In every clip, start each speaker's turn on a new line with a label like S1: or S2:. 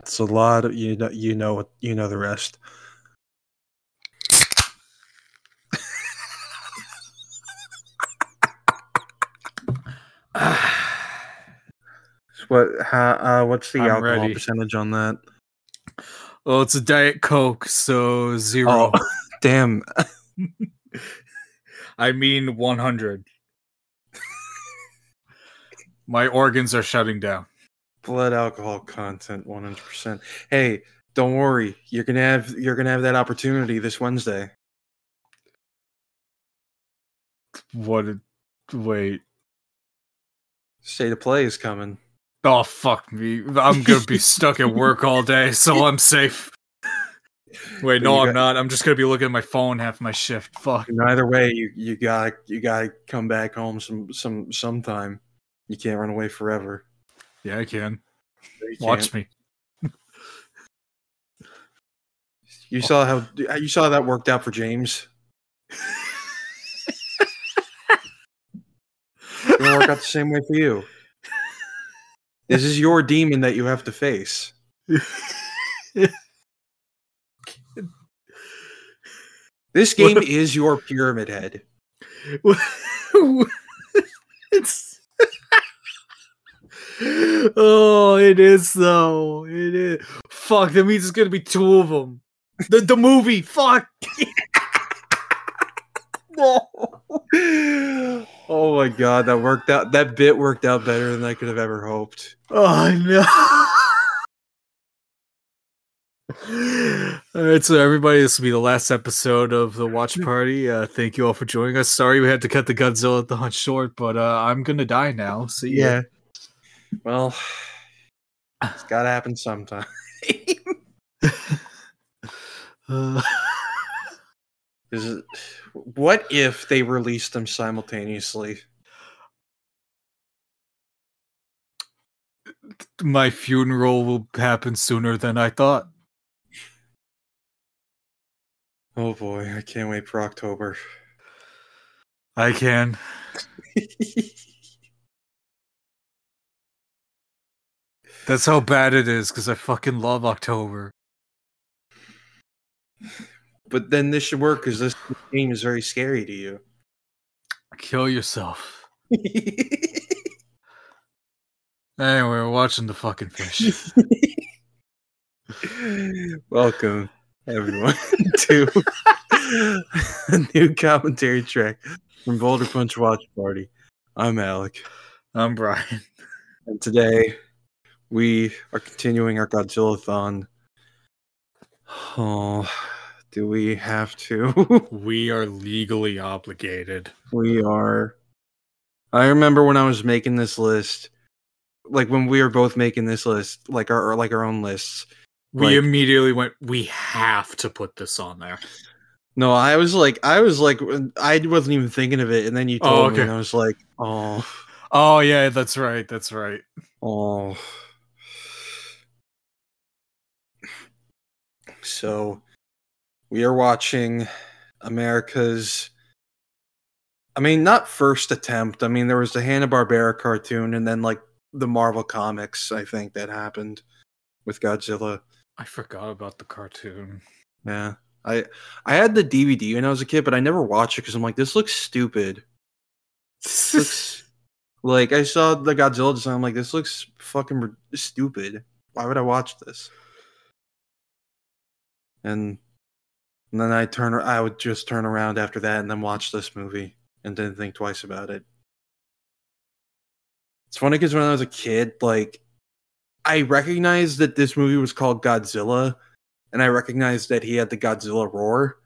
S1: That's a lot. Of, you know, you know, you know the rest. what? How, uh, what's the
S2: I'm
S1: alcohol
S2: ready.
S1: percentage on that?
S2: Well, it's a Diet Coke, so zero.
S1: Oh, damn.
S2: I mean 100. My organs are shutting down.
S1: Blood alcohol content 100% hey don't worry you're gonna have you're gonna have that opportunity this wednesday
S2: What? a- Wait.
S1: state of play is coming
S2: Oh fuck me! I'm gonna be stuck at work all day, so I'm safe. Wait, no,
S1: you
S2: I'm not. I'm just gonna be looking at my phone half my shift. Fuck.
S1: either way you you gotta you gotta come back home some some sometime you can't run away forever
S2: Yeah, I can. Watch me.
S1: you saw how you saw that worked out for james? It's gonna work out the same way for you. This is your demon that you have to face. This game is your pyramid head.
S2: It's oh, it is though. It is. Fuck. That means it's gonna be two of them. The the movie. Fuck. no.
S1: oh my god, that worked out. That bit worked out better than I could have ever hoped.
S2: Oh no. All right, so everybody, this will be the last episode of the watch party. Uh, thank you all for joining us. Sorry we had to cut the Godzilla at the hunt short, but uh, I'm gonna die now. See ya.
S1: Yeah. Well, it's got to happen sometime.
S2: Uh,
S1: Is it, what if they released them simultaneously?
S2: my funeral will happen sooner than I thought.
S1: Oh boy, I can't wait for October.
S2: I can. That's how bad it is because I fucking love October.
S1: but then this should work because this game is very scary to you.
S2: Kill yourself. Anyway, we're watching the fucking fish.
S1: Welcome, everyone, to a new commentary track from Boulder Punch Watch Party. I'm Alec,
S2: I'm Brian.
S1: and today we are continuing our Godzilla-thon. Oh, do we have to?
S2: We are legally obligated.
S1: we are. I remember when I was making this list, like when we were both making this list, like our like our own lists.
S2: We
S1: Like-
S2: immediately went, we have to put this on there.
S1: No, I was like, I was like, I wasn't even thinking of it, and then you oh, told
S2: Oh,
S1: me, and I was like, oh,
S2: Oh, yeah, that's right. That's right.
S1: oh. So, we are watching America's. I mean, not first attempt. I mean, there was the Hanna Barbera cartoon, and then like the Marvel comics. I think that happened with Godzilla.
S2: I forgot about the cartoon.
S1: Yeah, I I had the DVD when I was a kid, but I never watched it because I'm like, this looks stupid. looks like I saw the Godzilla design. I'm like, this looks fucking stupid. Why would I watch this? And, and then I turn. I would just turn around after that and then watch this movie and didn't think twice about it. It's funny because when I was a kid, like I recognized that this movie was called Godzilla, and I recognized that he had the Godzilla roar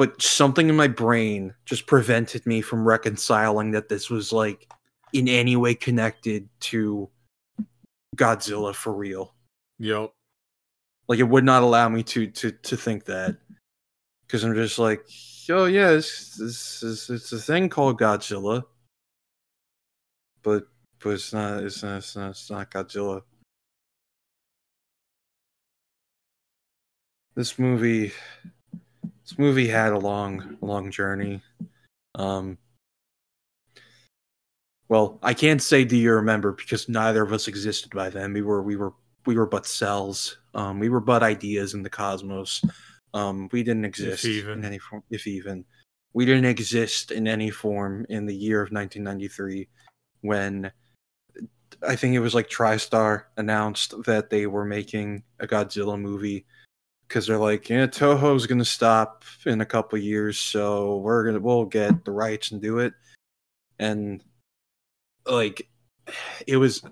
S1: but something in my brain just prevented me from reconciling that this was like in any way connected to Godzilla for real.
S2: Yep.
S1: Like it would not allow me to to to think that. Because I'm just like, oh yeah, this, is it's a thing called Godzilla, but but it's not it's not it's not, it's not Godzilla. This movie this movie had a long long journey. Um well i can't say do you remember? because neither of us existed by then. We were we were we were but cells. Um, we were but ideas in the cosmos. Um, we didn't exist in any form, if even. We didn't exist in any form in the year of 1993 when I think it was like TriStar announced that they were making a Godzilla movie because they're like, yeah, Toho's gonna stop in a couple years, so we're gonna we'll get the rights and do it. And like, it was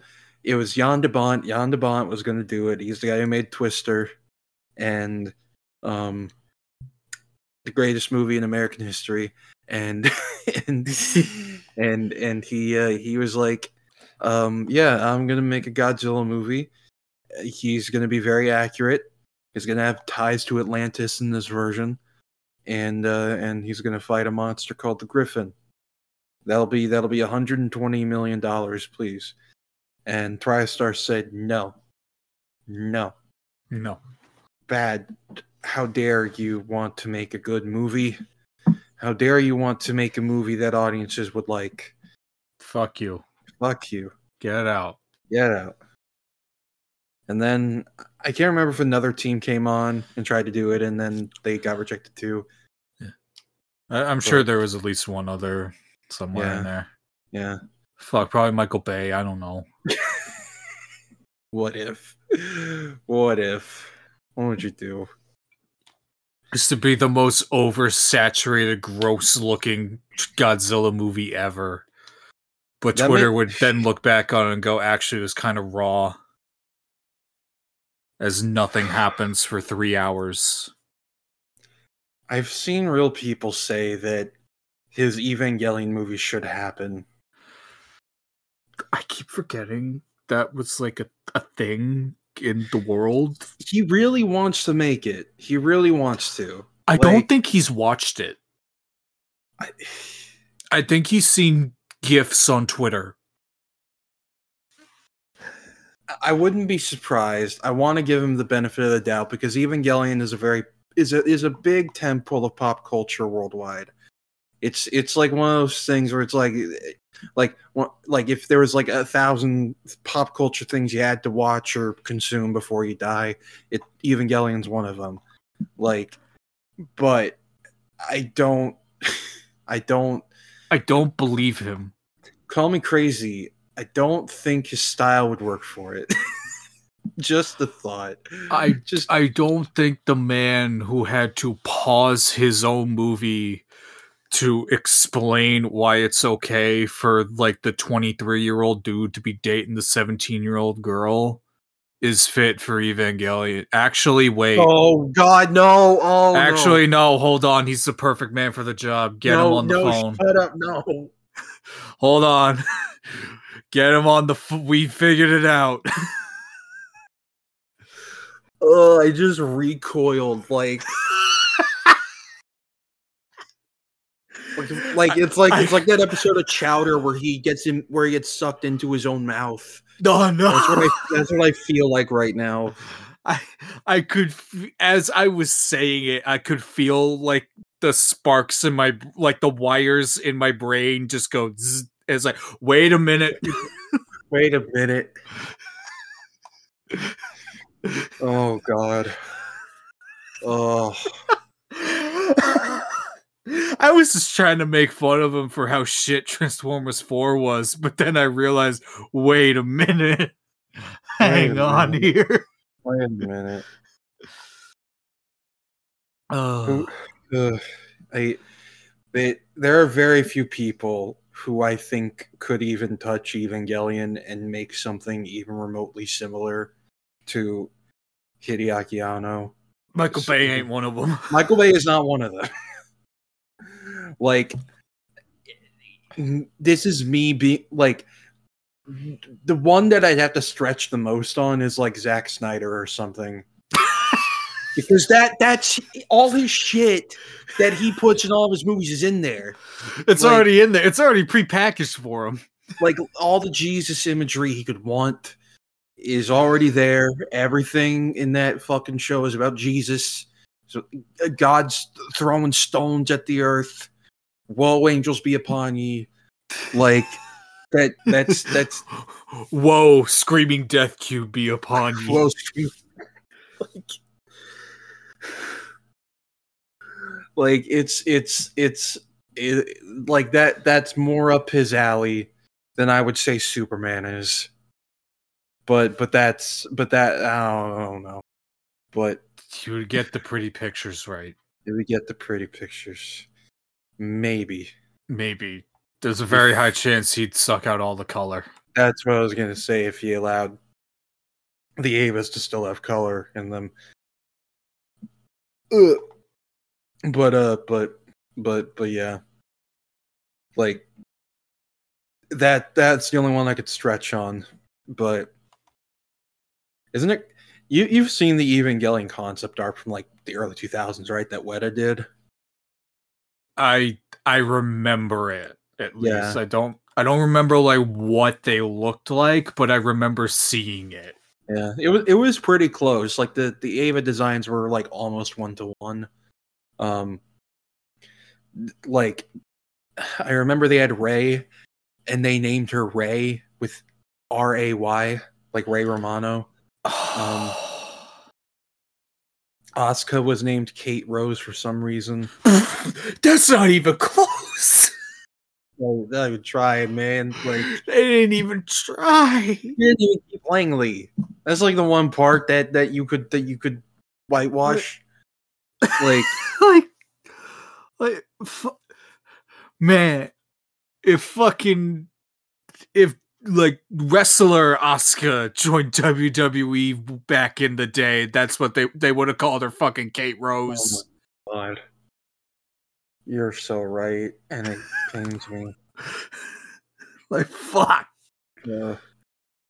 S1: it was Jan de Bont. Jan de Bont was gonna do it. He's the guy who made Twister, and um, the greatest movie in American history. And and and and he uh, he was like, um, yeah, I'm gonna make a Godzilla movie. He's gonna be very accurate. He's gonna have ties to Atlantis in this version, and uh, and he's gonna fight a monster called the Griffin. That'll be that'll be 120 million dollars, please. And TriStar said no, no,
S2: No.
S1: bad. How dare you want to make a good movie? How dare you want to make a movie that audiences would like?
S2: Fuck you.
S1: Fuck you.
S2: Get out.
S1: Get out. And then I can't remember if another team came on and tried to do it, and then they got rejected too.
S2: I, I'm sure there was at least one other somewhere
S1: Yeah.
S2: in there.
S1: Yeah.
S2: Fuck, probably Michael Bay. I don't know.
S1: What if? What if? What would you do?
S2: Just to be the most oversaturated, gross looking Godzilla movie ever. But
S1: That
S2: Twitter
S1: may-
S2: would then look back on it and go, actually, it was kind of raw. As nothing happens for three hours.
S1: I've seen real people say that his Evangelion movie should happen.
S2: I keep forgetting that was like a, a thing in the world.
S1: He really wants to make it. He really wants to.
S2: I don't think he's watched it.
S1: I,
S2: I think he's seen gifs on Twitter.
S1: I wouldn't be surprised. I want to give him the benefit of the doubt because Evangelion is a very is a is a big temple of pop culture worldwide. It's it's like one of those things where it's like like like if there was like a thousand pop culture things you had to watch or consume before you die, it Evangelion's one of them. Like, but I don't, I don't
S2: I don't believe him.
S1: call me crazy. I don't think his style would work for it. Just the thought.
S2: I
S1: just
S2: I don't think the man who had to pause his own movie to explain why it's okay for like the 23 year old dude to be dating the 17 year old girl is fit for Evangelion. Actually, wait.
S1: Oh God, no! Oh.
S2: Actually, no. Hold on. He's the perfect man for the job. Get him
S1: no,
S2: on the
S1: no,
S2: phone.
S1: Shut up! No.
S2: Hold on. Get him on the. F- we figured it out.
S1: Oh, I just recoiled like. Like, like it's like it's like that episode of Chowder where he gets in where he gets sucked into his own mouth.
S2: no, no.
S1: That's what I that's what I feel like right now.
S2: I I could as I was saying it, I could feel like the sparks in my like the wires in my brain just go. Zzz. It's like, wait a minute.
S1: Wait a minute. Oh God. Oh.
S2: I was just trying to make fun of him for how shit Transformers 4 was, but then I realized, wait a minute. Hang
S1: a
S2: on
S1: minute.
S2: here.
S1: Wait a minute.
S2: Oh,
S1: Ugh, I, they, there are very few people who I think could even touch Evangelion and make something even remotely similar to Hideaki Anno.
S2: Michael Bay ain't one of them.
S1: Michael Bay is not one of them. like, this is me being like the one that I'd have to stretch the most on is like Zack Snyder or something. because that that's all his shit that he puts in all of his movies is in there.
S2: It's
S1: Like-
S2: already in there. It's already prepackaged for him.
S1: Like all the Jesus imagery he could want is already there. Everything in that fucking show is about Jesus. So uh, God's throwing stones at the earth. Woe, angels be upon ye. Like that that's that's
S2: Whoa, screaming death cube be upon you.
S1: like, like it's it's it's it, like that that's more up his alley than I would say Superman is. But but that's but that I don't, I don't know. But
S2: You would get the pretty pictures right.
S1: did we get the pretty pictures? Maybe.
S2: Maybe. There's a very high chance he'd suck out all the color.
S1: That's what I was gonna say. If he allowed the Evas to still have color in them, Ugh. but uh, but but but yeah, like that. That's the only one I could stretch on. But isn't it? You you've seen the Evangelion concept art from like the early two thousands, right? That Weta did.
S2: I I remember it at
S1: Yeah.
S2: least. I don't I don't remember like what they looked like, but I remember seeing it.
S1: Yeah, it was it was pretty close. Like the the Eva designs were like almost one to one. Um, like I remember they had Ray, and they named her Ray with R A Y, like Ray Romano. Um, Asuka was named Kate Rose for some reason.
S2: That's not even close.
S1: Oh, I would try, man. Like
S2: They didn't even try.
S1: you didn't even keep Langley. That's like the one part that that you could that you could whitewash. like
S2: like, like, fu- man, if fucking, if like wrestler Asuka joined WWE back in the day, that's what they they would have called her fucking Kate Rose.
S1: Oh my god. You're so right, and it pains me.
S2: like fuck.
S1: Yeah.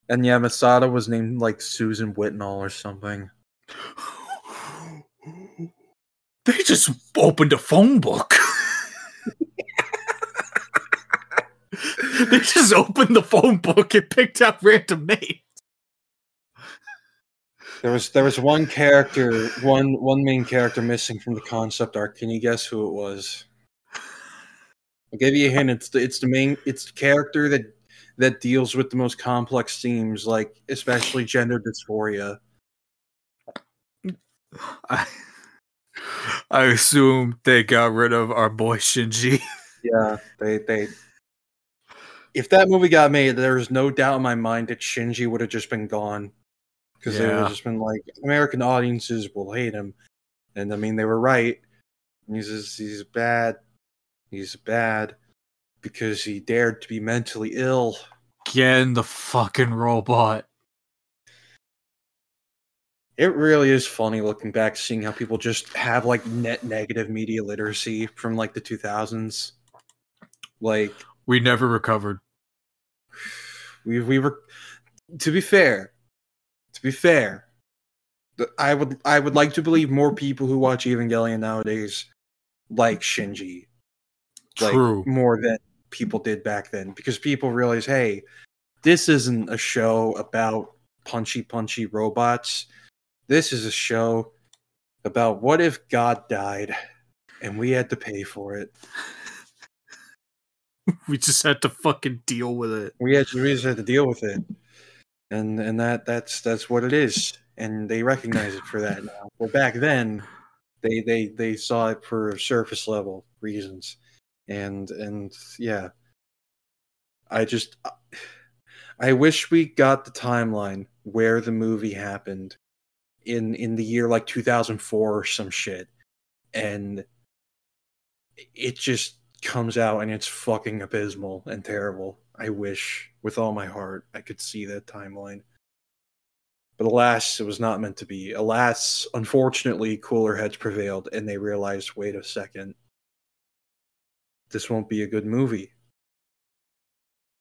S1: And yeah, Misato was named like Susan Whitnall or something.
S2: They just opened a phone book. they just opened the phone book and picked out random names.
S1: There was there was one character, one one main character missing from the concept art. Can you guess who it was? I'll give you a hint. It's the it's the main it's the character that that deals with the most complex themes, like especially gender dysphoria.
S2: I, I assume they got rid of our boy Shinji.
S1: Yeah, they they. If that movie got made, there's no doubt in my mind that Shinji would have just been gone, because they would have just been like American audiences will hate him, and I mean they were right. He's just, he's bad. He's bad because he dared to be mentally ill.
S2: Again, the fucking robot.
S1: It really is funny looking back, seeing how people just have like net negative media literacy from like the 2000s. Like
S2: We never recovered.
S1: We we were to be fair to be fair i would i would like to believe more people who watch evangelion nowadays like shinji. Like
S2: True.
S1: more than people did back then because people realize hey this isn't a show about punchy punchy robots. This is a show about what if god died and we had to pay for it
S2: We just had to fucking deal with it.
S1: we had to, just had to deal with it, and and that that's that's what it is, and they recognize it for that now. But back then, they they they saw it for surface level reasons, and and yeah, I just I wish we got the timeline where the movie happened in in the year like 2004 or some shit, and it just comes out and it's fucking abysmal and terrible. I wish with all my heart I could see that timeline. But alas, it was not meant to be. Alas, unfortunately, cooler heads prevailed and they realized wait a second. This won't be a good movie.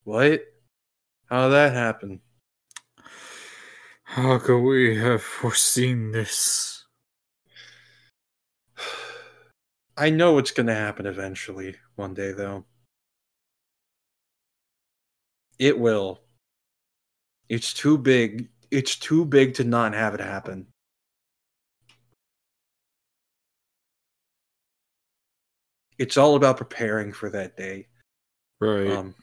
S1: What? How did that happen?
S2: How could we have foreseen this?
S1: I know it's going to happen eventually, one day, though. It will. It's too big. It's too big to not have it happen. It's all about preparing for that day.
S2: Right.
S1: Um,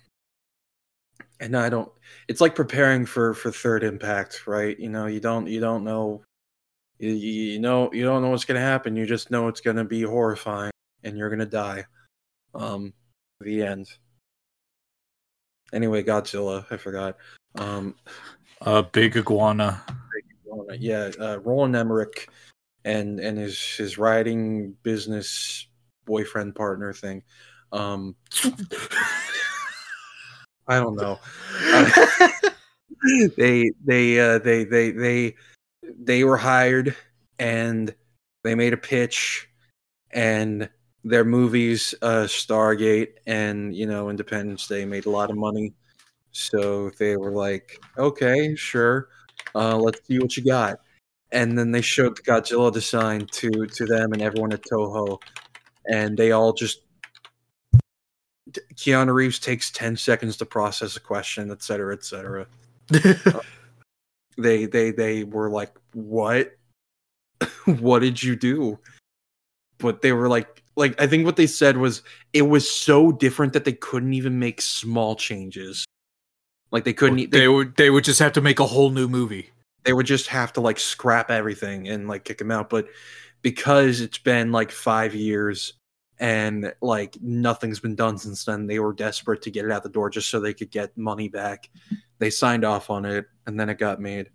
S1: and I don't. It's like preparing for for third impact, right? You know, you don't you don't know, you, you know you don't know what's gonna happen. You just know it's gonna be horrifying, and you're gonna die. Um, the end. Anyway, Godzilla. I forgot. Um,
S2: uh, big iguana.
S1: Yeah, uh, Roland Emmerich and and his his writing business boyfriend partner thing. Um, I don't know. Uh, they they uh, they they they they were hired and they made a pitch and their movies uh, Stargate and you know Independence Day made a lot of money. So they were like, "Okay, sure. Uh, let's see what you got." And then they showed the Godzilla design to to them and everyone at Toho and they all just Keanu Reeves takes 10 seconds to process a question, et cetera, et cetera. uh, they they they were like, What? what did you do? But they were like like I think what they said was it was so different that they couldn't even make small changes. Like they couldn't
S2: they, they would they would just have to make a whole new movie.
S1: They would just have to like scrap everything and like kick him out. But because it's been like five years and like nothing's been done since then. They were desperate to get it out the door just so they could get money back. They signed off on it, and then it got made.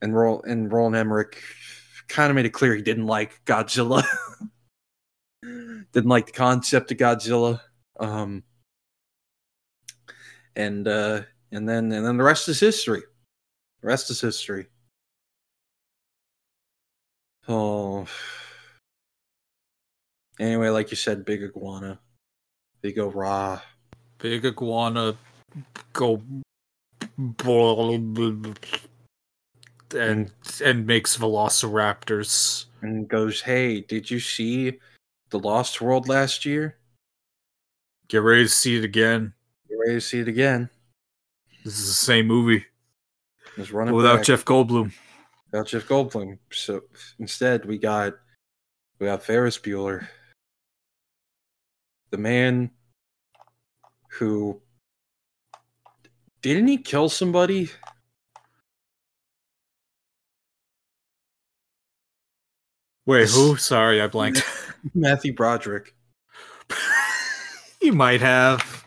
S1: And Roll and Roland Emmerich kind of made it clear he didn't like Godzilla. didn't like the concept of Godzilla. Um, and uh, and then and then the rest is history. The rest is history. Oh. Anyway, like you said, big iguana. They go raw.
S2: Big iguana go and and makes velociraptors
S1: and goes, "Hey, did you see the Lost World last year?
S2: Get ready to see it again.
S1: Get ready to see it again.
S2: This is the same movie.
S1: Just running
S2: without
S1: back.
S2: Jeff Goldblum.
S1: Without Jeff Goldblum. So instead, we got we got Ferris Bueller the man who didn't he kill somebody?
S2: Wait, who? Sorry, I blanked.
S1: Matthew Broderick.
S2: he might have.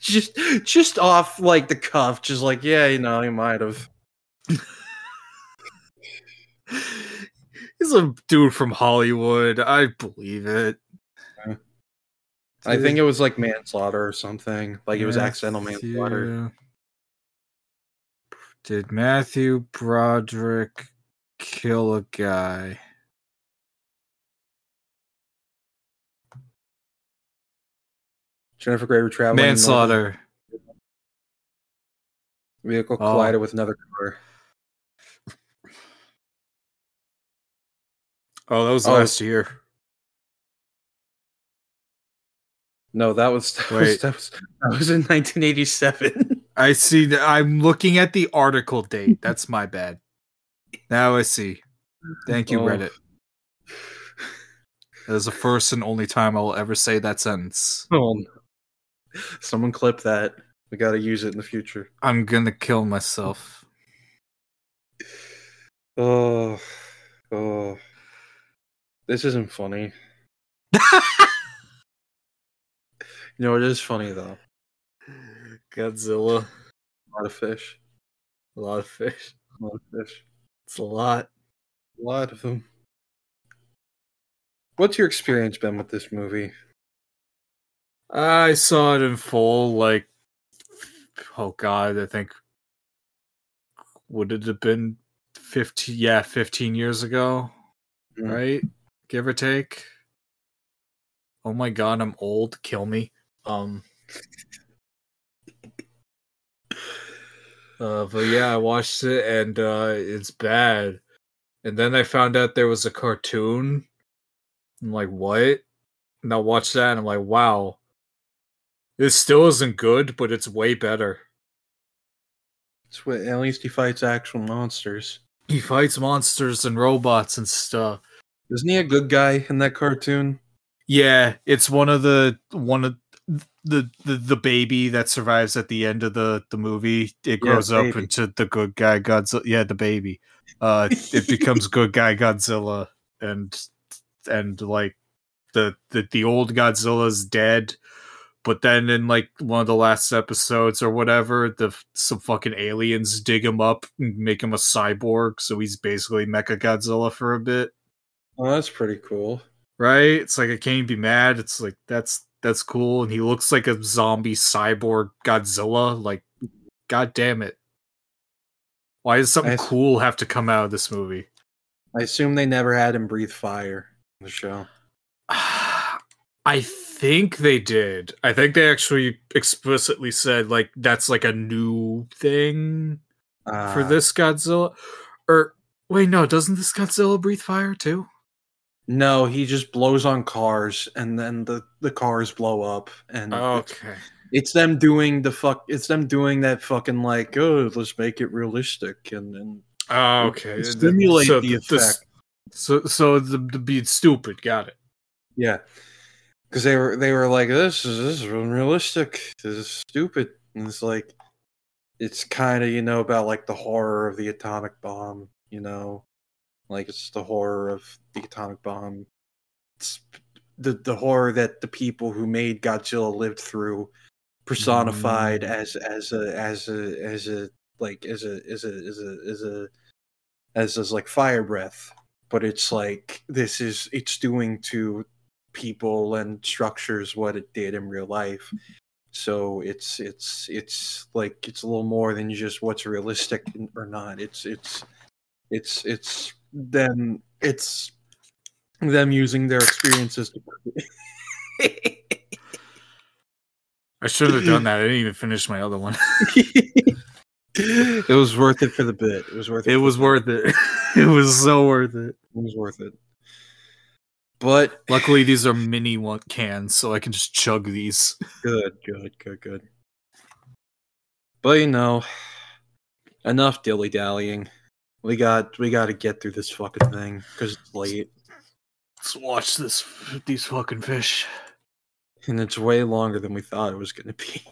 S1: Just just off like the cuff, just like, yeah, you know, he might have.
S2: He's a dude from Hollywood. I believe it.
S1: I think it was like manslaughter or something. Like it was accidental manslaughter.
S2: Did Matthew Broderick kill a guy?
S1: Jennifer Grey traveling.
S2: Manslaughter.
S1: Vehicle oh. collided with another car.
S2: Oh, that was oh. last year.
S1: No, that was that, Was, that was that was in 1987. I
S2: see. I'm looking at the article date. That's my bad. Now I see. Thank you, oh. Reddit. That is the first and only time I will ever say that sentence.
S1: Oh, someone clip that. We got to use it in the future.
S2: I'm gonna kill myself.
S1: Oh, oh, this isn't funny. You know, it is funny though.
S2: Godzilla.
S1: A lot of fish.
S2: A lot of fish.
S1: A lot of fish.
S2: It's a lot.
S1: A lot of them. What's your experience been with this movie?
S2: I saw it in full, like, oh god, I think, would it have been 15, yeah, 15 years ago, mm-hmm. right? Give or take. Oh my god, I'm old, kill me. Um. Uh, but yeah, I watched it and uh, it's bad. And then I found out there was a cartoon. I'm like, what? And I watched that and I'm like, wow. This still isn't good, but it's way better.
S1: It's what, at least he fights actual monsters.
S2: He fights monsters and robots and stuff.
S1: Isn't he a good guy in that cartoon?
S2: Yeah, it's one of the one of the, the the baby that survives at the end of the the movie it grows up into the good guy Godzilla. Yeah, the baby. Uh, it becomes good guy Godzilla, and and like the the the old Godzilla's dead. But then in like one of the last episodes or whatever, the some fucking aliens dig him up and make him a cyborg, so he's basically Mecha Godzilla for a bit
S1: Oh, that's pretty cool.
S2: right? It's like I can't even be mad. It's like that's that's cool, and he looks like a zombie cyborg Godzilla. Like, god damn it! Why does something
S1: I s-
S2: cool have to come out of this movie?
S1: I assume they never had him breathe fire in the show.
S2: I think they did. I think they actually explicitly said like that's like a new thing for
S1: Uh,
S2: this Godzilla. Or wait, no, doesn't this Godzilla breathe fire too?
S1: No, he just blows on cars, and then the the cars blow up, and
S2: Okay.
S1: it's them doing the fuck. It's them doing that fucking like, oh, let's make it realistic, and then
S2: Oh, okay.
S1: stimulate
S2: So
S1: the
S2: this-
S1: effect.
S2: So, so the, the being stupid. Got it.
S1: Yeah, because they were they were like, this is this is unrealistic. This is stupid. And it's like, it's kind of you know about like the horror of the atomic bomb. You know, like it's the horror of the atomic bomb. It's the the horror that the people who made Godzilla lived through, personified
S2: Mm.
S1: as as a as a as a like as a as a as a as a as as like fire breath but it's like this is it's doing to people and structures what it did in real life so it's it's it's like it's a little more than just what's realistic or not it's it's it's it's them it's them using their experiences to
S2: I should have done that. I didn't even finish my other one.
S1: it was worth it for the bit it was worth it
S2: It was worth it. it was so worth it.
S1: it was worth it but
S2: Luckily, these are mini one cans, so I can just chug these.
S1: Good, good, good, good. But you know, enough dilly dallying. We got we got to get through this fucking thing because it's late
S2: Let's watch this. These fucking fish.
S1: and it's way longer than we thought it was going to be.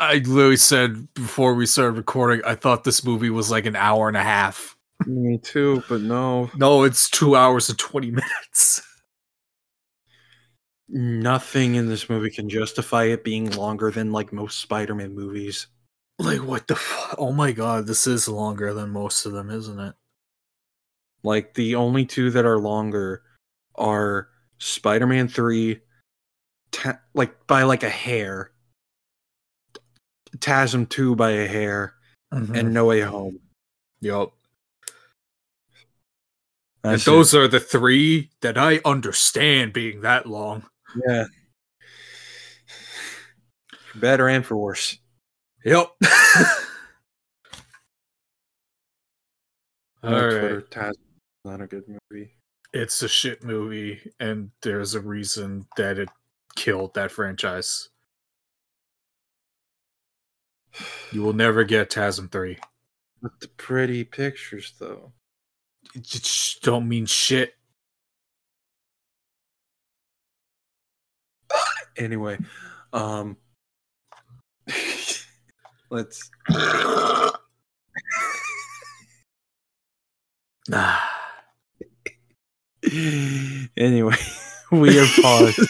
S2: I literally said before we started recording, I thought this movie was like an hour and a half.
S1: Me too, but no,
S2: No, it's two hours and twenty minutes.
S1: nothing in this movie can justify it being longer than like most Spider-Man movies.
S2: Like what the? Fu- oh my god, this is longer than most of them, isn't it?
S1: Like the only two that are longer are Spider-Man 3 ta- like by like a hair. TASM 2 by a hair and No Way Home.
S2: Yup. And those are the three that I understand being that long.
S1: yeah. For better and for worse.
S2: Yep.
S1: On
S2: All
S1: Twitter,
S2: right.
S1: Not a good movie.
S2: It's a shit movie, and there's a reason that it killed that franchise. You will never get TASM 3.
S1: But the pretty pictures though.
S2: It just don't mean shit.
S1: Anyway, um let's
S2: Ah.
S1: anyway, we are paused.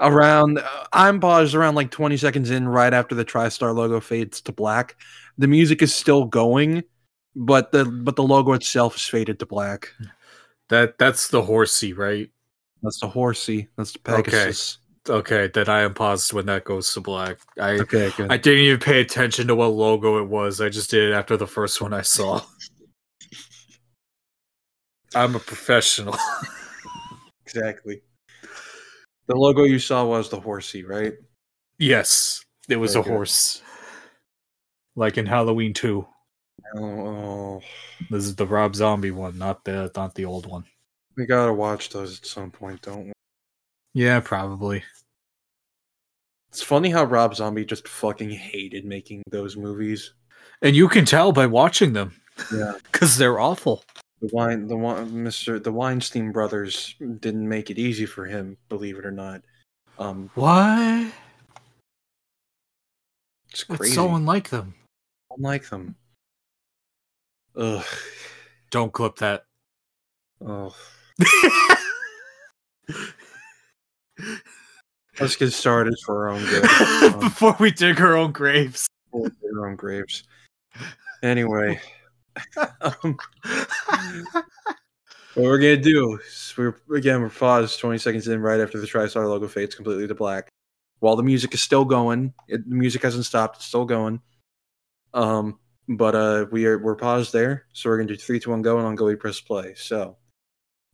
S1: around uh, I'm paused around like 20 seconds in right after the TriStar logo fades to black. The music is still going, but the but the logo itself is faded to black.
S2: That that's the horsey, right?
S1: That's the horsey. That's the Pegasus.
S2: Okay, then I am paused when that goes to black. I
S1: Okay, good.
S2: I didn't even pay attention to what logo it was. I just did it after the first one I saw. I'm a professional.
S1: exactly. The logo you saw was the horsey, right?
S2: yes, it was
S1: Very
S2: a
S1: good.
S2: horse. Like in Halloween 2.
S1: Oh, oh.
S2: This is the Rob Zombie one, not the not the old one.
S1: we gotta watch those at some point, don't we?
S2: Yeah, probably.
S1: It's funny how Rob Zombie just fucking hated making those movies.
S2: And you can tell by watching them
S1: Yeah.
S2: because they're awful.
S1: The wine, the wine, Mr. The Weinstein brothers didn't make it easy for him, believe it or not. Um,
S2: What?
S1: it's
S2: It's
S1: crazy.
S2: so unlike them.
S1: Unlike them. Ugh.
S2: Don't clip that.
S1: Oh. Let's get started for our own good. Um,
S2: Before we dig our own graves.
S1: dig our own graves. Anyway, um, what we're gonna do is we're again we're paused 20 seconds in right after the TriStar logo fades completely to black. While the music is still going, it, the music hasn't stopped; it's still going. Um, but uh, we are we're paused there, so we're gonna do three, two, one, go, and on go we press play. So,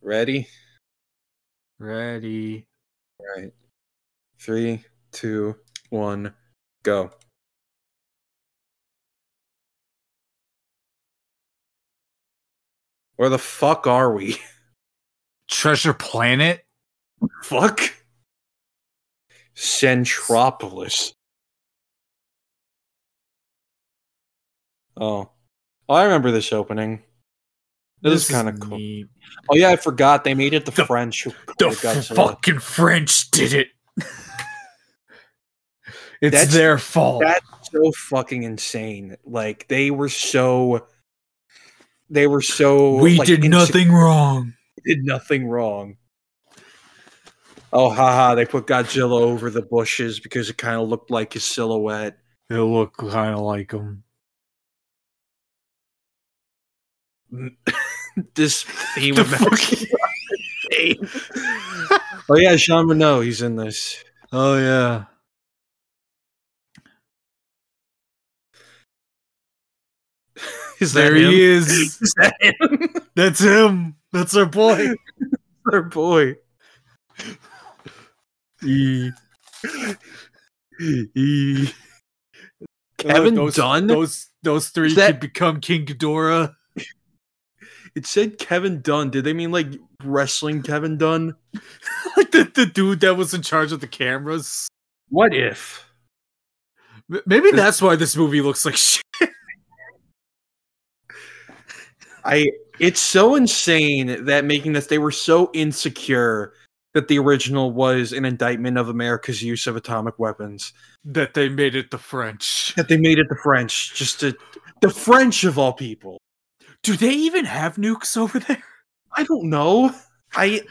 S1: ready?
S2: Ready.
S1: All right. Three, two, one, go. Where the fuck are we?
S2: Treasure Planet?
S1: fuck? Centropolis. Oh. Oh, I remember this opening. This, is kind of cool.
S2: neat.
S1: Oh yeah, I forgot they made it the,
S2: The-
S1: French. who
S2: The fucking French did it. it's
S1: That's-
S2: their fault.
S1: That's so fucking insane. Like they were so they were so
S2: we
S1: like,
S2: did nothing wrong.
S1: did nothing wrong. Oh haha, they put Godzilla over the bushes because it kind of looked like his silhouette.
S2: It looked kind of like him.
S1: this
S2: he
S1: of Oh yeah, Jean Reno, he's in this.
S2: Oh yeah.
S1: Is
S2: There
S1: him?
S2: he is.
S1: Is that him?
S2: That's him. That's our boy.
S1: Our boy.
S2: E.
S1: E. Kevin
S2: those,
S1: Dunn?
S2: Those those three
S1: that-
S2: could become King Ghidorah.
S1: It said Kevin Dunn. Did they mean like wrestling Kevin Dunn?
S2: like the, the dude that was in charge of the cameras.
S1: What if?
S2: Maybe
S1: This-
S2: that's why this movie looks like shit.
S1: I it's so insane that making this they were so insecure that the original was an indictment of America's use of atomic weapons.
S2: that they made it the French.
S1: That they made it the French, just to the French of all people.
S2: Do they even have nukes over there?
S1: I don't know. I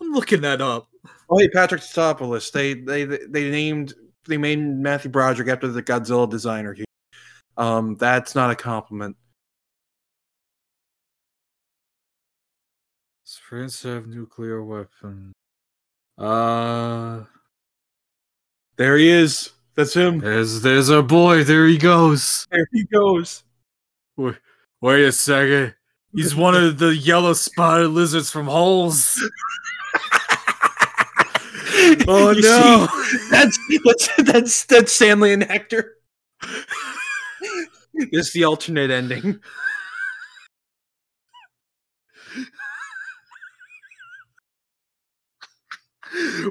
S2: I'm looking that up.
S1: oh hey Patrick Tatopoulos. They they they named they made Matthew Broderick after the Godzilla designer. here. Um, that's not a compliment.
S2: Does France have nuclear weapon? Uh,
S1: There he is. That's him.
S2: there's there's our boy. There he goes.
S1: There he goes.
S2: Wait, wait a second. He's one of the yellow spotted lizards from Holes. Oh
S1: You
S2: no!
S1: see, that's that's that's that's Stanley and Hector. It's the alternate ending.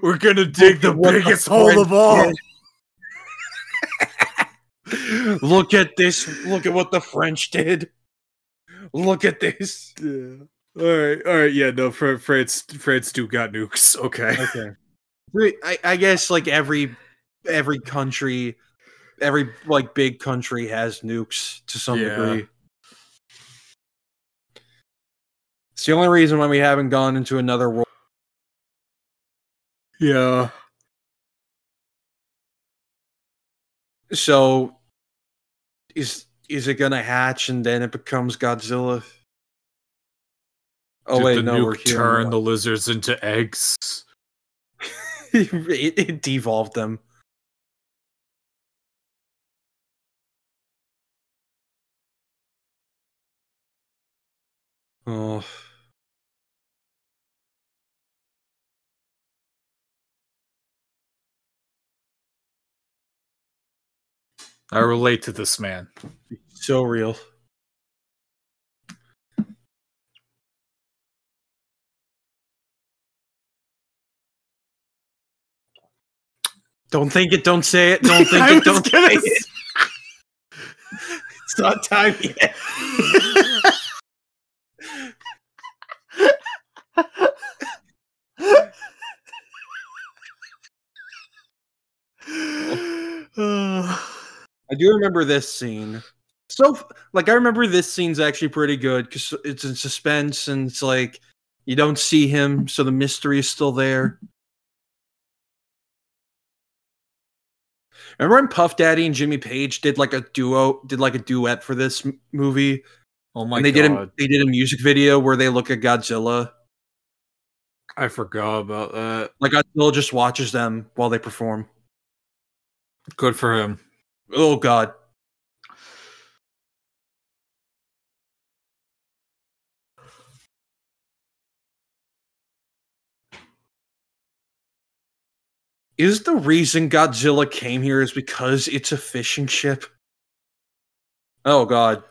S2: We're gonna dig the biggest hole of all.
S1: Look at this. Look at what the French did. Look at this.
S2: Yeah. All right. All right. Yeah. No. Fr- France. France do got nukes. Okay.
S1: Okay. I, I guess like every every country, every like big country has nukes to some
S2: Yeah.
S1: degree. It's the only reason why we haven't gone into another world.
S2: Yeah.
S1: So, is is it gonna hatch and then it becomes Godzilla? Oh
S2: Did
S1: wait,
S2: the
S1: no,
S2: nuke turn the lizards into eggs.
S1: it, it devolved them. Oh,
S2: I relate to this man.
S1: so real. Don't think it. Don't say it. Don't think it. Don't say it. It's not time yet. I do remember this scene. So, like, I remember this scene's actually pretty good because it's in suspense and it's like you don't see him, so the mystery is still there. Remember when Puff Daddy and Jimmy Page did like a duo, did like a duet for this m- movie?
S2: Oh my
S1: and they
S2: god.
S1: did a, they did a music video where they look at Godzilla.
S2: I forgot about that.
S1: Like Godzilla just watches them while they perform.
S2: Good for him.
S1: Oh god. Is the reason Godzilla came here is because it's a fishing ship? Oh god.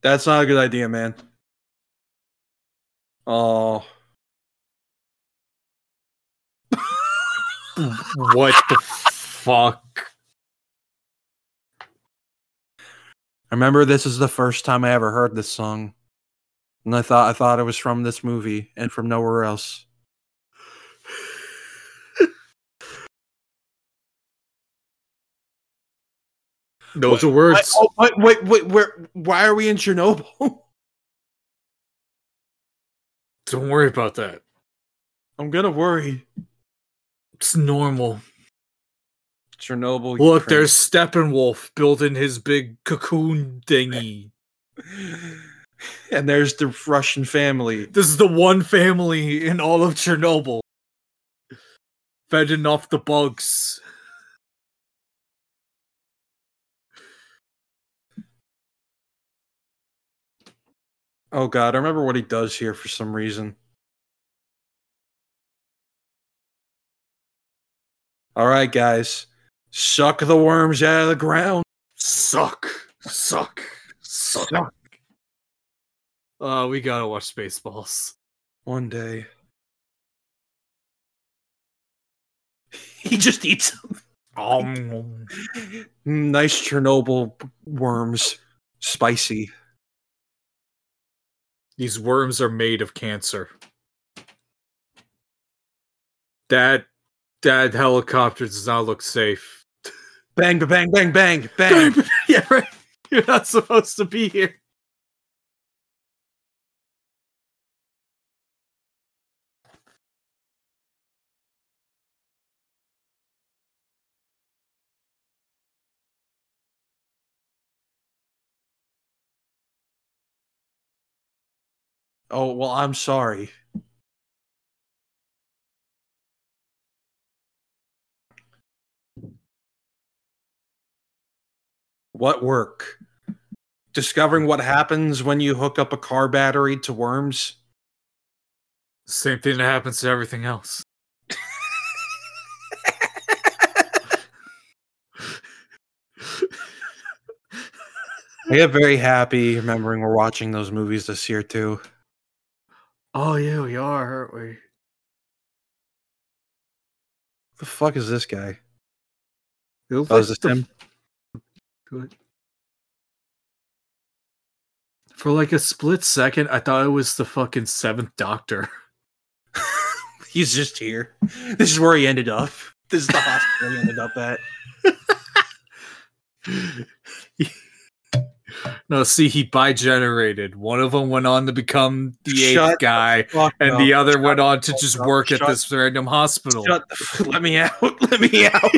S1: That's not a good idea, man. Oh.
S2: What the fuck?
S1: I remember this is the first time I ever heard this song. And I thought I thought it was from this movie and from nowhere else.
S2: Those
S1: What-
S2: are words.
S1: Oh, wait, wait, wait, where why are we in Chernobyl?
S2: Don't worry about that.
S1: I'm gonna worry.
S2: It's normal.
S1: Chernobyl.
S2: Look,
S1: Ukraine.
S2: there's Steppenwolf building his big cocoon thingy.
S1: and there's the Russian family.
S2: This is the one family in all of Chernobyl. Fending off the bugs.
S1: Oh god, I remember what he does here for some reason. All right, guys, suck the worms out of the ground.
S2: Suck. Suck. Suck. Uh, we gotta watch Spaceballs.
S1: One day, he just eats them.
S2: Um,
S1: nice Chernobyl worms, spicy.
S2: These worms are made of cancer. That that helicopter does not look safe.
S1: Bang, ba- bang, bang, bang, bang.
S2: yeah, right. You're not supposed to be here.
S1: Oh well, I'm sorry. What work? Discovering what happens when you hook up a car battery to worms?
S2: Same thing that happens to everything else.
S1: I get very happy remembering we're watching those movies this year too.
S2: Oh yeah, we are, aren't we?
S1: the fuck is this guy?
S2: It looks
S1: Oh, is this
S2: the-
S1: him?
S2: Good. For like a split second, I thought it was the fucking seventh Doctor.
S1: He's just here. This is where he ended up. This is the hospital he ended up at.
S2: no, see, he bi-generated. One of them went on to become the
S1: Shut
S2: eighth guy,
S1: Fuck
S2: and
S1: no.
S2: the other
S1: Shut
S2: went on to just
S1: up.
S2: work at this random hospital.
S1: Shut the f- let me out. Let me out.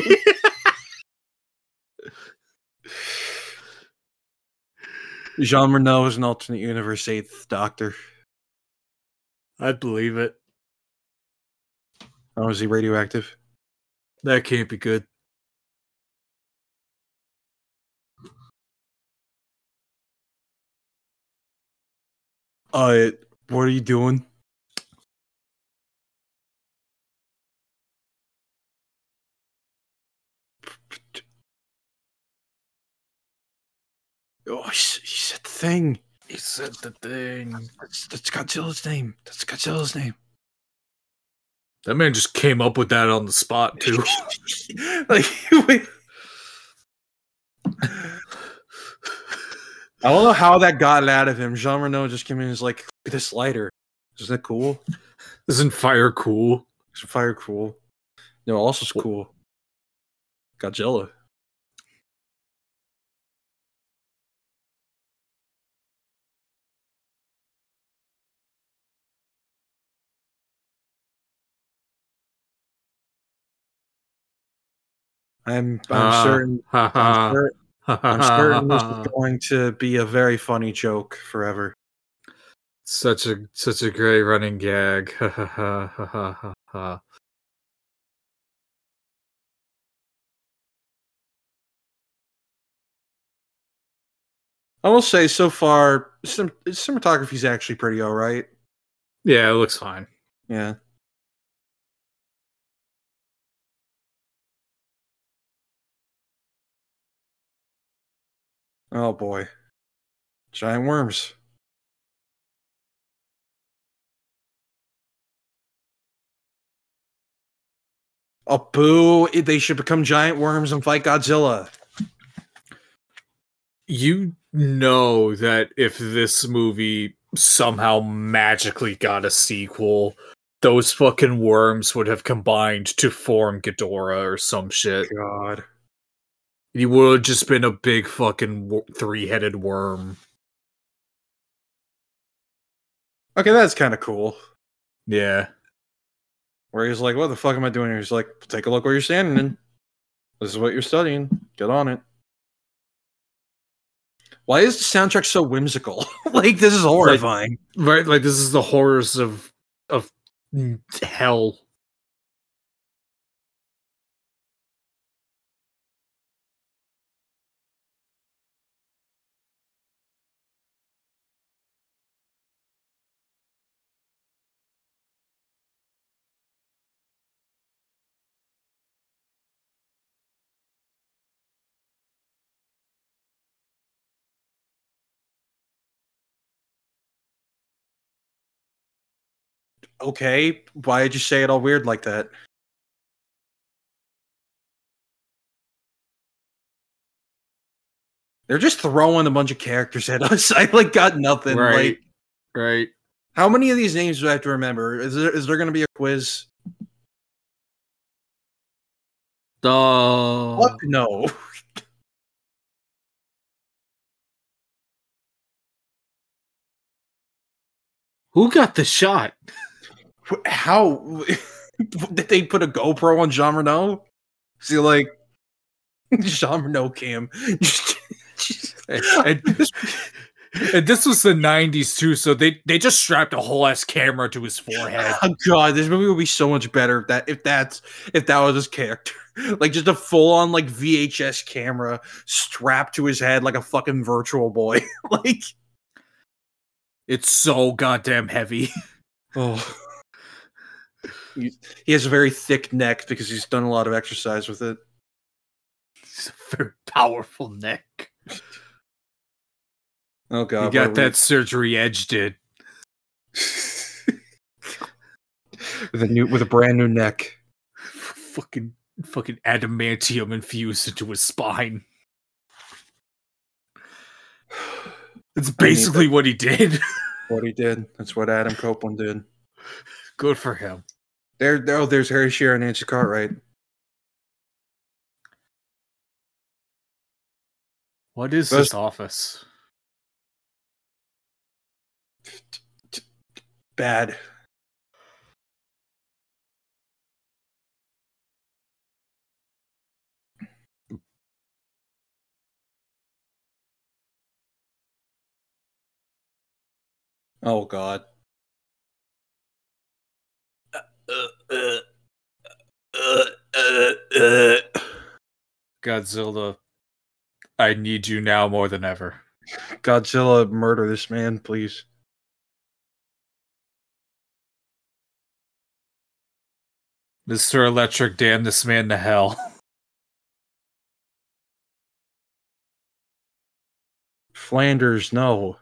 S1: Jean Reno is an alternate universe eighth doctor.
S2: I'd believe it.
S1: Oh, is he radioactive?
S2: That can't be good.
S1: Uh, what are you doing? Oh, he said the thing.
S2: He said the thing.
S1: That's, that's Godzilla's name. That's Godzilla's name.
S2: That man just came up with that on the spot too.
S1: like, wait. I don't know how that got out of him. Jean Reno just came in and was like, "Look at this lighter." Isn't that cool?
S2: Isn't fire cool?
S1: Isn't fire cool? No, also it's cool. Godzilla. I'm I'm
S2: Ah,
S1: certain
S2: ha,
S1: I'm,
S2: ha.
S1: cer-
S2: Ha,
S1: I'm certain this is going to be a very funny joke forever.
S2: Such a such a great running gag. Ha, ha, ha, ha, ha, ha, ha.
S1: I will say so far, sim- cinematography is actually pretty all right.
S2: Yeah, it looks fine.
S1: Yeah. Oh boy. Giant worms. Oh boo! They should become giant worms and fight Godzilla.
S2: You know that if this movie somehow magically got a sequel, those fucking worms would have combined to form Ghidorah or some shit.
S1: God.
S2: He would have just been a big fucking three-headed worm.
S1: Okay, that's kind of cool.
S2: Yeah.
S1: Where he's like, "What the fuck am I doing here?" He's like, "Take a look where you're standing in. This is what you're studying. Get on it." Why is the soundtrack so whimsical? like this is horrifying.
S2: Right, like this is the horrors of of hell.
S1: Okay, why did you say it all weird like that? They're just throwing a bunch of characters at us. I like got nothing.
S2: right.
S1: Like,
S2: right.
S1: how many of these names do I have to remember? Is there is there going to be a quiz?
S2: The
S1: Fuck no.
S2: who got the shot?
S1: How did they put a GoPro on Jean Reno? See, like Jean Reno cam.
S2: and, and- and this was the '90s too, so they they just strapped a whole ass camera to his forehead.
S1: Oh god, this movie would be so much better if that if that's if that was his character. Like just a full on like VHS camera strapped to his head like a fucking virtual boy. like
S2: It's so goddamn heavy.
S1: oh he, he has a very thick neck because he's done a lot of exercise with it.
S2: He's a very powerful neck.
S1: Oh god.
S2: you got
S1: are
S2: that surgery Edge did.
S1: with a new with a brand new neck.
S2: Fucking fucking adamantium infused into his spine. It's basically what he did.
S1: What he did. That's what Adam Copeland did.
S2: Good for him.
S1: There, there oh, there's Harry Shearer and Nancy Cartwright.
S2: What is
S1: Those-
S2: this office?
S1: Bad. Oh God.
S2: Godzilla, I need you now more than ever.
S1: Godzilla, murder this man, please.
S2: Mr. Electric, damn this man to hell.
S1: Flanders, no.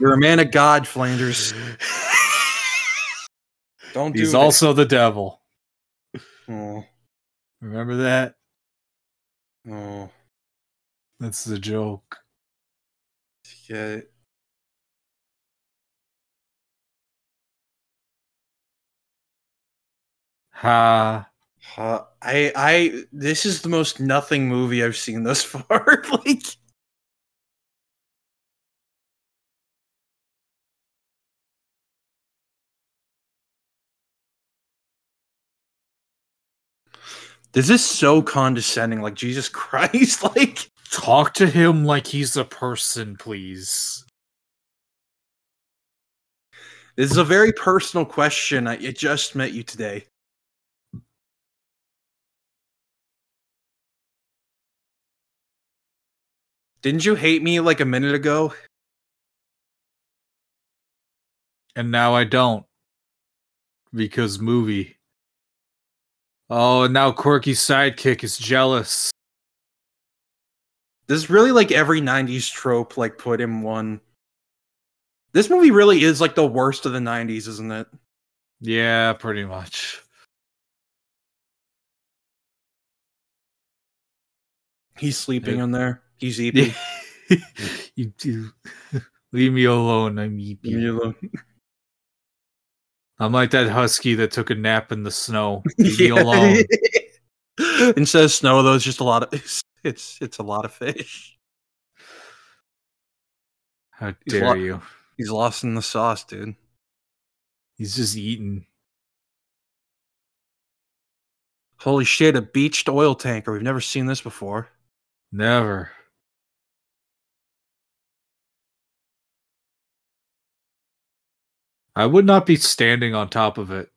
S1: You're a man of God, Flanders. Don't
S2: He's
S1: do
S2: also the devil.
S1: Oh.
S2: Remember that?
S1: Oh.
S2: That's the joke.
S1: Yeah.
S2: Ha.
S1: Ha. I I this is the most nothing movie I've seen thus far. like This is so condescending, like Jesus Christ, like
S2: Talk to him like he's a person, please.
S1: this is a very personal question. I, I just met you today. Didn't you hate me like a minute ago?
S2: And now I don't. Because movie. Oh, and now Quirky's sidekick is jealous.
S1: This is really like every 90s trope, like put in one. This movie really is like the worst of the 90s, isn't it?
S2: Yeah, pretty much.
S1: He's sleeping
S2: Yeah.
S1: in there. He's eating.
S2: you do. Leave me alone. I'm
S1: Leave
S2: eeping.
S1: me alone.
S2: I'm like that husky that took a nap in the snow. Leave me alone.
S1: Instead of snow, though, it's just a lot of it's it's, it's a lot of fish.
S2: How
S1: He's
S2: dare
S1: lo-
S2: you?
S1: He's lost in the sauce, dude.
S2: He's just eating.
S1: Holy shit, a beached oil tanker. We've never seen this before.
S2: Never. I would not be standing on top of it.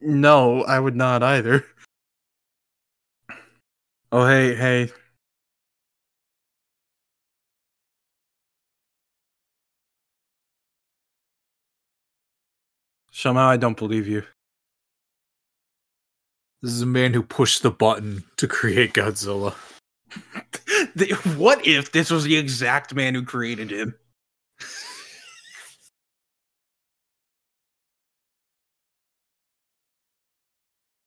S1: No, I would not either. Oh, hey, hey. Somehow I don't believe you.
S2: This is a man who pushed the button to create Godzilla.
S1: The- what if this was the exact man who created him?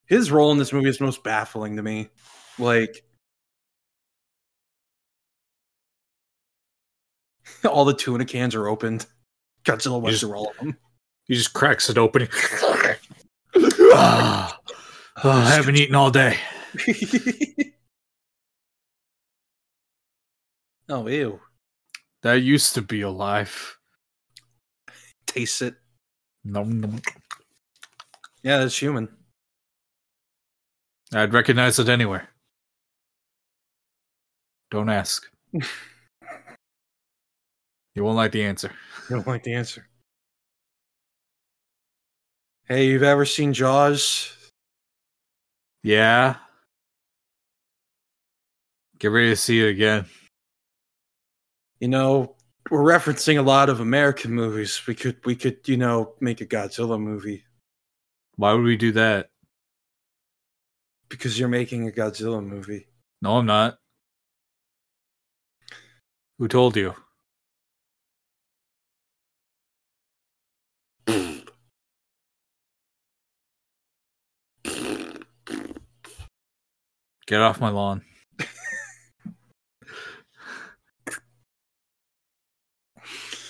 S1: His role in this movie is most baffling to me. Like, all the tuna cans are opened. Godzilla went
S2: Just-
S1: through all of them.
S2: He just cracks it open. Ah. Oh, I haven't eaten all day.
S1: oh, ew.
S2: That used to be alive.
S1: Taste it.
S2: Nom, nom.
S1: Yeah, that's human.
S2: I'd recognize it anywhere. Don't ask. you won't like the answer.
S1: You don't like the answer. Hey, you've ever seen Jaws?
S2: Yeah. Get ready to see it again.
S1: You know, we're referencing a lot of American movies. We could, we could, you know, make a Godzilla movie
S2: Why would we do that?
S1: Because you're making a Godzilla movie.
S2: No, I'm not. Who told you? Get off my lawn.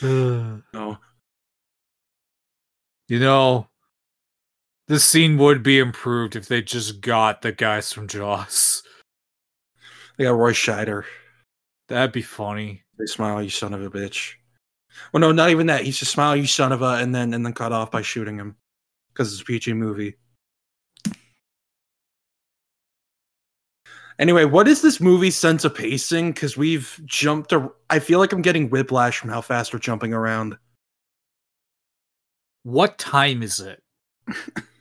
S1: No.
S2: You know, this scene would be improved if they just got the guys from Jaws.
S1: they got Roy Scheider.
S2: That'd be funny.
S1: They smile, you son of a bitch. Well, no, not even that. He's just smile, you son of a, and then and then cut off by shooting him because it's a PG movie. Anyway, what is this movie's sense of pacing? Because we've jumped. A, I feel like I'm getting whiplash from how fast we're jumping around.
S2: What time is it?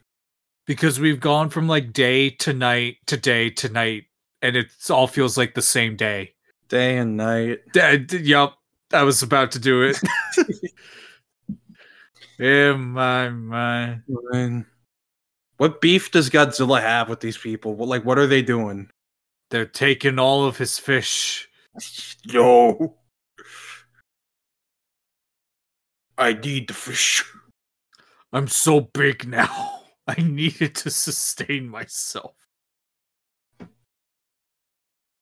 S2: because we've gone from like day to night to day to night, and it all feels like the same day.
S1: Day and night.
S2: Yup, I was about to do it. In my mind.
S1: What beef does Godzilla have with these people? What, like, what are they doing?
S2: They're taking all of his fish.
S1: No. I need the fish.
S2: I'm so big now. I needed to sustain myself.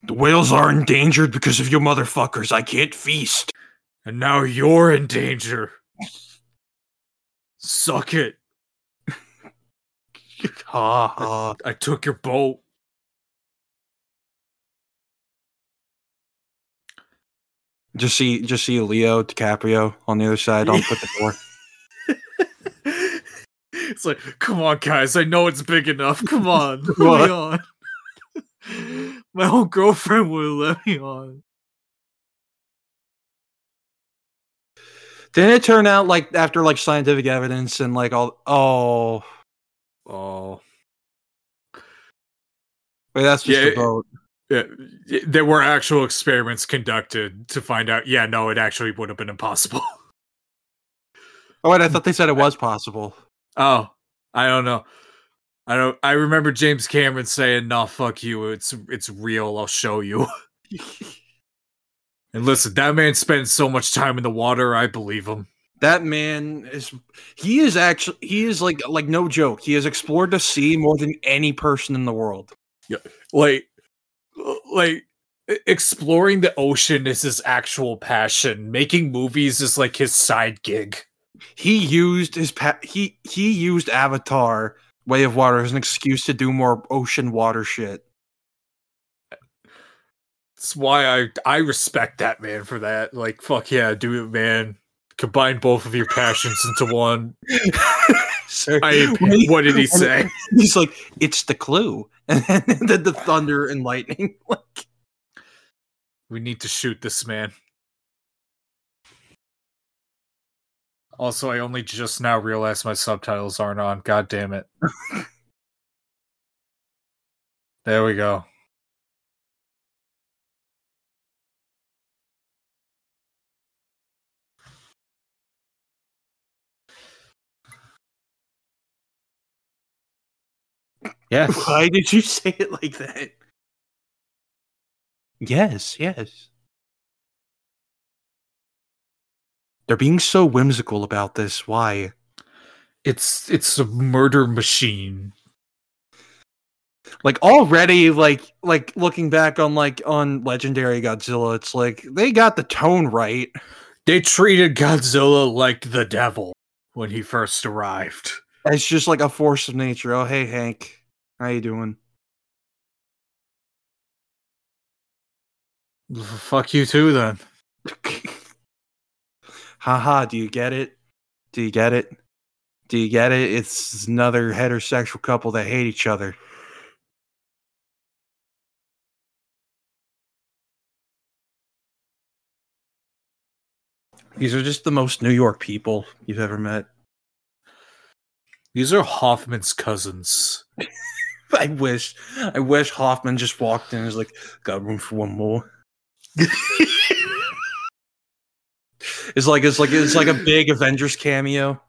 S1: The whales are endangered because of you motherfuckers. I can't feast.
S2: And now you're in danger. Suck it.
S1: ha ha.
S2: I took your boat.
S1: Just see, just see Leo DiCaprio on the other side I'll put the door.
S2: it's like, come on, guys. I know it's big enough. Come on, let me on. My old girlfriend would let me on.
S1: Didn't it turn out like after like scientific evidence and like all? Oh,
S2: Oh,
S1: wait, that's just
S2: Yeah,
S1: a boat.
S2: yeah. There were actual experiments conducted to find out. Yeah, no, it actually would have been impossible.
S1: Oh wait, I thought they said it was possible.
S2: Oh, I don't know. I don't. I remember James Cameron saying, "No, fuck you. It's it's real. I'll show you." and listen, that man spent so much time in the water. I believe him.
S1: That man is he is actually he is like like no joke. He has explored the sea more than any person in the world.
S2: Yeah, Like, like exploring the ocean is his actual passion. Making movies is like his side gig.
S1: He used his pa- he he used Avatar Way of Water as an excuse to do more ocean water shit.
S2: That's why I I respect that man for that. Like, fuck yeah, do it, man. Combine both of your passions into one. I,
S1: he-
S2: what did he say?
S1: He's like, it's the clue, and then the thunder and lightning. Like,
S2: We need to shoot this man. Also, I only just now realized my subtitles aren't on. God damn it. there we go. Yes.
S1: why did you say it like that? Yes, yes. They're being so whimsical about this. Why?
S2: It's it's a murder machine.
S1: Like already, like like looking back on like on Legendary Godzilla, it's like they got the tone right.
S2: They treated Godzilla like the devil when he first arrived.
S1: It's just like a force of nature. Oh, hey Hank, how you doing?
S2: Fuck you too then.
S1: Haha, do you get it? Do you get it? Do you get it? It's another heterosexual couple that hate each other. These are just the most New York people you've ever met.
S2: These are Hoffman's cousins.
S1: I wish, I wish Hoffman just walked in and was like, "Got room for one more." It's like it's like it's like a big Avengers cameo.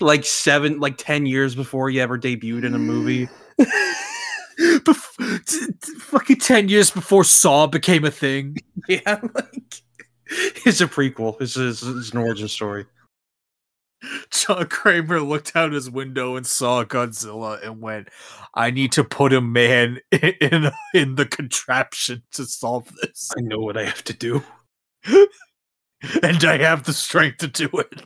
S1: like seven, like ten years before he ever debuted in a movie.
S2: Bef- t- t- fucking 10 years before Saw became a thing.
S1: Yeah, like it's a prequel. It's, it's, it's an origin story.
S2: John Kramer looked out his window and saw Godzilla and went, I need to put a man in, in, in the contraption to solve this.
S1: I know what I have to do.
S2: And I have the strength to do it.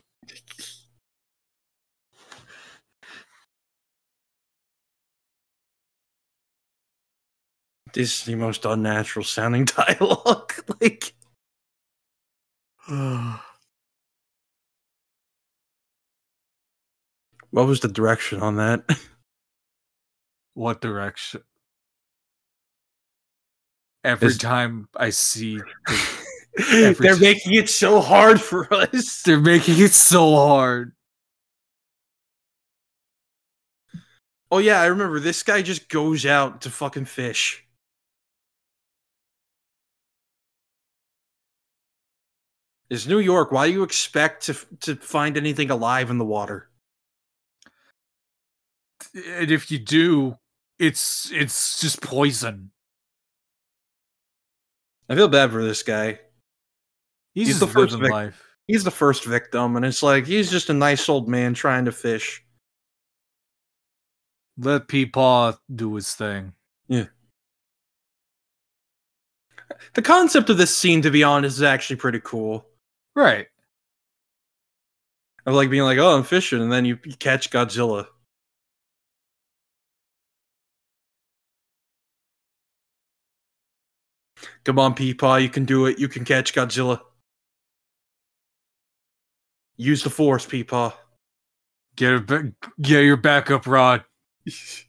S1: This is the most unnatural sounding dialogue. like, what was the direction on that?
S2: what direction? Every time I see,
S1: They're making it so hard for us.
S2: they're making it so hard.
S1: Oh yeah, I remember this guy just goes out to fucking fish. It's New York. Why do you expect to to find anything alive in the water?
S2: And if you do, it's it's just poison.
S1: I feel bad for this guy.
S2: He's,
S1: he's the first victim.
S2: Life.
S1: He's the first victim, and it's like he's just a nice old man trying to fish.
S2: Let Peepaw do his thing. Yeah.
S1: The concept of this scene, to be honest, is actually pretty cool.
S2: Right.
S1: Of like being like, oh, I'm fishing, and then you, you catch Godzilla. Come on, Peepaw, you can do it. You can catch Godzilla. Use the force, Peepaw.
S2: Get it back. Get your backup rod.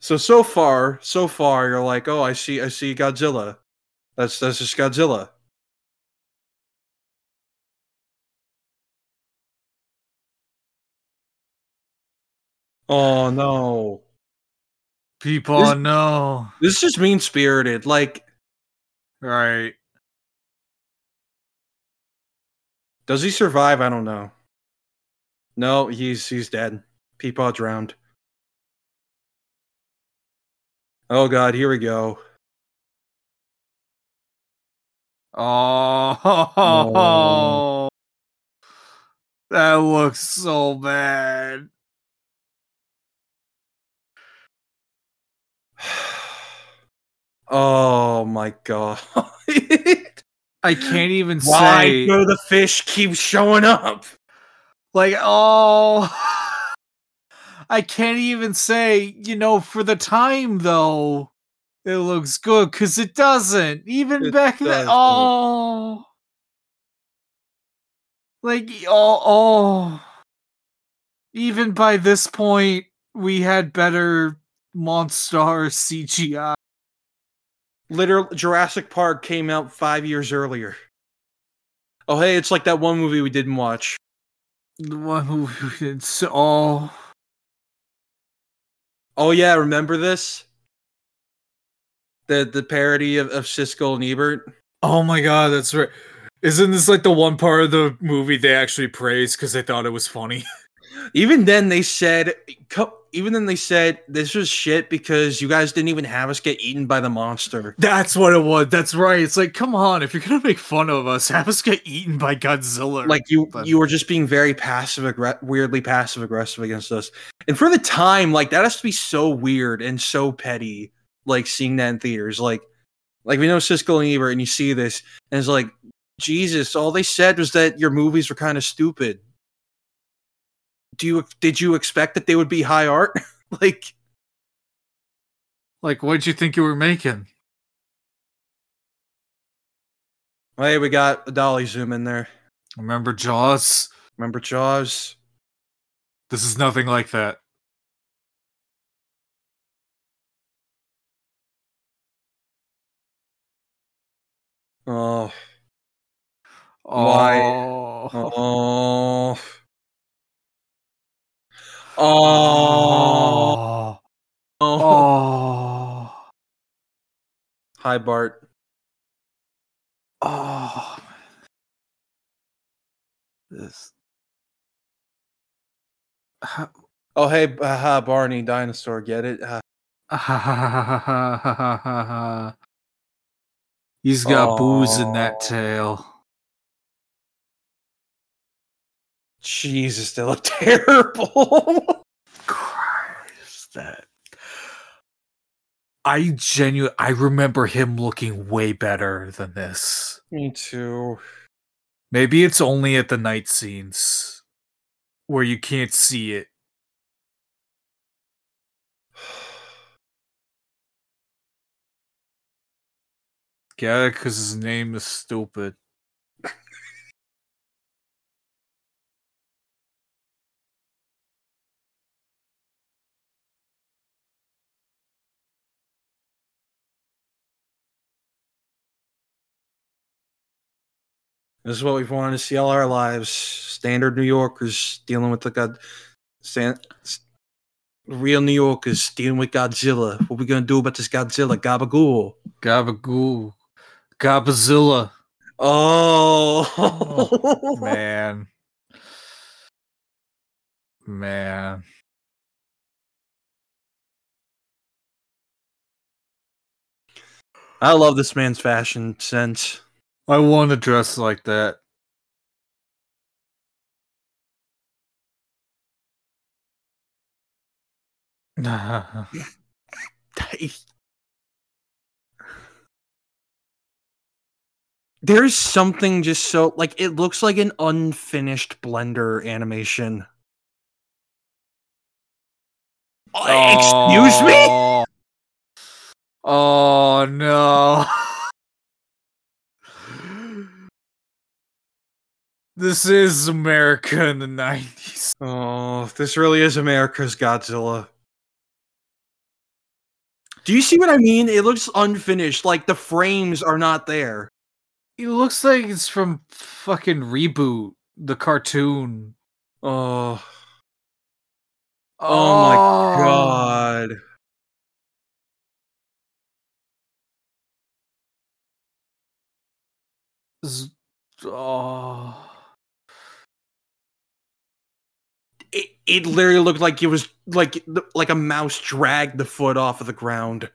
S1: So so far, so far, you're like, oh, I see, I see Godzilla. That's that's just Godzilla. Oh no,
S2: People
S1: This-
S2: no.
S1: this is just mean spirited. Like,
S2: Right.
S1: Does he survive? I don't know. No, he's he's dead. Peepaw drowned. Oh god, here we go.
S2: Oh. That looks so bad.
S1: Oh my god.
S2: I can't even
S1: Why
S2: say Why
S1: do the fish keep showing up?
S2: like oh I can't even say, you know, for the time though, it looks good because it doesn't. Even
S1: It
S2: back then, oh, like oh, oh, even by this point, we had better Monstar CGI.
S1: Literally, Jurassic Park came out five years earlier. Oh, hey, it's like that one movie we didn't watch.
S2: The one who it's oh,
S1: Oh yeah, remember this? The the parody of, of Siskel and Ebert.
S2: oh my god, that's right. Isn't this like the one part of the movie they actually praised because they thought it was funny?
S1: Even then, they said. Even then, they said this was shit because you guys didn't even have us get eaten by the monster.
S2: That's what it was. That's right. It's like, come on, if you're gonna make fun of us, have us get eaten by Godzilla.
S1: Like you,
S2: But-
S1: you were just being very passive, aggre- weirdly passive aggressive against us. And for the time, like that has to be so weird and so petty. Like seeing that in theaters, like, like we know Siskel and Ebert, and you see this, and it's like, Jesus, all they said was that your movies were kind of stupid. Do you did you expect that they would be high art? like,
S2: like, what'd you think you were making?
S1: hey, we got a dolly zoom in there.
S2: Remember Jaws?
S1: Remember Jaws?
S2: This is nothing like that.
S1: Oh,
S2: Why?
S1: Why?
S2: Oh.
S1: Oh, oh,
S2: Oh.
S1: oh.
S2: Oh.
S1: Hi, Bart.
S2: Oh. This.
S1: Oh, hey, uh, Barney, dinosaur. Get it? Uh,
S2: He's got booze in that
S1: Oh.
S2: tail.
S1: Jesus, they look terrible.
S2: Christ, that. I genuinely, I remember him looking way better than this.
S1: Me too.
S2: Maybe it's only at the night scenes where you can't see it. yeah. Because his name is stupid.
S1: This is what we've wanted to see all our lives. Standard New Yorkers dealing with the God. Stan, s- real New Yorkers dealing with Godzilla. What we gonna do about this Godzilla? Gabagool.
S2: Gabagoo. Gabazilla.
S1: Oh, oh
S2: Man. Man.
S1: I love this man's fashion sense.
S2: I want to dress like that.
S1: There's something just so like it looks like an unfinished Blender animation. Uh, Excuse me?
S2: Oh. Oh no. This is America in the 90s.
S1: Oh, this really is America's Godzilla. Do you see what I mean? It looks unfinished. Like the frames are not there.
S2: It looks like it's from fucking Reboot, the cartoon.
S1: Oh. Oh my oh. god.
S2: Z- Oh.
S1: It, it literally looked like it was like like a mouse dragged the foot off of the ground.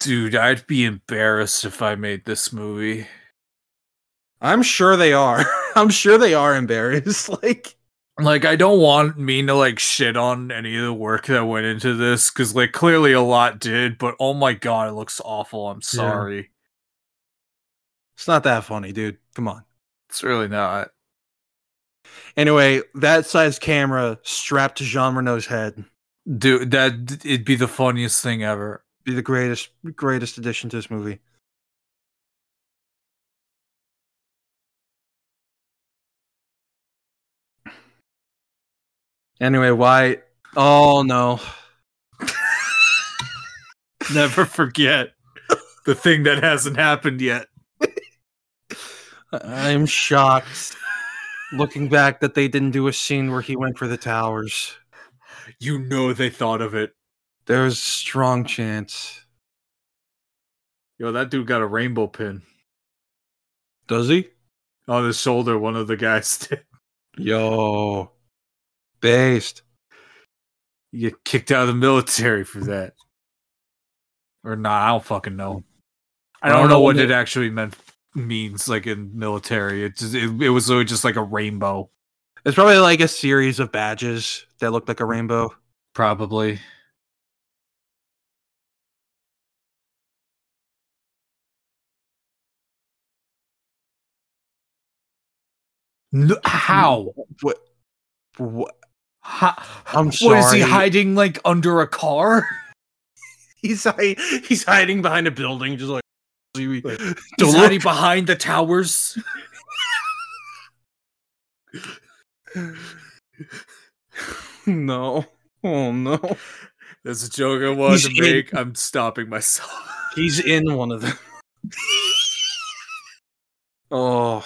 S2: Dude, I'd be embarrassed if I made this movie.
S1: I'm sure they are. I'm sure they are embarrassed. Like
S2: Like, I don't want me to like shit on any of the work that went into this because, like, clearly a lot did. But oh my god, it looks awful. I'm sorry.
S1: it's not that funny, dude. Come on.
S2: It's really not.
S1: Anyway, that size camera strapped to Jean Reno's head
S2: Dude, that it'd be the funniest thing ever.
S1: be the greatest greatest addition to this movie. Anyway, why? Oh no.
S2: Never forget the thing that hasn't happened yet.
S1: I'm shocked looking back that they didn't do a scene where he went for the towers.
S2: You know they thought of it.
S1: There's a strong chance.
S2: Yo, that dude got a rainbow pin
S1: Does he?
S2: on his shoulder. One of the guys did.
S1: Yo. Based.
S2: You get kicked out of the military for that. Or not, I don't fucking know. I don't, know what it actually meant means like in military. It just, it, it was just like a rainbow.
S1: It's probably like a series of badges that look like a rainbow.
S2: Probably. No, how?
S1: What? What?
S2: how?
S1: I'm sorry.
S2: What is he hiding like under a car?
S1: He's hi- he's hiding behind a building, just like.
S2: He's
S1: Don't
S2: hiding
S1: look.
S2: behind the towers.
S1: No. Oh no.
S2: There's a joke I wanted
S1: He's
S2: to
S1: in-
S2: make. I'm stopping myself.
S1: He's in one of them. oh.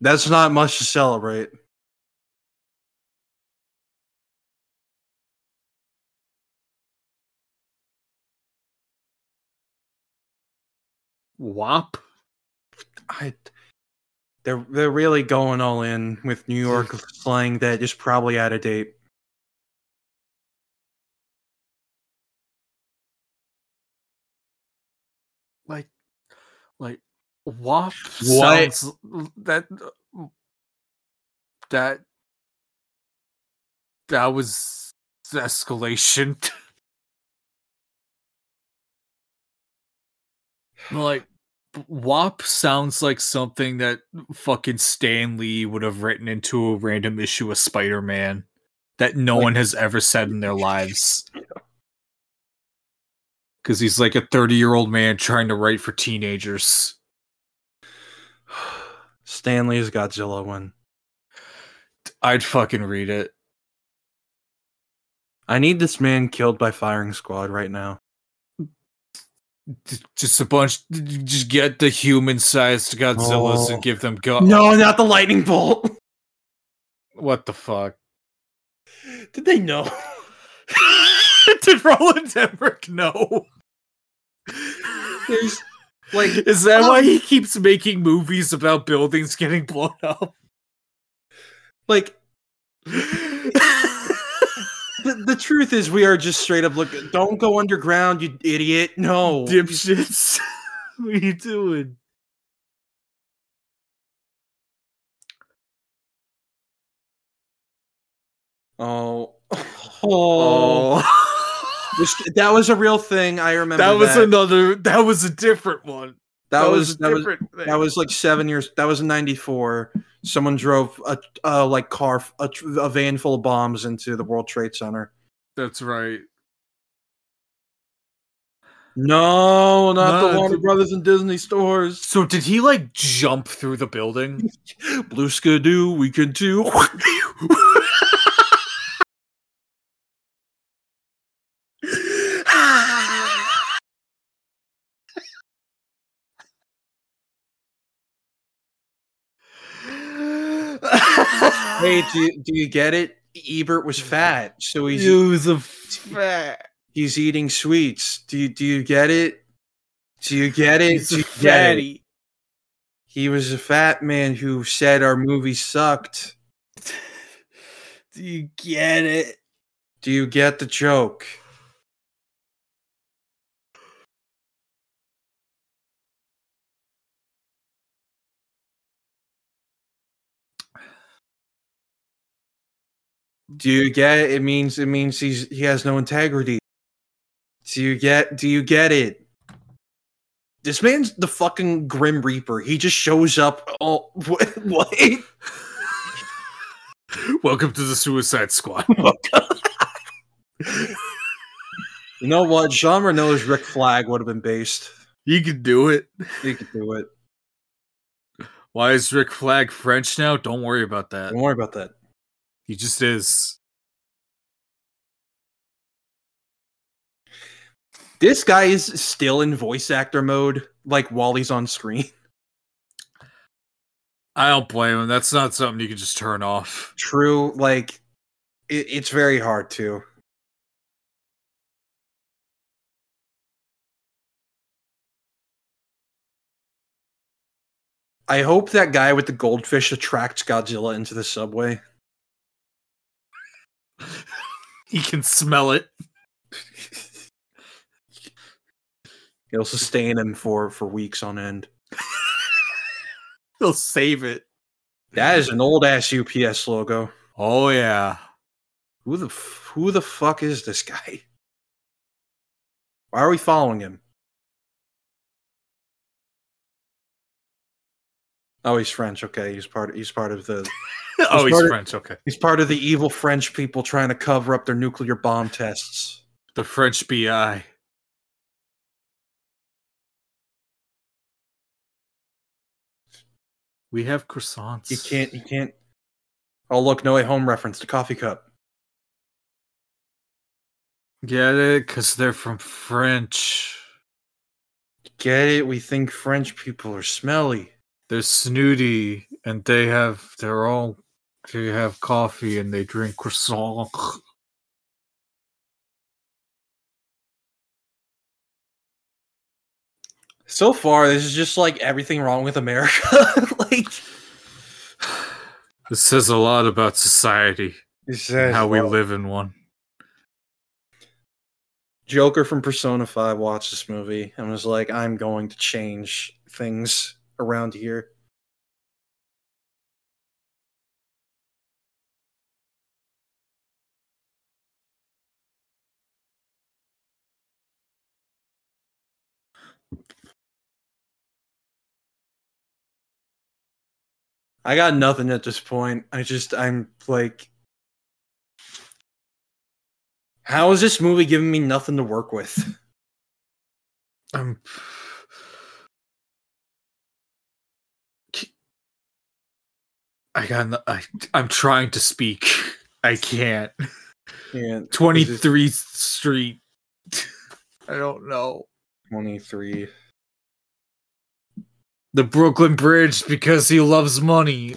S1: That's not much to celebrate.
S2: Wop.
S1: I they're they're really going all in with New York slang that is probably out of date.
S2: like like WAP
S1: What?
S2: sounds that that that was escalation. like WAP sounds like something that fucking Stan Lee would have written into a random issue of Spider-Man that no
S1: Like-
S2: one has ever said in their lives. Because he's like a 30 year old man trying to write for teenagers.
S1: Stan Lee's Godzilla one.
S2: I'd fucking read it.
S1: I need this man killed by firing squad right now.
S2: J- Just a bunch, just get the human sized Godzillas
S1: Oh.
S2: and give them go.
S1: No, not the lightning bolt.
S2: What the fuck?
S1: Did they know?
S2: Did Roland Emmerich know?
S1: There's like
S2: Is that why um, he keeps making movies about buildings getting blown up?
S1: like the, the truth is we are just straight up looking don't go underground, you idiot. No.
S2: Dipshits. what are you doing?
S1: Oh. oh. Oh. This- that was a real thing. I remember
S2: that was
S1: that.
S2: another. That was a different one.
S1: that, was,
S2: a
S1: that was
S2: thing.
S1: that was like seven years. That was '94. Someone drove a, a like car, a, a van full of bombs into the World Trade Center.
S2: That's right.
S1: No, not
S2: No,
S1: the Warner
S2: the-
S1: Brothers and Disney stores.
S2: So did he like jump through the building?
S1: Blue Skidoo, we can do. hey, do you, do you get it? Ebert was fat, so he's he
S2: was a fat.
S1: he's eating sweets. Do you do you get it? Do you get it?
S2: He's
S1: Do
S2: a
S1: you get it? He was a fat man who said our movie sucked.
S2: Do you get it?
S1: Do you get the joke? Do you get it? It means it means he's he has no integrity. Do you get do you get it? This man's the fucking Grim Reaper. He just shows up. Oh, all what? what?
S2: Welcome to the Suicide Squad.
S1: You know what? Jean Reno's Rick Flag would have been based.
S2: You could do it.
S1: He could do it.
S2: Why is Rick Flag French now? Don't worry about that.
S1: Don't worry about that.
S2: He just is.
S1: This guy is still in voice actor mode, like while he's on screen.
S2: I don't blame him. That's not something you can just turn off.
S1: True, like it, it's very hard to. I hope that guy with the goldfish attracts Godzilla into the subway.
S2: He can smell it.
S1: It'll sustain him for for weeks on end.
S2: He'll save it.
S1: That is an old ass UPS logo.
S2: Oh yeah.
S1: Who the f- who the fuck is this guy? Why are we following him? Oh, he's French. Okay, he's part. He's part of the.
S2: Oh, he's
S1: part of-
S2: French. Okay.
S1: He's part of the evil French people trying to cover up their nuclear bomb tests.
S2: The French BI. We have croissants.
S1: You can't. You can't. Oh, look, no way home reference to coffee cup.
S2: get it because they're from French.
S1: Get it? We think French people are smelly.
S2: They're snooty and they have their own. They have coffee and they drink croissant.
S1: So far, this is just like everything wrong with America. like
S2: This says a lot about society,
S1: this
S2: and
S1: says
S2: how we
S1: well,
S2: live in one.
S1: Joker from Persona 5 watched this movie and was like, I'm going to change things around here. I got nothing at this point. I just, I'm like, how is this movie giving me nothing to work with?
S2: Um, I got. I, I'm trying to speak. I can't.
S1: Yeah,
S2: 23th Street. I don't know.
S1: 23.
S2: The Brooklyn Bridge because he loves money.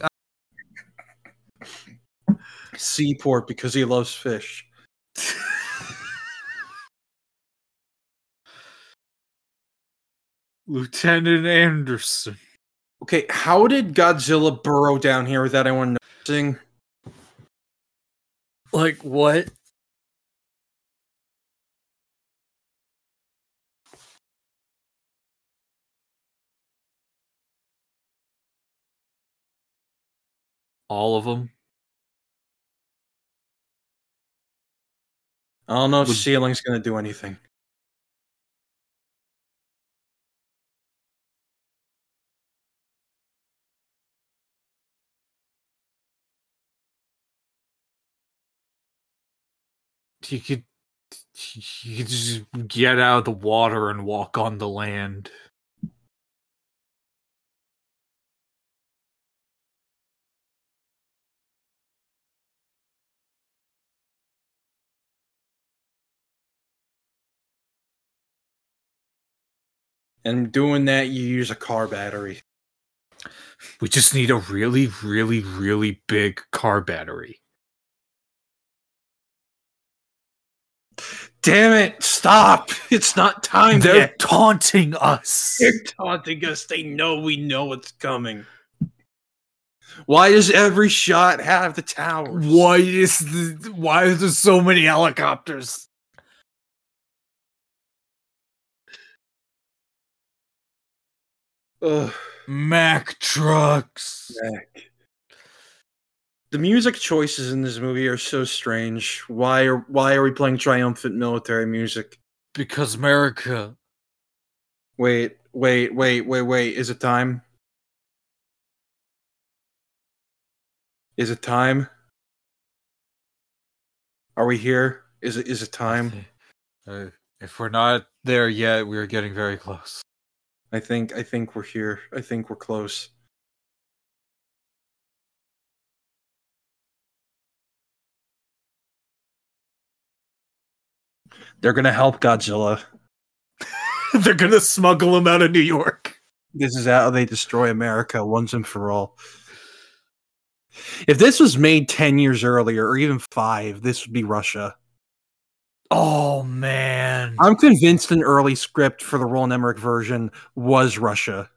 S1: Seaport because he loves fish.
S2: Lieutenant Anderson.
S1: Okay, how did Godzilla burrow down here without anyone noticing?
S2: Like what? All of them.
S1: I don't know if
S2: Would-
S1: ceiling's gonna do anything.
S2: He could he could just get out of the water and walk on the land.
S1: And doing that, you use a car battery.
S2: We just need a really, really, really big car battery.
S1: Damn it! Stop! It's not time
S2: They're
S1: yet.
S2: taunting us.
S1: They're taunting us. They know we know what's coming. Why does every shot have the towers?
S2: Why is the, why is there so many helicopters?
S1: Ugh,
S2: Mack trucks.
S1: heck. The music choices in this movie are so strange. Why are why are we playing triumphant military music?
S2: Because America.
S1: Wait, wait, wait, wait, wait. Is it time? Is it time? Are we here? Is it is it time?
S2: Uh, if we're not there yet, we're getting very close.
S1: I think I think we're here. I think we're close. They're gonna help Godzilla.
S2: They're gonna smuggle him out of New York.
S1: This is how they destroy America once and for all. If this was made 10 years earlier or even five, this would be Russia.
S2: Oh man.
S1: I'm convinced an early script for the Roland Emmerich version was Russia.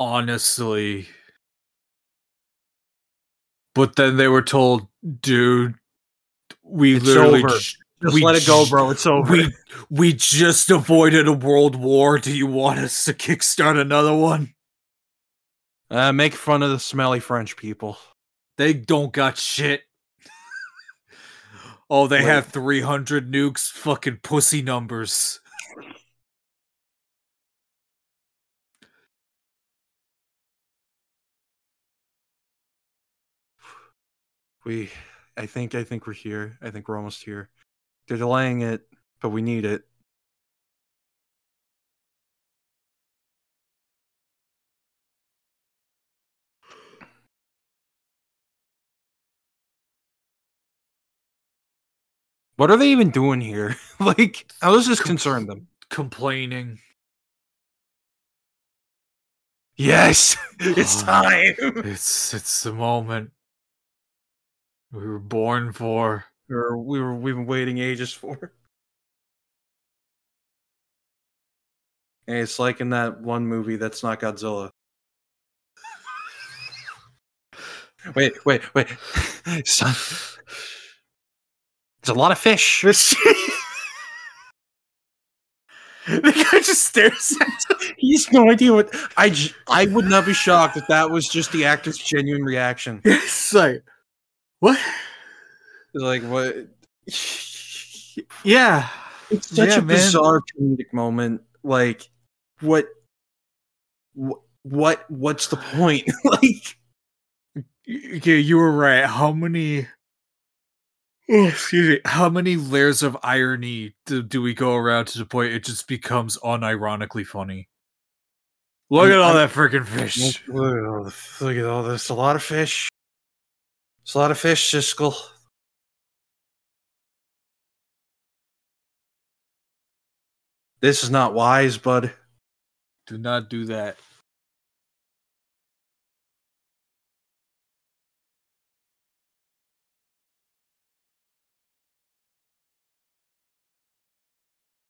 S2: Honestly. But then they were told, dude, we
S1: It's
S2: literally j-
S1: Just
S2: We
S1: let it go, bro. It's over.
S2: we we just avoided a world war. Do you want us to kickstart another one?
S1: Uh, make fun of the smelly French people.
S2: They don't got shit. oh, they
S1: Wait.
S2: have 300 nukes, fucking pussy numbers.
S1: We, I think, I think we're here. I think we're almost here. They're delaying it, but we need it. What are they even doing here? like, how does this concern them?
S2: Complaining.
S1: Yes, it's ah, time.
S2: It's it's the moment we were born for.
S1: Or we were we've been waiting ages for. And it's like in that one movie that's not Godzilla. wait, wait, wait. Son. There's a lot of fish.
S2: the guy just stares at
S1: He has no idea what I j- I would not be shocked if that was just the actor's genuine reaction.
S2: It's like, what?
S1: Like what
S2: Yeah.
S1: It's such
S2: Yeah,
S1: a
S2: man.
S1: bizarre comedic moment. Like, what, what, what, what's the point? like,
S2: Okay, you were right. How many? Oh, excuse me. How many layers of irony do, do we go around to the point it just becomes unironically funny? Look
S1: I'm-
S2: at all
S1: I'm-
S2: that freaking fish.
S1: look at all this. Look at all this. A lot of fish. It's a lot of fish, Siskel. This is not wise, bud.
S2: Do not do that.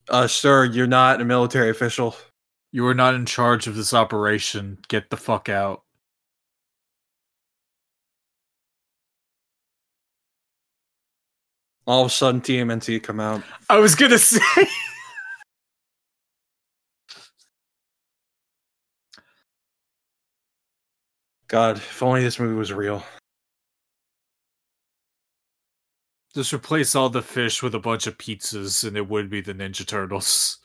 S1: Uh, sir, you're not a military official.
S2: You are not in charge of this operation. Get the fuck out.
S1: All of a sudden, TMNT come out.
S2: I was gonna say.
S1: God, if only this movie was real.
S2: Just replace all the fish with a bunch of pizzas, and it would be the Ninja Turtles.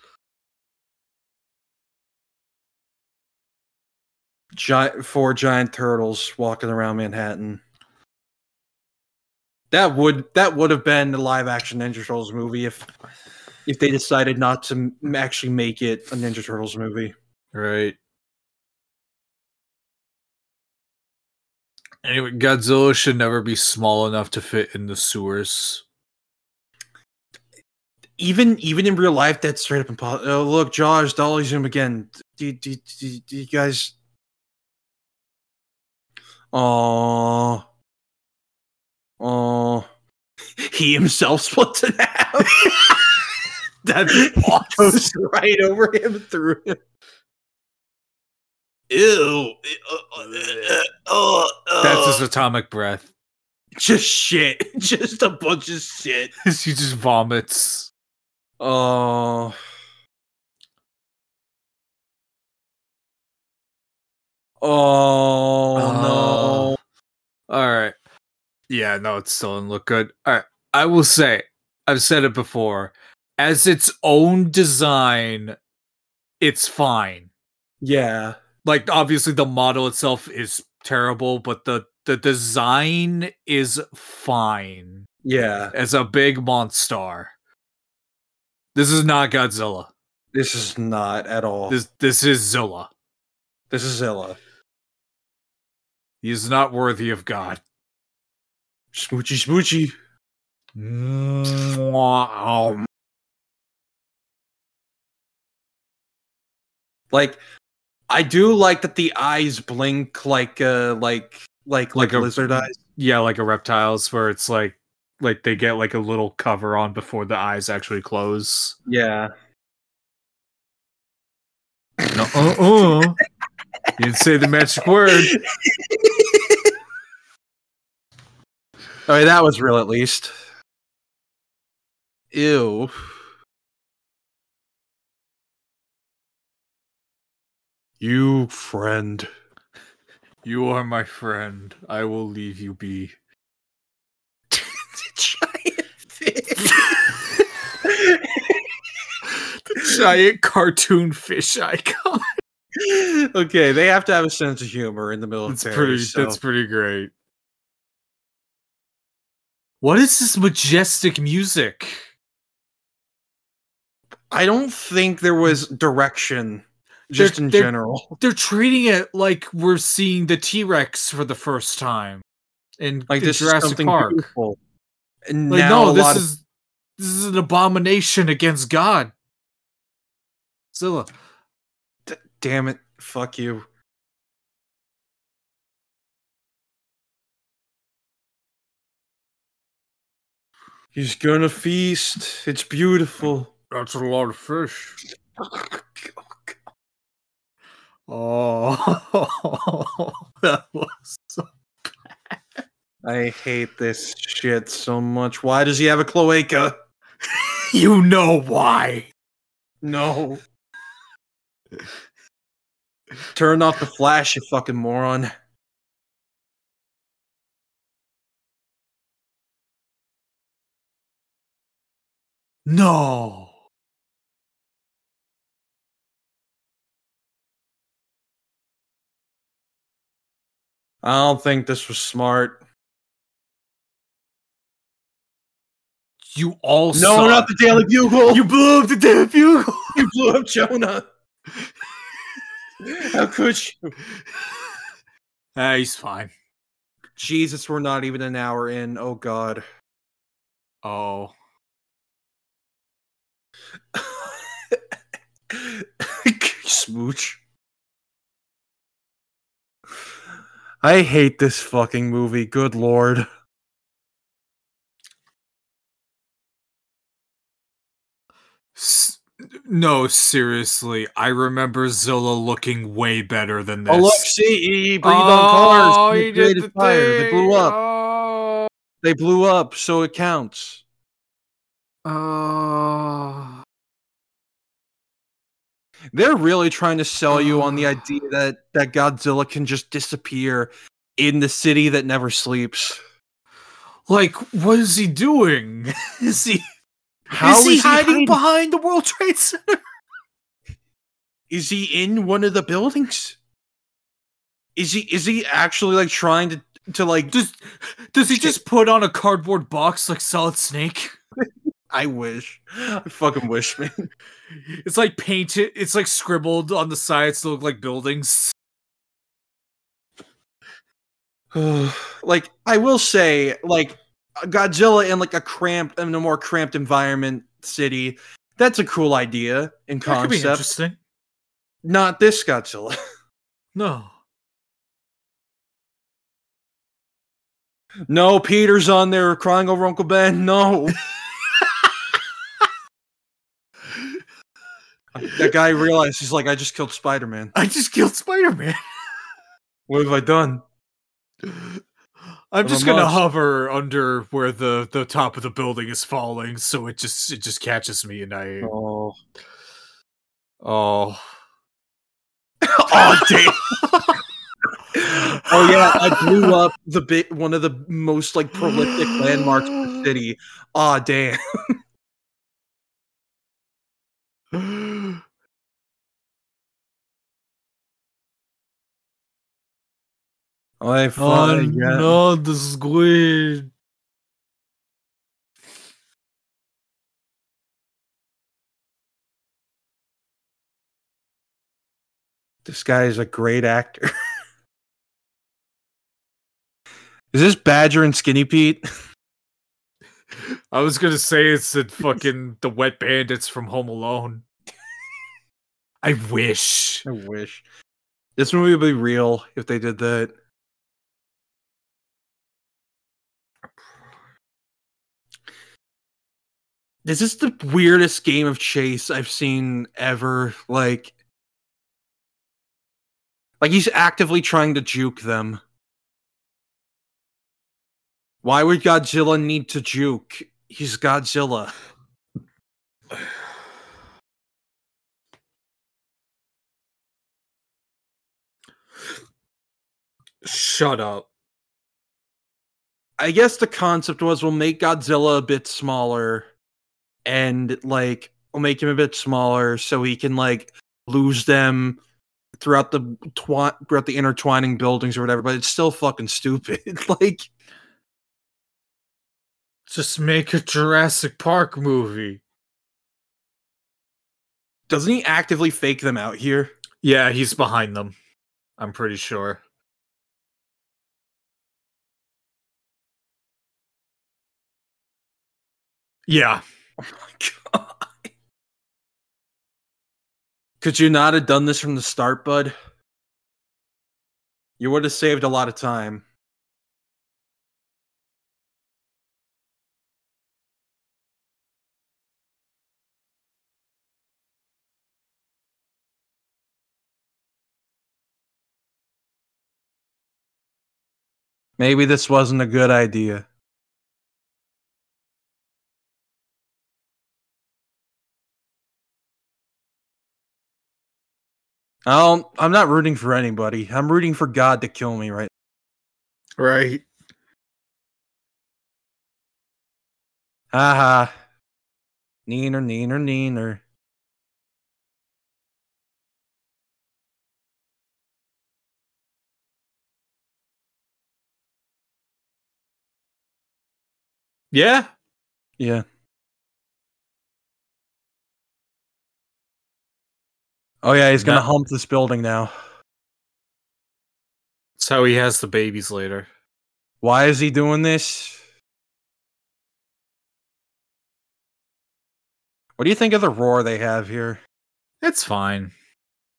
S1: Giant, four giant turtles walking around Manhattan. That would that would have been the live action Ninja Turtles movie if if they decided not to actually make it a Ninja Turtles movie.
S2: Right. Anyway, Godzilla should never be small enough to fit in the sewers.
S1: Even even in real life, that's straight up impossible. Oh, look, Jaws, dolly zoom again. Do, do, do, do you guys? Oh, oh, he himself splits in half.
S2: That's
S1: goes right over him through him. Ew. Oh,
S2: That's his atomic breath.
S1: just shit. Just a bunch of shit.
S2: he just vomits.
S1: Oh. Oh no.
S2: Uh, all right. Yeah, no, it still doesn't look good. All right. I will say, I've said it before. As its own design, it's fine.
S1: Yeah.
S2: Like obviously the model itself is terrible, but the the design is fine
S1: Yeah.
S2: as a big monster. This is not Godzilla.
S1: This is not at all. This,
S2: This is Zilla.
S1: this is Zilla.
S2: He is not worthy of God.
S1: Smoochy smoochy.
S2: Mwah. Um.
S1: Like I do like that the eyes blink like uh like like like,
S2: Like a-
S1: lizard eyes.
S2: Yeah, like a reptiles where it's like like they get like a little cover on before the eyes actually close.
S1: Yeah.
S2: No, uh, uh. You didn't say the magic word.
S1: All right, that was real at least. Ew. You friend.
S2: You are my friend. I will leave you be.
S1: the Giant fish.
S2: the Giant cartoon fish icon.
S1: okay, they have to have a sense of humor in the military.
S2: That's pretty.
S1: so-
S2: That's pretty great. What is this majestic music?
S1: I don't think there was direction, just
S2: They're-
S1: in
S2: they're-
S1: general.
S2: They're treating it like we're seeing the T Rex for the first time in,
S1: Like
S2: in
S1: this is
S2: Jurassic
S1: something
S2: Park.
S1: beautiful. And
S2: Like,
S1: now
S2: no, this
S1: lot of-
S2: is this is an abomination against God. Zilla.
S1: D- damn it, fuck you. He's gonna feast. It's beautiful.
S2: That's a lot of fish. Oh, that was so. Bad.
S1: I hate this shit so much. Why does he have a cloaca?
S2: You know why?
S1: No. Turn off the flash, you fucking moron.
S2: No.
S1: I don't think this was smart.
S2: You all
S1: No,
S2: suck.
S1: not the Daily Bugle.
S2: You blew up the debut.
S1: You blew up Jonah. How could you?
S2: ah, he's fine.
S1: Jesus, we're not even an hour in. Oh God.
S2: Oh.
S1: Smooch. I hate this fucking movie. Good lord.
S2: S- no, seriously. I remember Zilla looking way better than this.
S1: Oh look, see, he, he breathed
S2: Oh,
S1: on cars.
S2: he
S1: He
S2: did the
S1: fire. They blew up.
S2: Oh.
S1: They blew up, so it counts.
S2: Oh.
S1: They're really trying to sell you on the oh. idea that that Godzilla can just disappear in the city that never sleeps.
S2: Like, what is he doing? Is he
S1: How
S2: is he hiding behind the World Trade Center?
S1: Is he in one of the buildings? Is he is he actually like trying to to like
S2: Does does he just put on a cardboard box like Solid Snake?
S1: I wish. I fucking wish, man.
S2: It's like painted. It's like scribbled on the sides to look like buildings.
S1: like I will say, like Godzilla in like a cramped in a more cramped environment city. That's a cool idea in
S2: That could be
S1: concept.
S2: interesting.
S1: Not this Godzilla.
S2: No.
S1: No, Peter's on there crying over Uncle Ben. No. that guy realized he's like, I just killed Spider Man.
S2: I just killed Spider Man.
S1: What have I done?
S2: I'm just gonna
S1: monster.
S2: hover under where the the top of the building is falling, so it just it just catches me, and I
S1: Oh,
S2: oh
S1: oh damn. Oh yeah, I blew up the bit one of the most like prolific landmarks in the city. Ah damn. I
S2: oh no, the squid.
S1: This guy is a great actor. is this Badger and Skinny Pete?
S2: I was gonna say it's the fucking the wet bandits from Home Alone. I wish.
S1: I wish. This movie would be real if they did that. This is the weirdest game of chase I've seen ever. Like, like he's actively trying to juke them. Why would Godzilla need to juke? He's Godzilla.
S2: Shut up.
S1: I guess the concept was we'll make Godzilla a bit smaller and like we'll make him a bit smaller so he can like lose them throughout the twi- throughout the intertwining buildings or whatever, but it's still fucking stupid. like
S2: Just make a Jurassic Park movie.
S1: doesn't he actively fake them out here?
S2: Yeah, he's behind them. I'm pretty sure. Yeah.
S1: Oh my god. Could you not have done this from the start, bud? You would have saved a lot of time. Maybe this wasn't a good idea. Oh, I'm not rooting for anybody. I'm rooting for God to kill me right.
S2: Right.
S1: Haha. Neener, neener, neener.
S2: Yeah.
S1: Yeah. Oh yeah, he's gonna
S2: No.
S1: hump this building now.
S2: That's how he has the babies later.
S1: Why is he doing this? What do you think of the roar they have here?
S2: It's fine.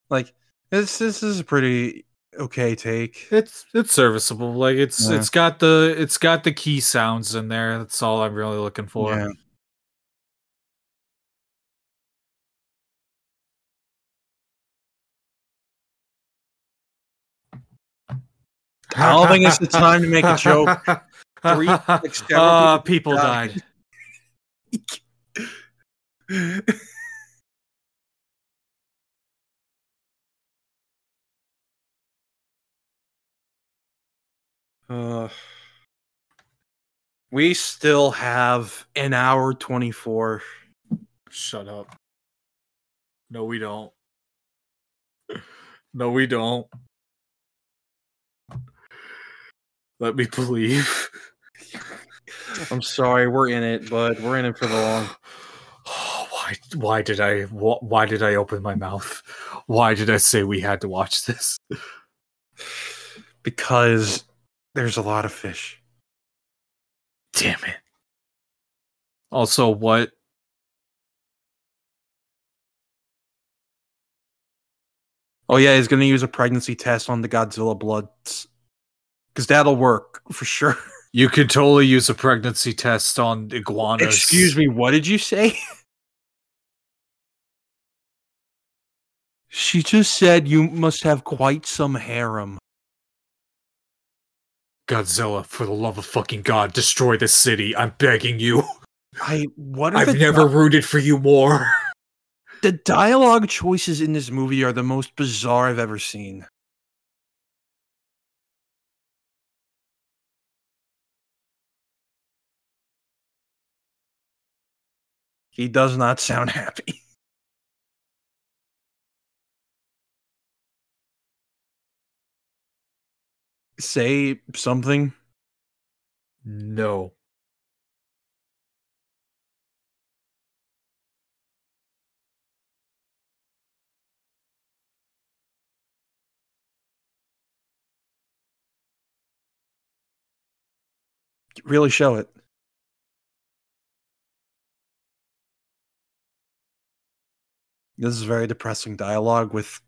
S1: Like this this is a pretty okay take.
S2: It's it's serviceable. Like it's
S1: Yeah.
S2: it's got the it's got the key sounds in there. That's all I'm really looking for.
S1: Yeah. I don't think it's the time to make a joke. Three,
S2: uh,
S1: people
S2: people
S1: died.
S2: died.
S1: Uh, we still have an hour 24.
S2: Shut up. No, we don't. No, we don't. Let me believe.
S1: I'm sorry, we're in it, but we're in it for the long.
S2: why? Why did I? wh- Why did I open my mouth? Why did I say we had to watch this?
S1: Because there's a lot of fish.
S2: Damn it. Also, what?
S1: Oh yeah, he's gonna use a pregnancy test on the Godzilla bloods. Cause that'll work for sure.
S2: You could totally use a pregnancy test on iguanas.
S1: Excuse me, what did you say? she just said you must have quite some harem.
S2: Godzilla, for the love of fucking God, destroy this city. I'm begging you.
S1: I what
S2: I've never rooted for you more.
S1: the dialogue choices in this movie are the most bizarre I've ever seen. He does not sound happy. Say something.
S2: No.
S1: Really show it. This is very depressing dialogue with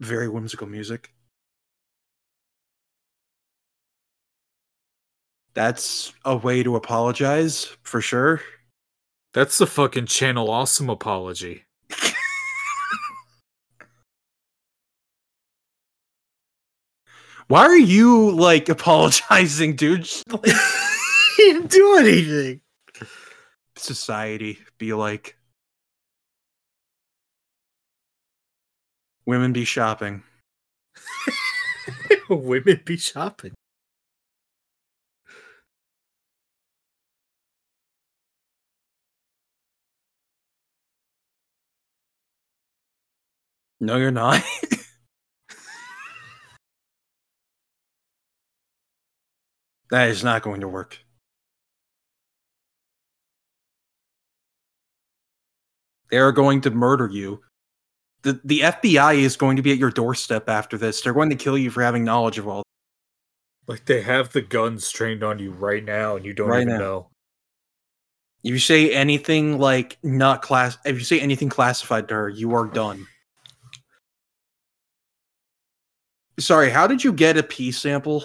S1: very whimsical music. That's a way to apologize for sure.
S2: That's the fucking Channel Awesome apology.
S1: Why are you like apologizing, dude? Just, like,
S2: he didn't do anything.
S1: society be like women be shopping.
S2: Women be shopping.
S1: No, you're not. that is not going to work. They are going to murder you. The the FBI is going to be at your doorstep after this. They're going to kill you for having knowledge of all.
S2: Like they have the guns trained on you right now, and you don't
S1: Right
S2: even
S1: now.
S2: know.
S1: If you say anything like not class, if you say anything classified to her, you are done. Sorry, how did you get a pee sample?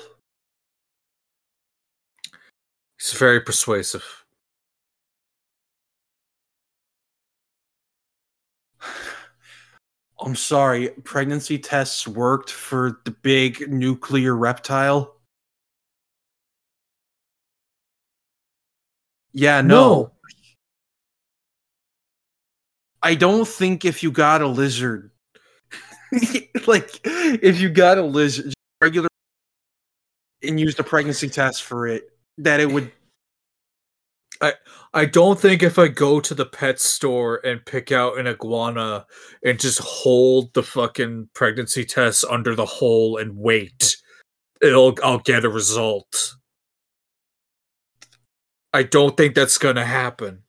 S2: He's very persuasive.
S1: I'm sorry, pregnancy tests worked for the big nuclear reptile. Yeah, no. I don't think if you got a lizard, like if you got a lizard, regular, and used a pregnancy test for it, that it would.
S2: I I don't think if I go to the pet store and pick out an iguana and just hold the fucking pregnancy test under the hole and wait, it'll I'll get a result. I don't think that's gonna happen.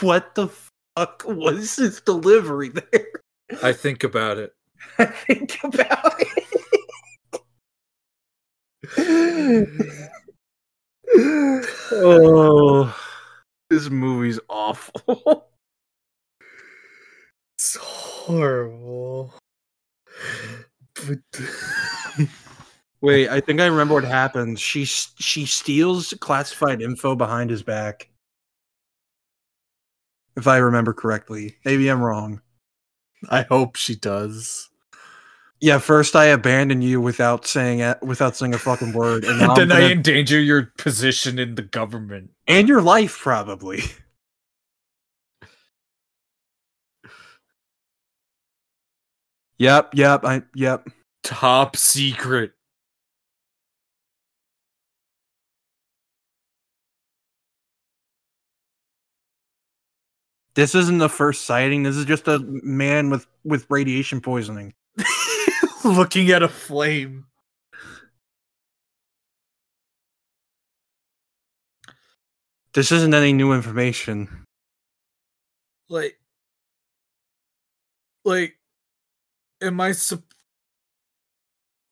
S1: What the fuck was his delivery there?
S2: I think about it.
S1: I think about it. oh, this movie's awful.
S2: It's horrible. But
S1: Wait, I think I remember what happens. She she steals classified info behind his back. If I remember correctly, maybe I'm wrong.
S2: I hope she does.
S1: Yeah, first I abandon you without saying it, without saying a fucking word, and, I'm
S2: then I
S1: gonna-
S2: endanger your position in the government.
S1: and your life probably. Yep, yep, I yep.
S2: Top secret.
S1: This isn't the first sighting. This is just a man with with radiation poisoning.
S2: Looking at a flame.
S1: This isn't any new information.
S2: Like like am I sup-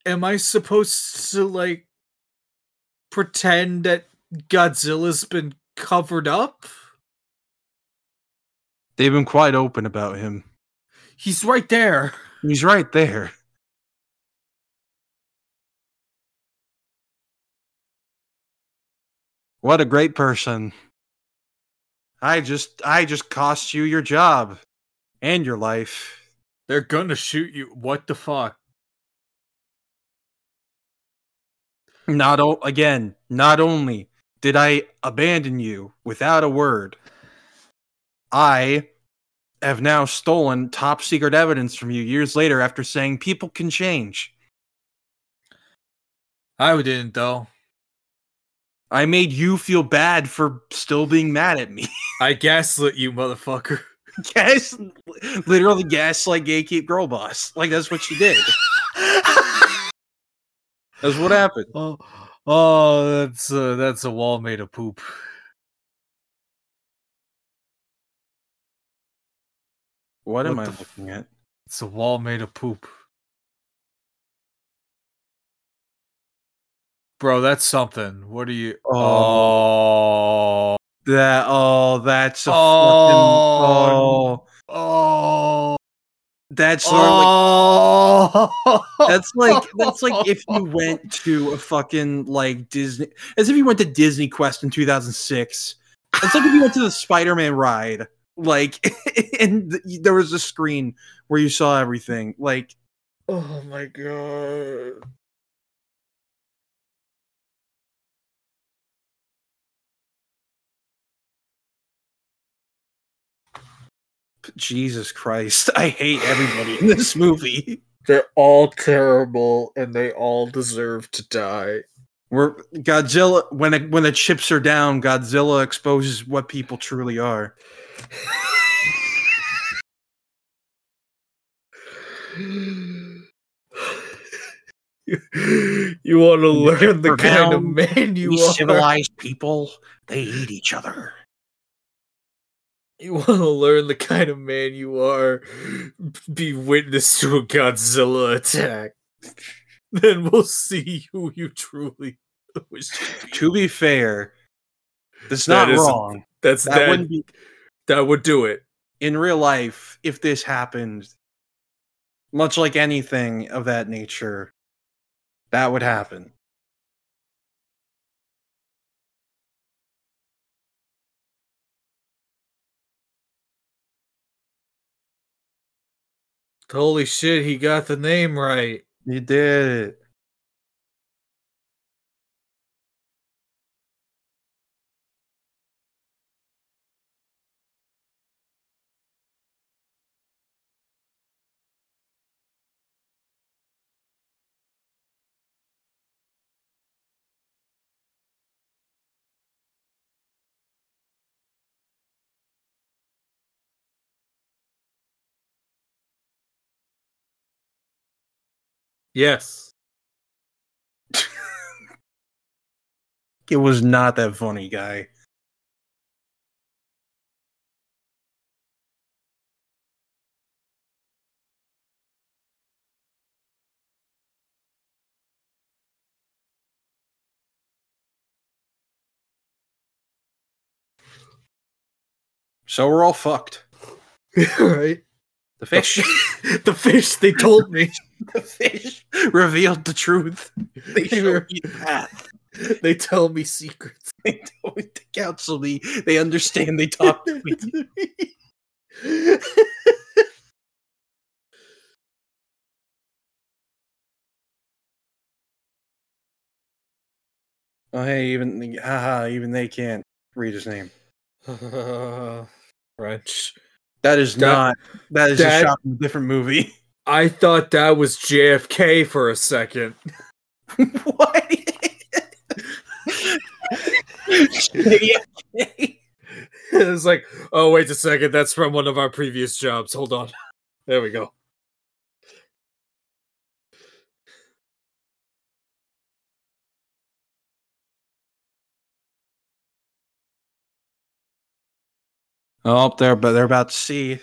S2: am I supposed to like pretend that Godzilla's been covered up?
S1: They've been quite open about him.
S2: He's right there.
S1: He's right there. What a great person. I just I just cost you your job and your life.
S2: They're gonna shoot you. What the fuck?
S1: Not o- again, not only did I abandon you without a word, I have now stolen top secret evidence from you years later after saying people can change.
S2: I didn't though.
S1: I made you feel bad for still being mad at me.
S2: I gaslit you, motherfucker.
S1: Gas, literally gaslight gay keep girl boss. Like that's what she did. That's what happened.
S2: Oh, oh, that's uh, that's a wall made of poop.
S1: What, am
S2: What
S1: I
S2: the f-
S1: looking at?
S2: It's a wall made of poop. Bro, that's something. What are you?
S1: Oh.
S2: Oh,
S1: That oh, that's a
S2: Oh.
S1: fucking oh,
S2: oh,
S1: that's of like
S2: oh.
S1: That's like that's like if you went to a fucking like Disney, as if you went to Disney Quest in 2006. It's like if you went to the Spider-Man ride, like, and there was a screen where you saw everything. Like,
S2: oh my god.
S1: Jesus Christ, I hate everybody in this movie.
S2: They're all terrible and they all deserve to die.
S1: Where Godzilla, when it, when the chips are down, Godzilla exposes what people truly are.
S2: you want to learn the kind of man you are.
S1: civilized people, they eat each other.
S2: You want to learn the kind of man you are. Be witness to a Godzilla attack. Then we'll see who you truly wish to be.
S1: To be fair, that's
S2: That
S1: not wrong.
S2: That's
S1: That
S2: that.
S1: wouldn't be
S2: that would do it.
S1: in real life if this happened. Much like anything of that nature, that would happen.
S2: Holy shit, he got the name right.
S1: He did it.
S2: Yes.
S1: It was not that funny, guy. So we're all fucked.
S2: right.
S1: The fish,
S2: the fish they told me.
S1: the fish revealed the truth. They
S2: They
S1: showed me the path.
S2: They tell me secrets.
S1: They don't they counsel me. They understand. They talk to me. Oh, hey, even haha, even they can't read his name.
S2: French.
S1: That is
S2: That-
S1: not. That is
S2: that-
S1: a shot from a different movie.
S2: I thought that was JFK for a second.
S1: what? JFK.
S2: it's like, oh wait a second, that's from one of our previous jobs. Hold on. There we go.
S1: Oh, they're but they're about to see.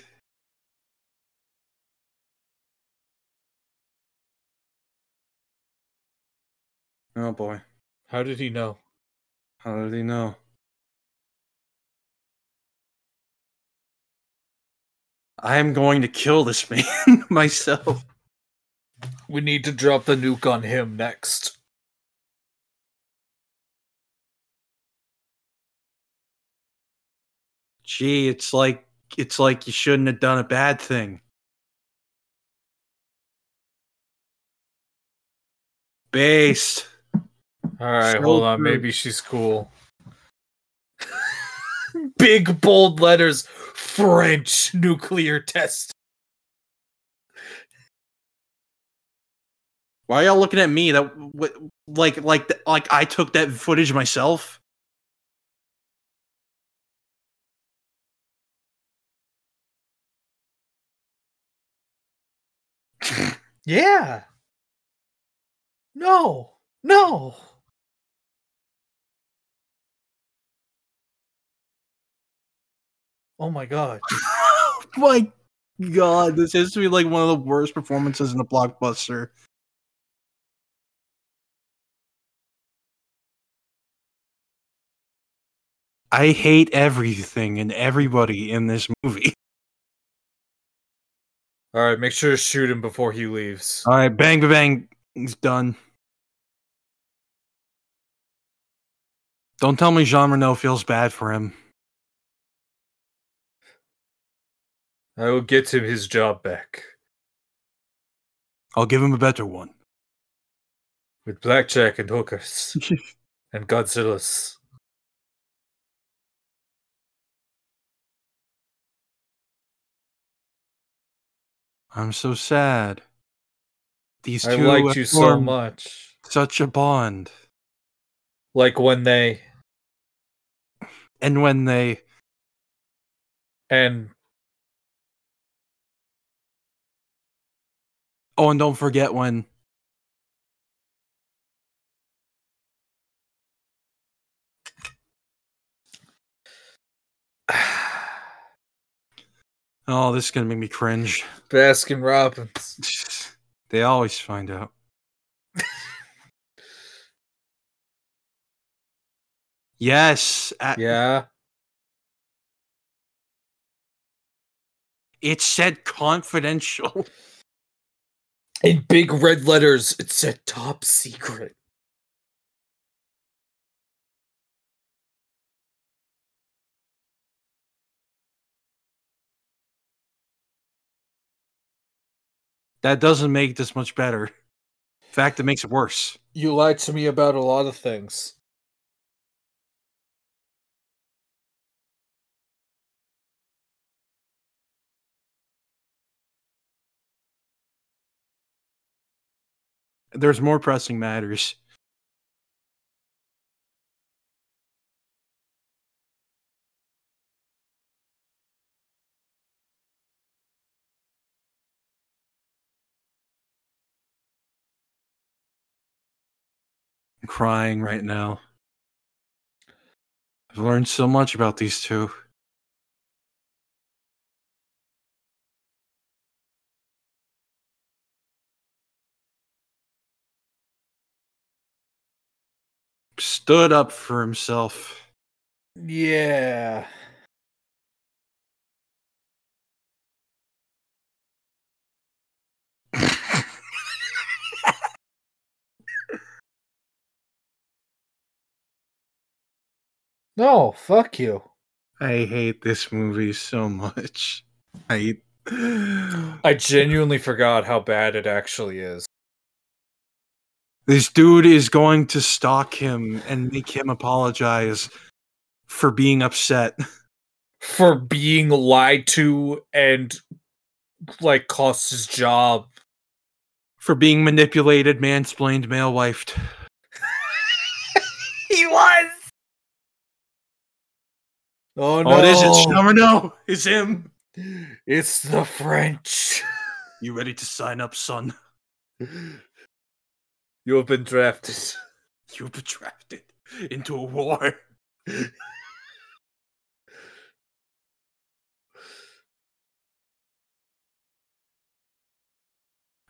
S1: Oh boy,
S2: How did he know?
S1: how did he know? I am going to kill this man myself.
S2: We need to drop the nuke on him next.
S1: Gee, it's like it's like you shouldn't have done a bad thing. Based.
S2: All right,
S1: So
S2: hold on.
S1: true.
S2: Maybe she's cool. Big bold letters French nuclear test.
S1: Why are y'all looking at me? That like like like I took that footage myself.
S2: Yeah. No. No. Oh my god.
S1: my god, this has to be like one of the worst performances in a blockbuster. I hate everything and everybody in this movie.
S2: All right, make sure to shoot him before he leaves.
S1: All right, bang, bang, bang. He's done. Don't tell me Jean Reno feels bad for him.
S2: I will get him his job back
S1: I'll give him a better one.
S2: with blackjack and hookers and Godzilla's.
S1: I'm so sad. These two
S2: I
S1: liked
S2: you so much.
S1: Such a bond.
S2: Like when they
S1: And when they
S2: and
S1: oh, and don't forget when oh, this is gonna make me cringe.
S2: Baskin Robbins.
S1: They always find out. yes, uh,
S2: Yeah.
S1: it said confidential.
S2: In big red letters, it said top secret.
S1: That doesn't make this much better. In fact, it makes it worse.
S2: You lied to me about a lot of things.
S1: There's more pressing matters. Crying right now. I've learned so much about these two. Stood up for himself.
S2: Yeah. No, fuck you.
S1: I hate this movie so much. I
S2: I genuinely forgot how bad it actually is.
S1: this dude is going to stalk him and make him apologize for being upset.
S2: For being lied to and like cost his job.
S1: For being manipulated, mansplained, male wifed.
S2: He was. Oh no!
S1: Oh, it is. It's. No, it's him.
S2: It's the French.
S1: You ready to sign up, son?
S2: You have been drafted.
S1: You've been drafted into a war.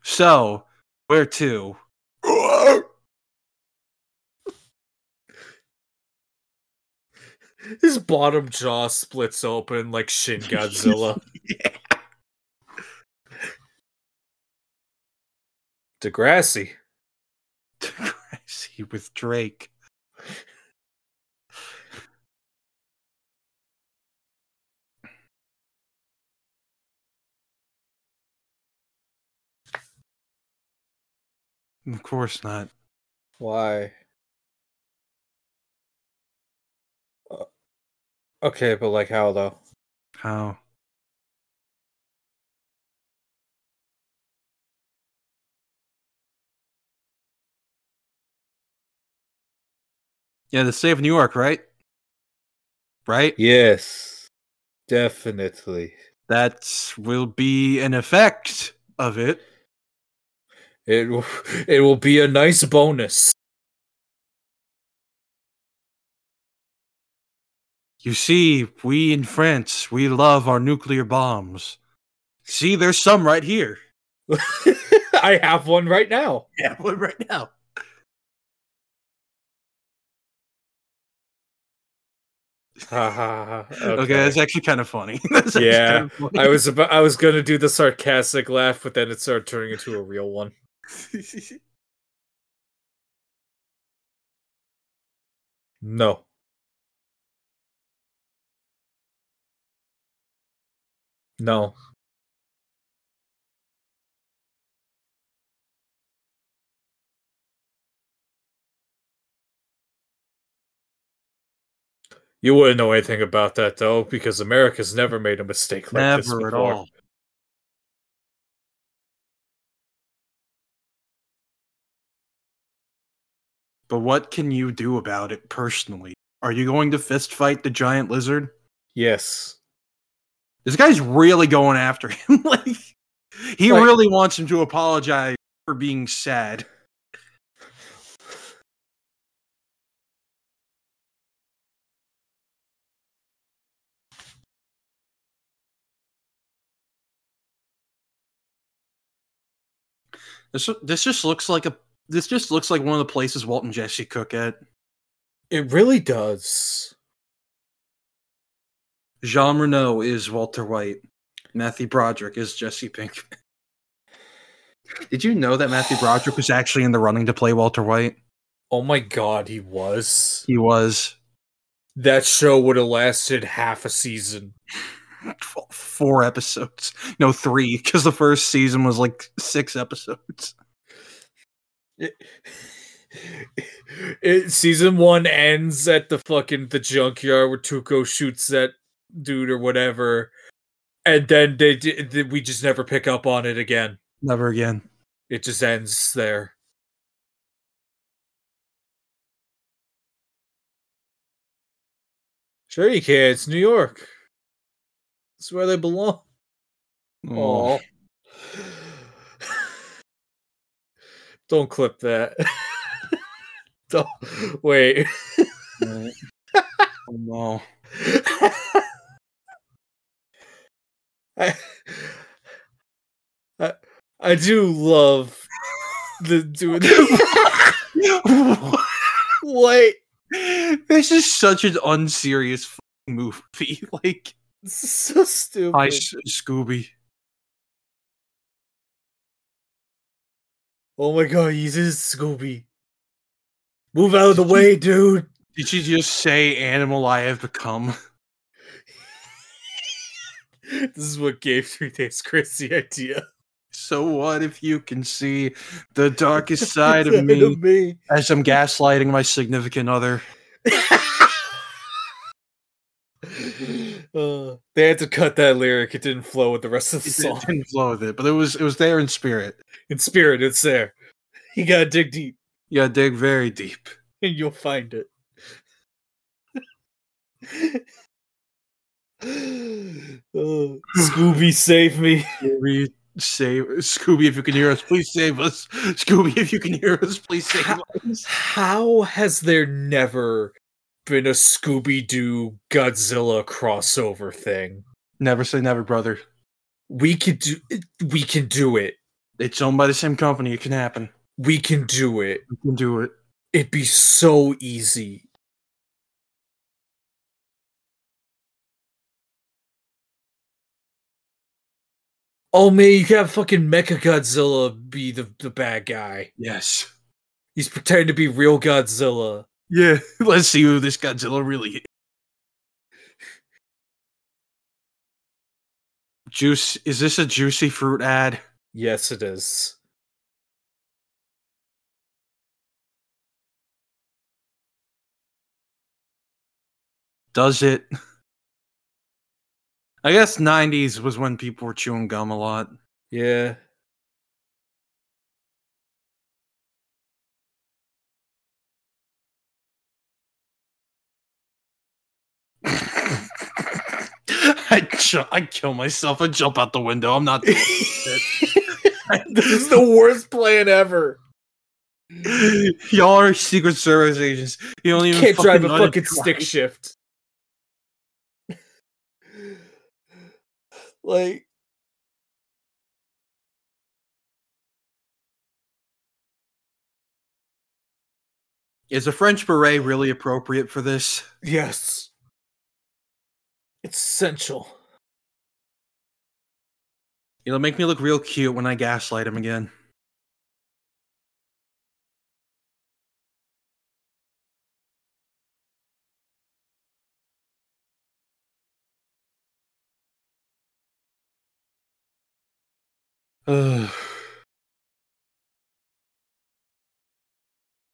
S1: so, where to?
S2: His bottom jaw splits open like Shin Godzilla. Degrassi.
S1: Degrassi with Drake. Of course not.
S2: Why? Okay, but like how though?
S1: How? Yeah, the state of New York, right? Right?
S2: Yes, definitely.
S1: That will be an effect of it.
S2: It will, it will be a nice bonus.
S1: You see, we in France, we love our nuclear bombs. See, there's some right here.
S2: I have one right now.
S1: Yeah, one right now.
S2: okay.
S1: Okay, that's actually kind of funny.
S2: Yeah,
S1: kind of funny.
S2: I was about I was gonna do the sarcastic laugh, but then it started turning into a real one. No. No. You wouldn't know anything about that though, because America's never made a mistake like this
S1: Never at
S2: before.
S1: all. But what can you do about it personally? Are you going to fist fight the giant lizard?
S2: Yes.
S1: This guy's really going after him. like he really wants him to apologize for being sad. This this just looks like a this just looks like one of the places Walt and Jesse cook at.
S2: It really does.
S1: Jean Reno is Walter White. Matthew Broderick is Jesse Pinkman. Did you know that Matthew Broderick was actually in the running to play Walter White?
S2: Oh my god, he was.
S1: He was
S2: That show would have lasted half a season.
S1: four episodes. No, three, because the first season was like six episodes.
S2: It, it- season one ends at the fucking the junkyard where Tuco shoots that dude or whatever, and then they, d- they we just never pick up on it again.
S1: Never again.
S2: It just ends there. Sure, you can. It's New York. It's where they belong.
S1: Oh.
S2: Oh. Don't clip that. Don't wait.
S1: no. Oh, no.
S2: I, I I do love the doing what
S1: this is such an unserious movie. Like,
S2: so stupid.
S1: hi, Scooby.
S2: oh my god, he's in Scooby. Move out of the way, dude.
S1: Did you just say animal I have become?
S2: This is what gave Three Days Grace the idea.
S1: So what if you can see the darkest side of me
S2: me.
S1: as I'm gaslighting my significant other?
S2: Uh, they had to cut that lyric. It didn't flow with the rest of the
S1: It
S2: song.
S1: It didn't flow with it, but it was it was there in spirit.
S2: In spirit, it's there. You gotta dig deep,
S1: You gotta dig very deep.
S2: and you'll find it. Uh, Scooby, save me.
S1: Scooby, save Scooby if you can hear us, please save us. Scooby, if you can hear us, please save
S2: Ha-
S1: us.
S2: How has there never been a Scooby Doo Godzilla crossover thing?
S1: Never say never, brother.
S2: We could do. We can do it.
S1: It's owned by the same company. It can happen.
S2: We can do it.
S1: We can do it.
S2: It'd be so easy. Oh man, you have fucking Mecha Godzilla be the, the bad guy.
S1: Yes.
S2: He's pretending to be real Godzilla.
S1: Yeah. Let's see who this Godzilla really is. Juice. Is this a juicy fruit ad?
S2: Yes, it is.
S1: Does it? I guess 90s was when people were chewing gum a lot.
S2: Yeah.
S1: I ju- I kill myself. I jump out the window. I'm not.
S2: this is the worst plan ever.
S1: Y'all are Secret Service agents. You don't even
S2: Can't drive a
S1: know how to
S2: fucking
S1: drive.
S2: stick shift. Like
S1: Is a French beret really appropriate for this?
S2: yes. It's essential.
S1: It'll make me look real cute when I gaslight him again.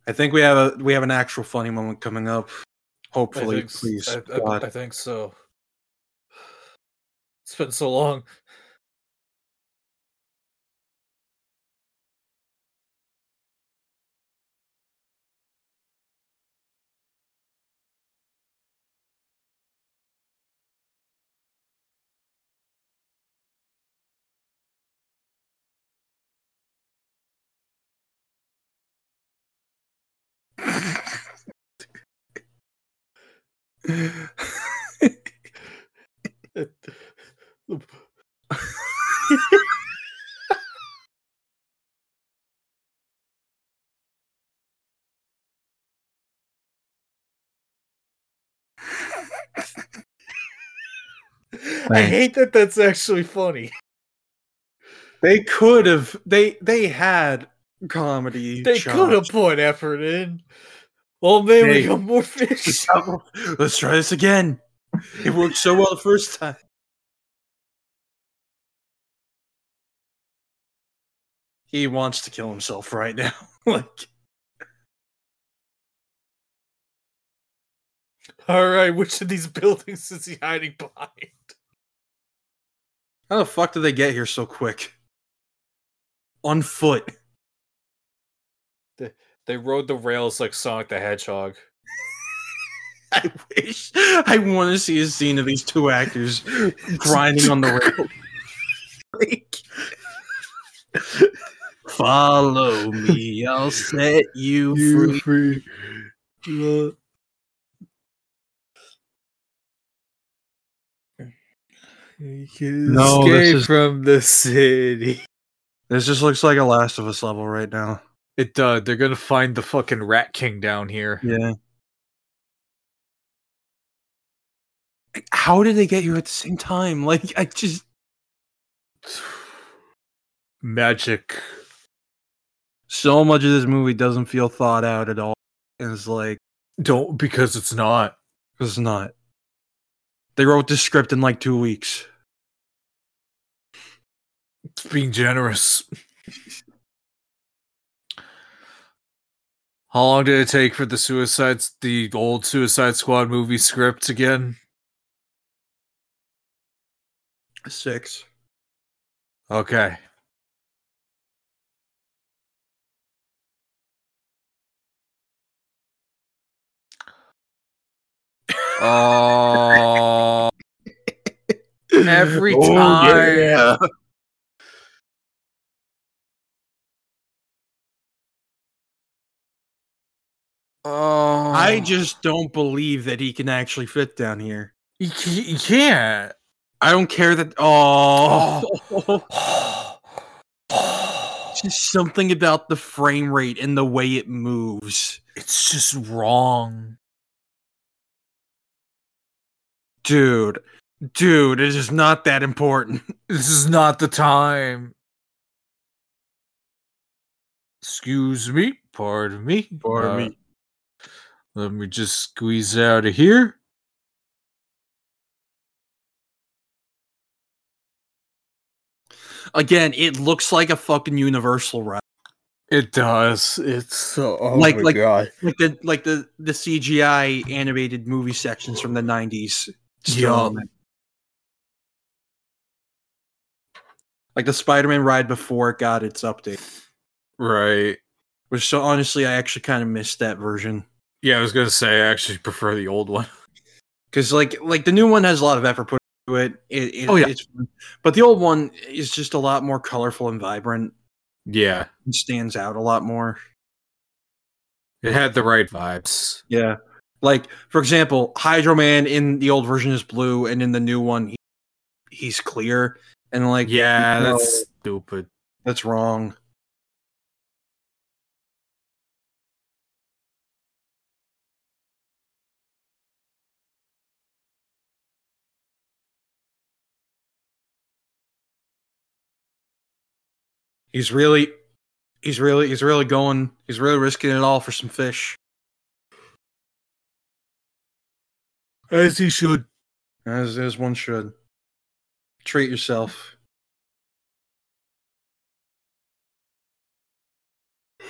S1: I think we have a we have an actual funny moment coming up. Hopefully,
S2: think
S1: please.
S2: I, I- I think so. It's been so long. I hate that that's actually funny.
S1: They could have. They they had comedy.
S2: They could have put effort in. Oh man, we got more fish.
S1: Let's try this again. It worked so well the first time. He wants to kill himself right now. like
S2: All right, which of these buildings is he hiding behind?
S1: how the fuck did they get here so quick? On foot.
S2: They rode the rails like Sonic the Hedgehog.
S1: I wish I want to see a scene of these two actors grinding on the rail. Like, Follow me, I'll set you, free.
S2: free. You can
S1: No, this
S2: escape
S1: is-
S2: from the city.
S1: This just looks like a Last of Us level right now.
S2: It uh they're gonna find the fucking Rat King down here.
S1: Yeah. How did they get here at the same time? Like, I just
S2: Magic.
S1: so much of this movie doesn't feel thought out at all. And it's like,
S2: Don't because it's not.
S1: it's not. They wrote this script in like two weeks.
S2: It's being generous. How long did it take for the Suicides the old Suicide Squad movie script again?
S1: Six.
S2: Okay. Uh, Every
S1: Oh,
S2: time.
S1: yeah.
S2: Oh,
S1: I just don't believe that he can actually fit down here.
S2: ca- you can't.
S1: I don't care that. Oh, just something about the frame rate and the way it moves,
S2: it's just wrong.
S1: dude. Dude, it is not that important.
S2: This is not the time. Excuse me. Pardon me.
S1: Pardon
S2: Uh,
S1: me.
S2: Let me just squeeze out of here.
S1: Again, it looks like a fucking Universal ride,
S2: It does. It's so. Oh
S1: Like-
S2: my
S1: like-
S2: god.
S1: like the like the the CGI animated movie sections from the nineties.
S2: Yeah.
S1: Oh, like the Spider-Man ride before it got its update.
S2: Right.
S1: Which so honestly, I actually kind of missed that version.
S2: Yeah, I was gonna say I actually prefer the old one.
S1: because like like the new one has a lot of effort put into it. it, it
S2: Oh, yeah.
S1: it's, but the old one is just a lot more colorful and vibrant.
S2: Yeah,
S1: and stands out a lot more.
S2: it had the right vibes.
S1: Yeah, like for example, Hydro Man in the old version is blue, and in the new one he, he's clear. And like,
S2: Yeah,
S1: no,
S2: that's stupid.
S1: that's wrong. He's really, he's really, he's really going. He's really risking it all for some fish.
S2: As he should.
S1: As as one should. Treat yourself.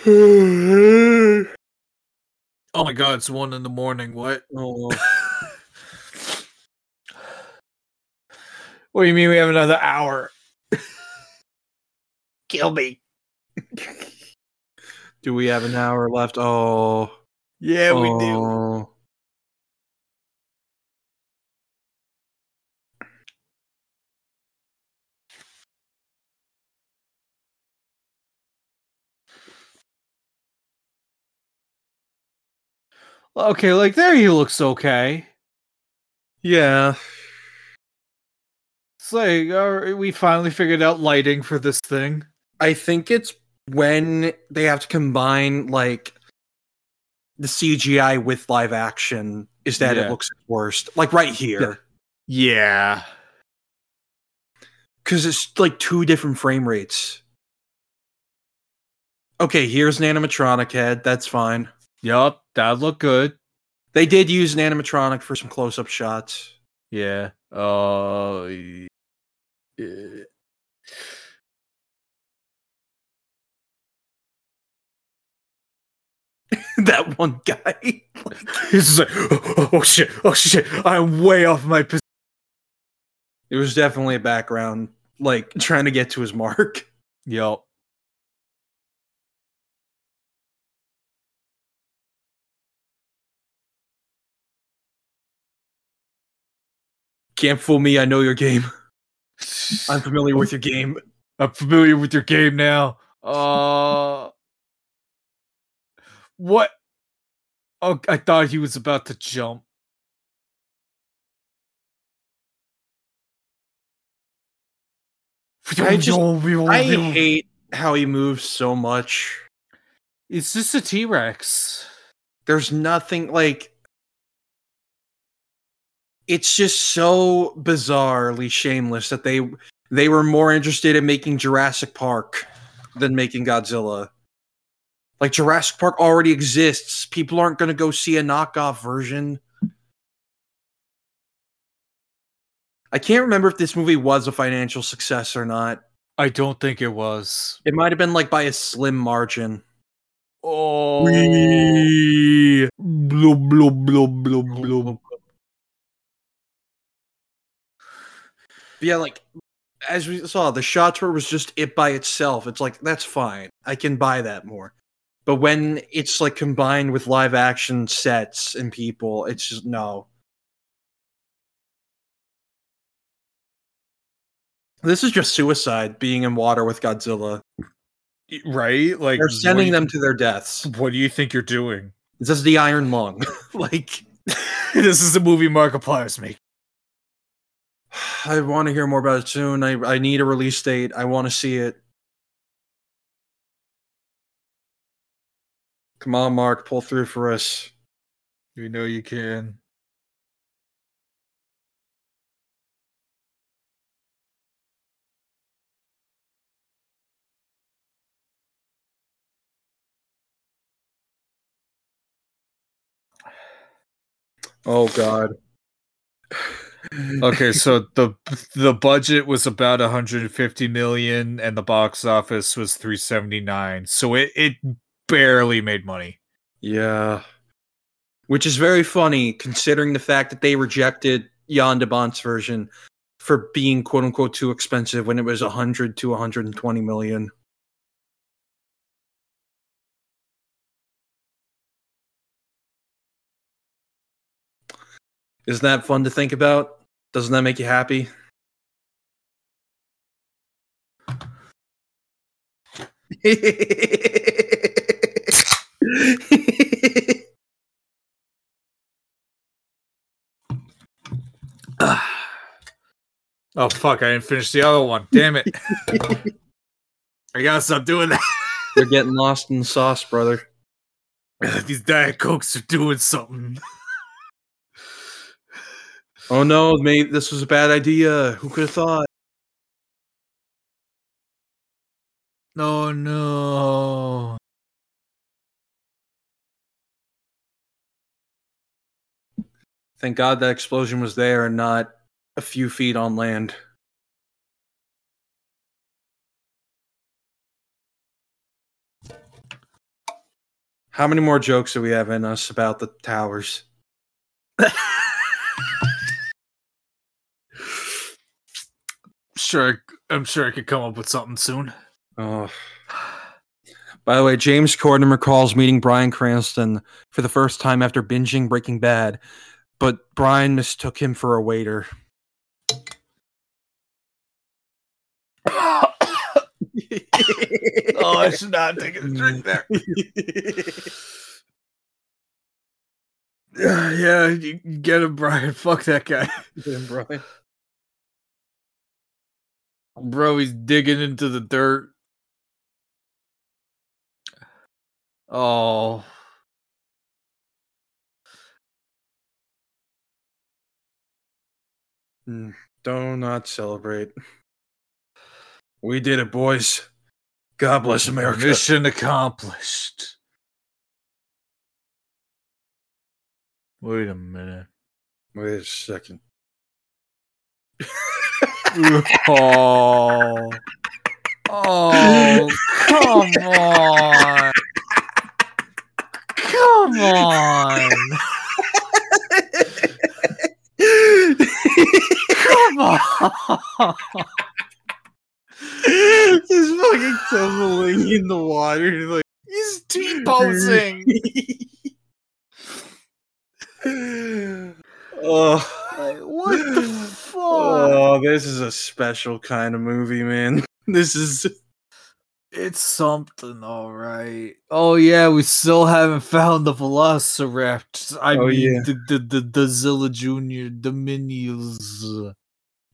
S2: Oh my god, it's one in the morning. What?
S1: Oh,
S2: What do you mean we have another hour? Kill me.
S1: do we have an hour left? Oh,
S2: Yeah, we do.
S1: oh.
S2: Okay, like there he looks okay.
S1: Yeah,
S2: It's like we finally figured out lighting for this thing.
S1: I think it's when they have to combine like the CGI with live action is that
S2: Yeah.
S1: it looks worst. Like right here.
S2: Yeah.
S1: because it's like two different frame rates. Okay, here's an animatronic head. That's fine.
S2: Yup, that looked good.
S1: They did use an animatronic for some close-up shots.
S2: Yeah. Uh. y-
S1: that one guy.
S2: He's just like, oh, oh shit, oh shit, I'm way off my position.
S1: it was definitely a background, like trying to get to his mark.
S2: Yup.
S1: Can't fool me. I know your game. I'm familiar with your game.
S2: I'm familiar with your game now. Uh. What? Oh, I thought he was about to jump.
S1: I just- I hate how he moves so much.
S2: It's just a T Rex.
S1: There's nothing like. It's just so bizarrely shameless that they they were more interested in making Jurassic Park than making Godzilla. Like Jurassic Park already exists. People aren't going to go see a knockoff version. I can't remember if this movie was a financial success or not.
S2: I don't think it was.
S1: It might have been like by a slim margin.
S2: Oh. Blub, blub, blub, blub, blub.
S1: But yeah, like as we saw, the shots where it was just it by itself. It's like that's fine. I can buy that more. But when it's like combined with live action sets and people, it's just no. This is just suicide being in water with Godzilla.
S2: Right? Like
S1: They're sending
S2: do
S1: them to their deaths.
S2: What do you think you're doing?
S1: This is the Iron Lung. like,
S2: this is the movie Markiplier's making.
S1: I want to hear more about it soon. I, I need a release date. I want to see it. Come on, Mark, pull through for us.
S2: You know you can.
S1: Oh God.
S2: Okay, so the the budget was about 150 million and the box office was 379. So it it barely made money.
S1: Yeah. Which is very funny considering the fact that they rejected Jan de Bont's version for being quote unquote too expensive when it was 100 to 120 million. Isn't that fun to think about? Doesn't that make you happy?
S2: Oh fuck, I didn't finish the other one. Damn it. I gotta stop doing that.
S1: You're getting lost in the sauce, brother.
S2: These Diet Cokes are doing something.
S1: Oh no, mate, this was a bad idea. Who could have thought?
S2: Oh, no, no.
S1: Thank God that explosion was there and not a few feet on land. How many more jokes do we have in us about the towers?
S2: Sure, I'm sure I could come up with something soon.
S1: Oh. By the way, James Corden recalls meeting Bryan Cranston for the first time after binging Breaking Bad, but Brian mistook him for a waiter.
S2: oh, I should not take a drink there. yeah, yeah, you you get him, Brian. Fuck that guy.
S1: Brian.
S2: Bro, he's digging into the dirt. Oh.
S1: Mm, Do not celebrate. We did it, boys. God bless America.
S2: Mission accomplished. Wait a minute.
S1: Wait a second.
S2: oh. Oh, come on. Come on.
S1: He's fucking tumbling in the water. Like,
S2: He's T-posing.
S1: oh,
S2: what the fuck?
S1: oh, this is a special kind of movie, man. This is
S2: It's something, all right. Oh yeah, we still haven't found the Velociraptor. I
S1: Oh,
S2: mean,
S1: yeah.
S2: the, the the the Zilla Junior, the Minions.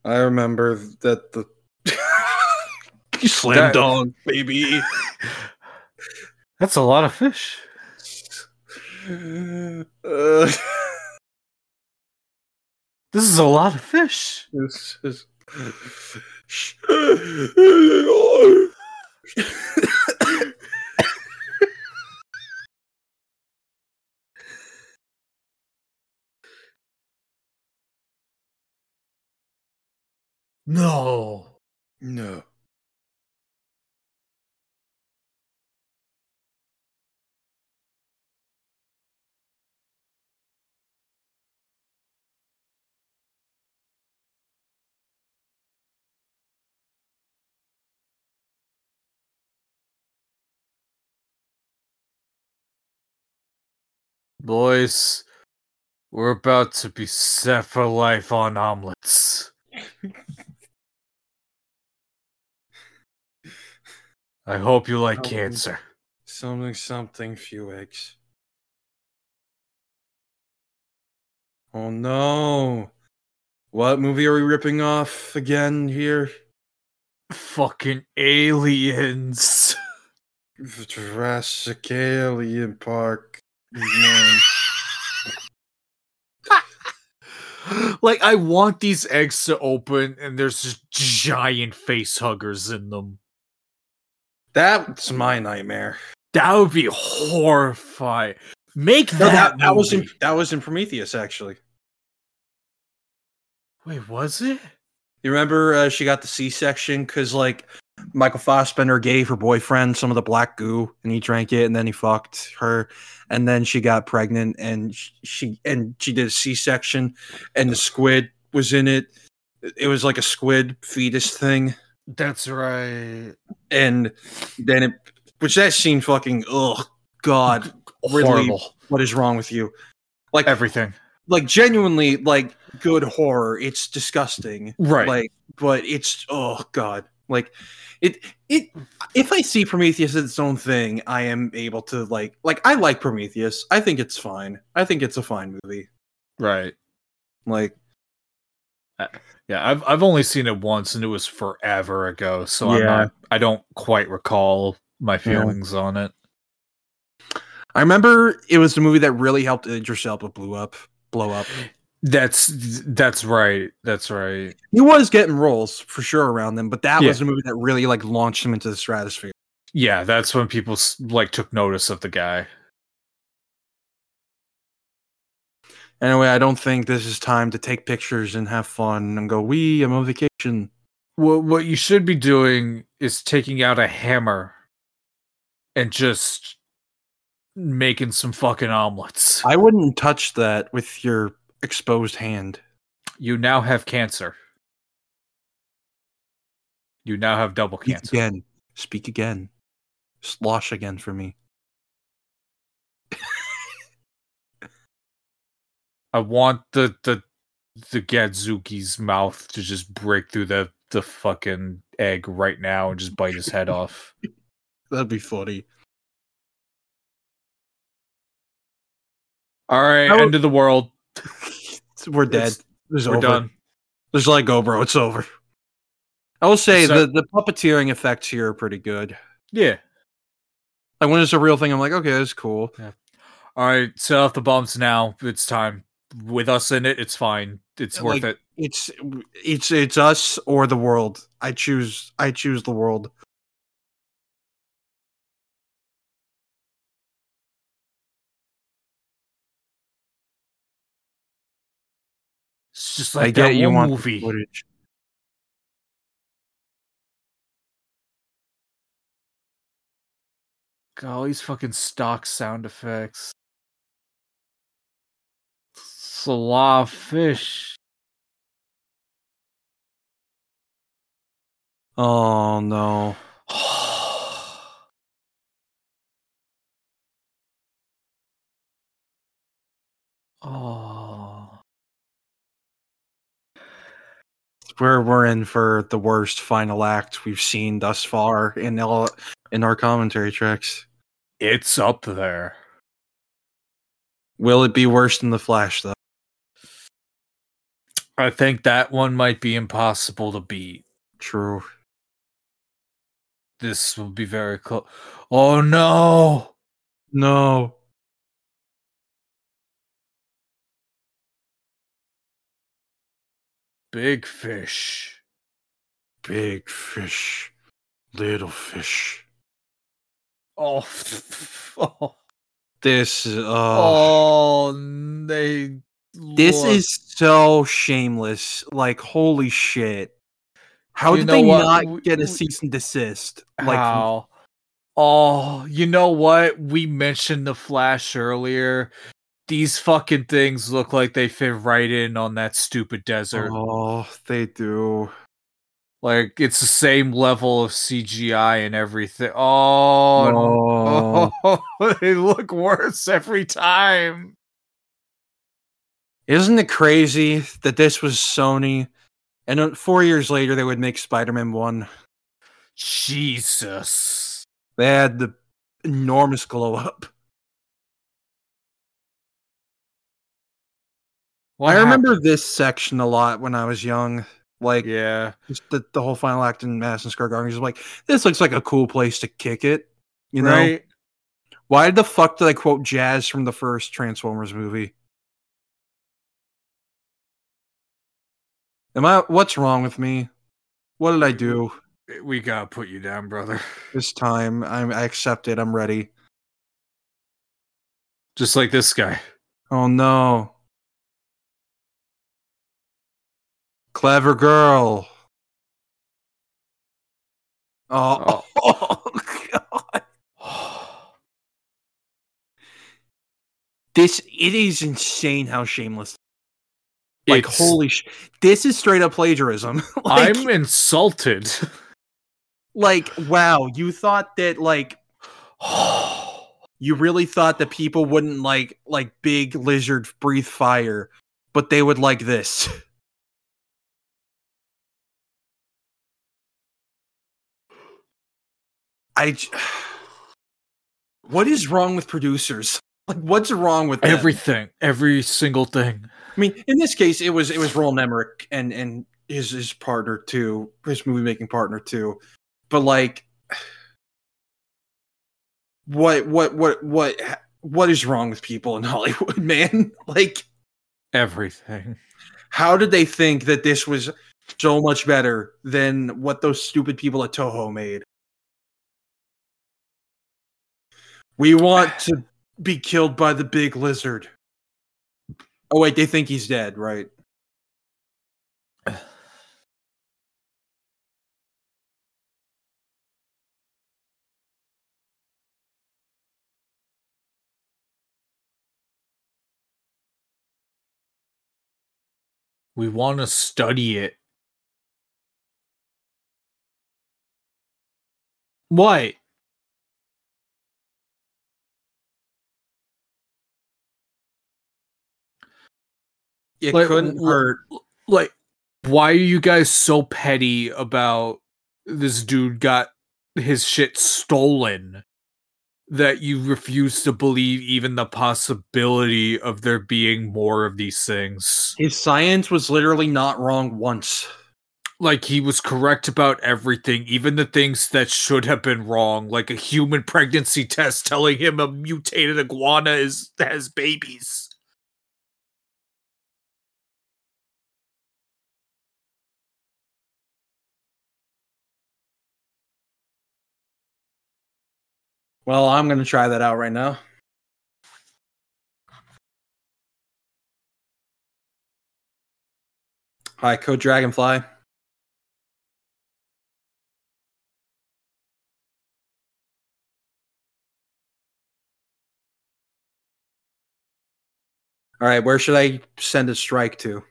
S1: I remember that the slam
S2: That-
S1: dunk, baby.
S2: That's a lot of fish.
S1: Uh,
S2: This is a lot of fish.
S1: this is.
S2: No.
S1: no.
S2: Boys, we're about to be set for life on omelets. I hope you like
S1: Oh.
S2: cancer.
S1: Something, something, few eggs. Oh no. What movie are we ripping off again here?
S2: Fucking aliens.
S1: Jurassic Alien Park.
S2: Like I want these eggs to open and there's just giant face huggers in them.
S1: That's my nightmare.
S2: That would be horrifying. Make
S1: No,
S2: that
S1: that, that was in that was in Prometheus actually.
S2: Wait, was it?
S1: You remember uh, she got the C section because like Michael Fassbender gave her boyfriend some of the black goo and he drank it and then he fucked her and then she got pregnant and she and she did a C section and the squid was in it. It was like a squid fetus thing
S2: That's right.
S1: and then it which that scene fucking ugh god Ridley-
S2: Horrible.
S1: what is wrong with you like
S2: Everything.
S1: like genuinely like good horror it's disgusting
S2: Right.
S1: like but it's oh god like it it if i see prometheus as its own thing i am able to like like i like prometheus i think it's fine i think it's a fine movie
S2: right.
S1: like uh,
S2: Yeah, I've I've only seen it once and it was forever ago, so I'm
S1: Yeah.
S2: not I don't quite recall my feelings on it.
S1: i remember it was the movie that really helped idris elba blew up blow up
S2: That's that's right. That's right.
S1: he was getting roles for sure around them but that
S2: Yeah.
S1: was the movie that really like launched him into the stratosphere
S2: Yeah, that's when people like took notice of the guy.
S1: Anyway i don't think this is time to take pictures and have fun and go we i'm on vacation
S2: What what you should be doing is taking out a hammer and just making some fucking omelets.
S1: I wouldn't touch that with your exposed hand.
S2: You now have cancer. You now have double
S1: Speak
S2: cancer.
S1: again. Speak again. Slosh again for me.
S2: I want the the the Godzooky's mouth to just break through the the fucking egg right now and just bite his head off.
S1: That'd be funny.
S2: All right,
S1: would-
S2: end of the world.
S1: We're dead.
S2: It's- We're
S1: over.
S2: done.
S1: Just let go, bro. It's over. I will say
S2: So- uh,
S1: the, the puppeteering effects here are pretty good.
S2: Yeah.
S1: Like when it's a real thing, I'm like, okay, that's cool.
S2: All right, set off the bombs now. It's time. With us in it, it's fine. It's
S1: Yeah,
S2: worth
S1: like-
S2: it.
S1: It's it's it's us or the world. I choose I choose the world.
S2: It's just
S1: I
S2: like
S1: get
S2: that
S1: you want
S2: movie.
S1: footage.
S2: God, all these fucking stock sound effects. Slaw fish.
S1: Oh no.
S2: oh.
S1: We're we're in for the worst final act we've seen thus far in all in our commentary tracks.
S2: It's up there.
S1: Will it be worse than the Flash though?
S2: I think that one might be impossible to beat.
S1: True.
S2: This will be very close. Oh no!
S1: No.
S2: Big fish.
S1: Big fish. Little fish.
S2: Oh, oh,
S1: This uh
S2: oh, they.
S1: This is so shameless. Like holy shit. How
S2: You
S1: did they
S2: what?
S1: not get a cease and desist? Like
S2: how. Oh, you know what? We mentioned the Flash earlier. These fucking things look like they fit right in on that stupid desert.
S1: Oh, they do.
S2: Like it's the same level of CGI and everything. Oh,
S1: Oh.
S2: they look worse every time.
S1: Isn't it crazy that this was Sony and 4 years later they would make Spider-Man 1?
S2: Jesus.
S1: They had the enormous glow up.
S2: What
S1: I remember this section a lot when I was young. Like
S2: Yeah.
S1: the, the whole final act in Madison Square Garden. Just like this looks like a cool place to kick it. You know,
S2: right?
S1: why the fuck did I quote jazz from the first Transformers movie? Am I? What's wrong with me? What did I do
S2: We gotta put you down, brother.
S1: this time? I'm, I accept it. I'm ready.
S2: Just like this guy.
S1: Oh no. Clever girl. Oh, oh. oh God. This it is insane how shameless. Like
S2: It's-
S1: holy sh- this is straight up plagiarism. like,
S2: I'm insulted.
S1: like wow, you thought that like you really thought that people wouldn't like like big lizard breathe fire, but they would like this. I j- What is wrong with producers? Like what's wrong with them?
S2: Everything, every single thing.
S1: I mean, in this case, it was it was Roland Emmerich and and his his partner too, his movie making partner too. But like, what what what what what is wrong with people in Hollywood, man? Like,
S2: Everything.
S1: how did they think that this was so much better than what those stupid people at Toho made? We want to be killed by the big lizard. Oh wait, they think he's dead, right?
S2: We want to study it. What?
S1: It
S2: Like,
S1: couldn't
S2: wh-
S1: hurt.
S2: Like, why are you guys so petty about this dude got his shit stolen that you refuse to believe even the possibility of there being more of these things?
S1: His science was literally not wrong once.
S2: like he was correct about everything, even the things that should have been wrong, like a human pregnancy test telling him a mutated iguana is has babies.
S1: Well, I'm going to try that out right now. Hi, Code Dragonfly. All right, where should I send a strike to?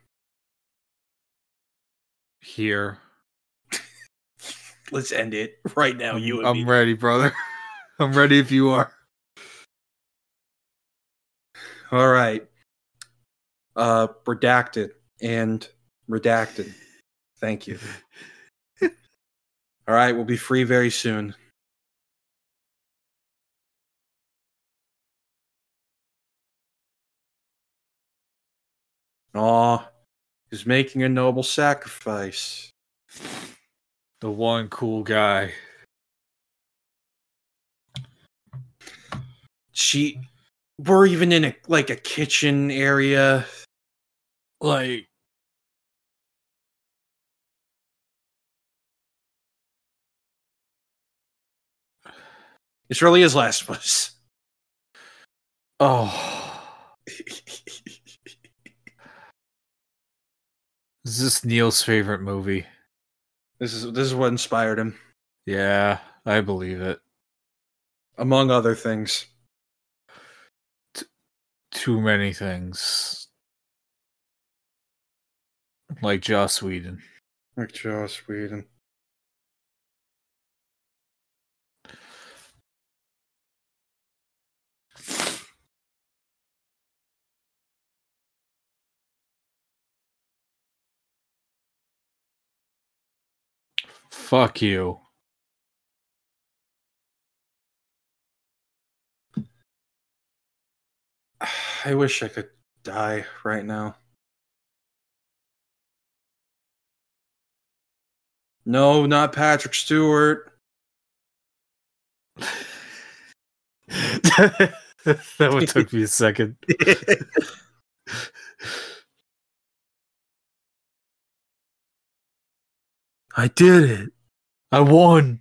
S2: Here,
S1: Let's end it right now. You and
S2: I'm
S1: me.
S2: ready, brother. I'm ready if you are.
S1: All right. Uh, redacted and redacted. Thank you. All right, we'll be free very soon. Aw, he's making a noble sacrifice.
S2: The one cool guy.
S1: She, we're even in a like a kitchen area.
S2: Like,
S1: It's really his Last of Us.
S2: oh, is this Neil's favorite movie?
S1: this is this is what inspired him,
S2: Yeah, I believe it.
S1: among other things.
S2: Too many things. Like Joss Whedon.
S1: Like Joss Whedon.
S2: Fuck you.
S1: I wish I could die right now. No, not Patrick Stewart.
S2: that one took me a second.
S1: I did it.
S2: I won.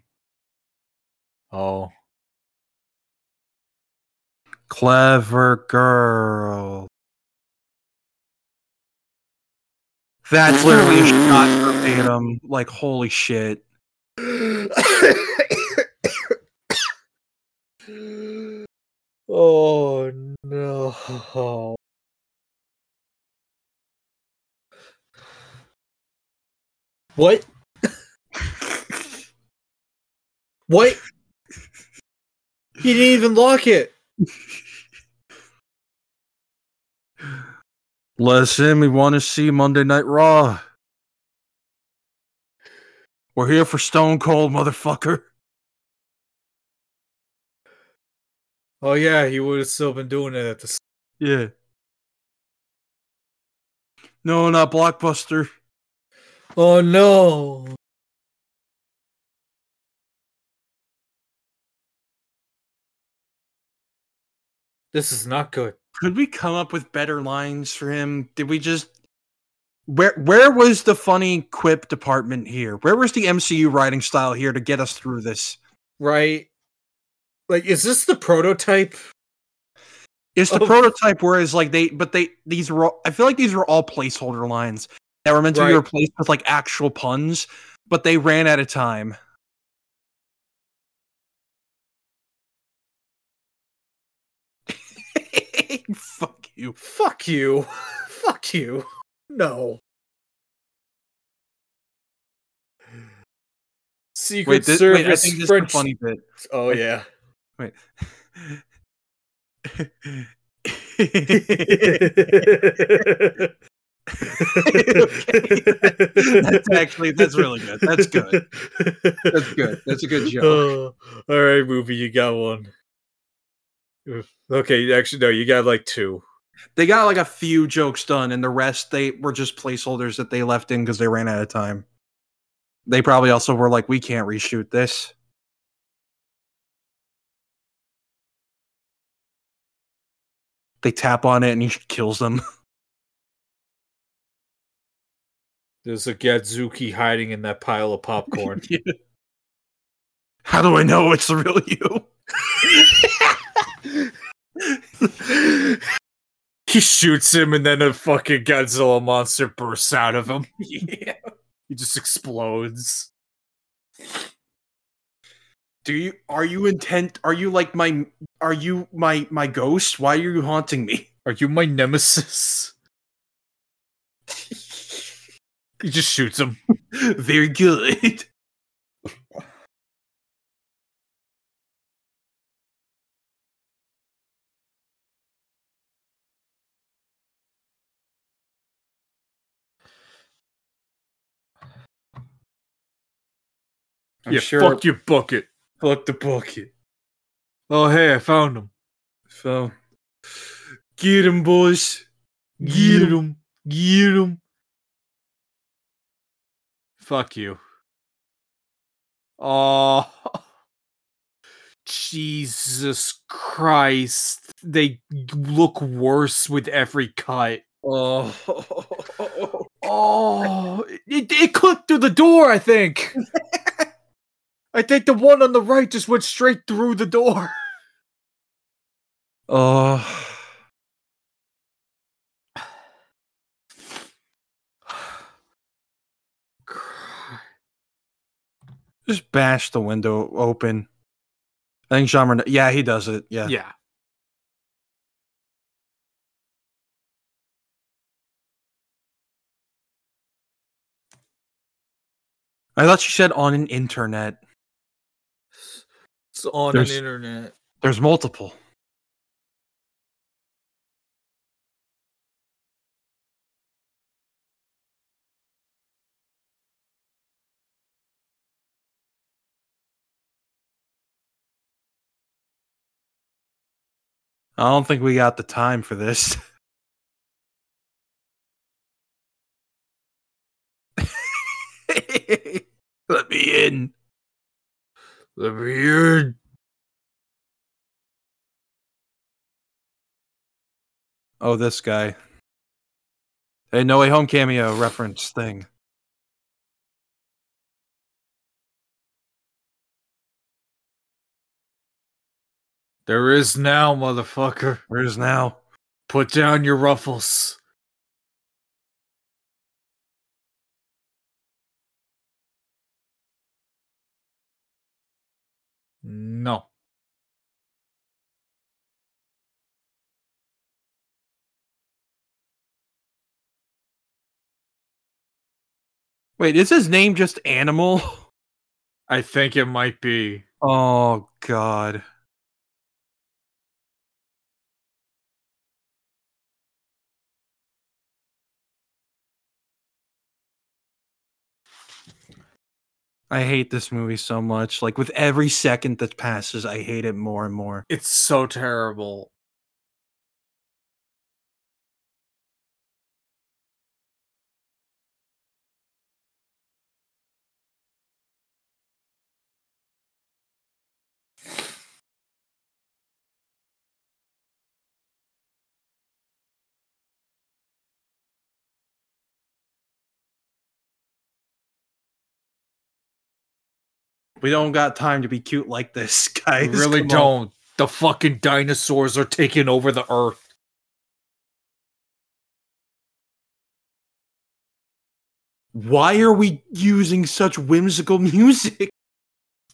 S2: Oh.
S1: Clever girl. That's literally a mm-hmm. shot verbatim. Like, holy shit.
S2: oh no. What? what? He didn't even lock it.
S1: Listen, we want to see Monday Night Raw. We're here for Stone Cold, motherfucker.
S2: Oh yeah, he would have still been doing it at the.
S1: Yeah. No, not Blockbuster.
S2: Oh no. This is not good.
S1: Could we come up with better lines for him? Did we just where where was the funny quip department here? Where was the MCU writing style here to get us through this?
S2: Right? Like is this the prototype?
S1: It's the
S2: Oh.
S1: prototype whereas like they but they these were all, I feel like these were all placeholder lines that were meant to be replaced with like actual puns, but they ran out of time. Fuck you.
S2: Fuck you. Fuck you. No. Secret
S1: Wait, this,
S2: Service
S1: wait, I think this is
S2: French.
S1: the funny bit.
S2: Oh yeah.
S1: Wait. that's actually that's really good. That's good. That's good. That's a good joke.
S2: Oh, all right, movie, you got one. Okay, actually, no, you got like two.
S1: They got like a few jokes done, and the rest they were just placeholders that they left in because they ran out of time. They probably also were like, "We can't reshoot this." They tap on it and he kills them.
S2: There's a Godzooky hiding in that pile of popcorn.
S1: How do I know it's the real you?
S2: He shoots him, and then a fucking Godzilla monster bursts out of him.
S1: yeah.
S2: He just explodes.
S1: Do you are you intent? Are you like my? Are you my my ghost? Why are you haunting me?
S2: Are you my nemesis? he just shoots him.
S1: Very good. I'm
S2: yeah,
S1: sure.
S2: fuck your bucket.
S1: fuck the bucket.
S2: Oh, hey, I found him.
S1: So, get him, boys.
S2: Get him. Get him. Fuck you. Oh. Jesus Christ. They look worse with every cut.
S1: Oh,
S2: Oh, it, it clipped through the door, I think. I think the one on the right just went straight through the door.
S1: oh. Just bash the window open. I think Jean Reno- Yeah, he does it. Yeah.
S2: Yeah.
S1: I thought she said on an internet.
S2: On
S1: There's-
S2: an internet.
S1: There's multiple. I don't think we got the time for this. Let me in.
S2: The beard.
S1: Oh, this guy. Hey, No Way Home cameo reference thing.
S2: There is now, motherfucker.
S1: There is now?
S2: Put down your ruffles. No.
S1: Wait, is his name just Animal?
S2: I think it might be.
S1: Oh God. I hate this movie so much. Like with every second that passes, I hate it more and more.
S2: It's so terrible.
S1: We don't got time to be cute like this,
S2: We
S1: guys.
S2: really
S1: Come
S2: don't. The fucking dinosaurs are taking over the earth.
S1: Why are we using such whimsical music?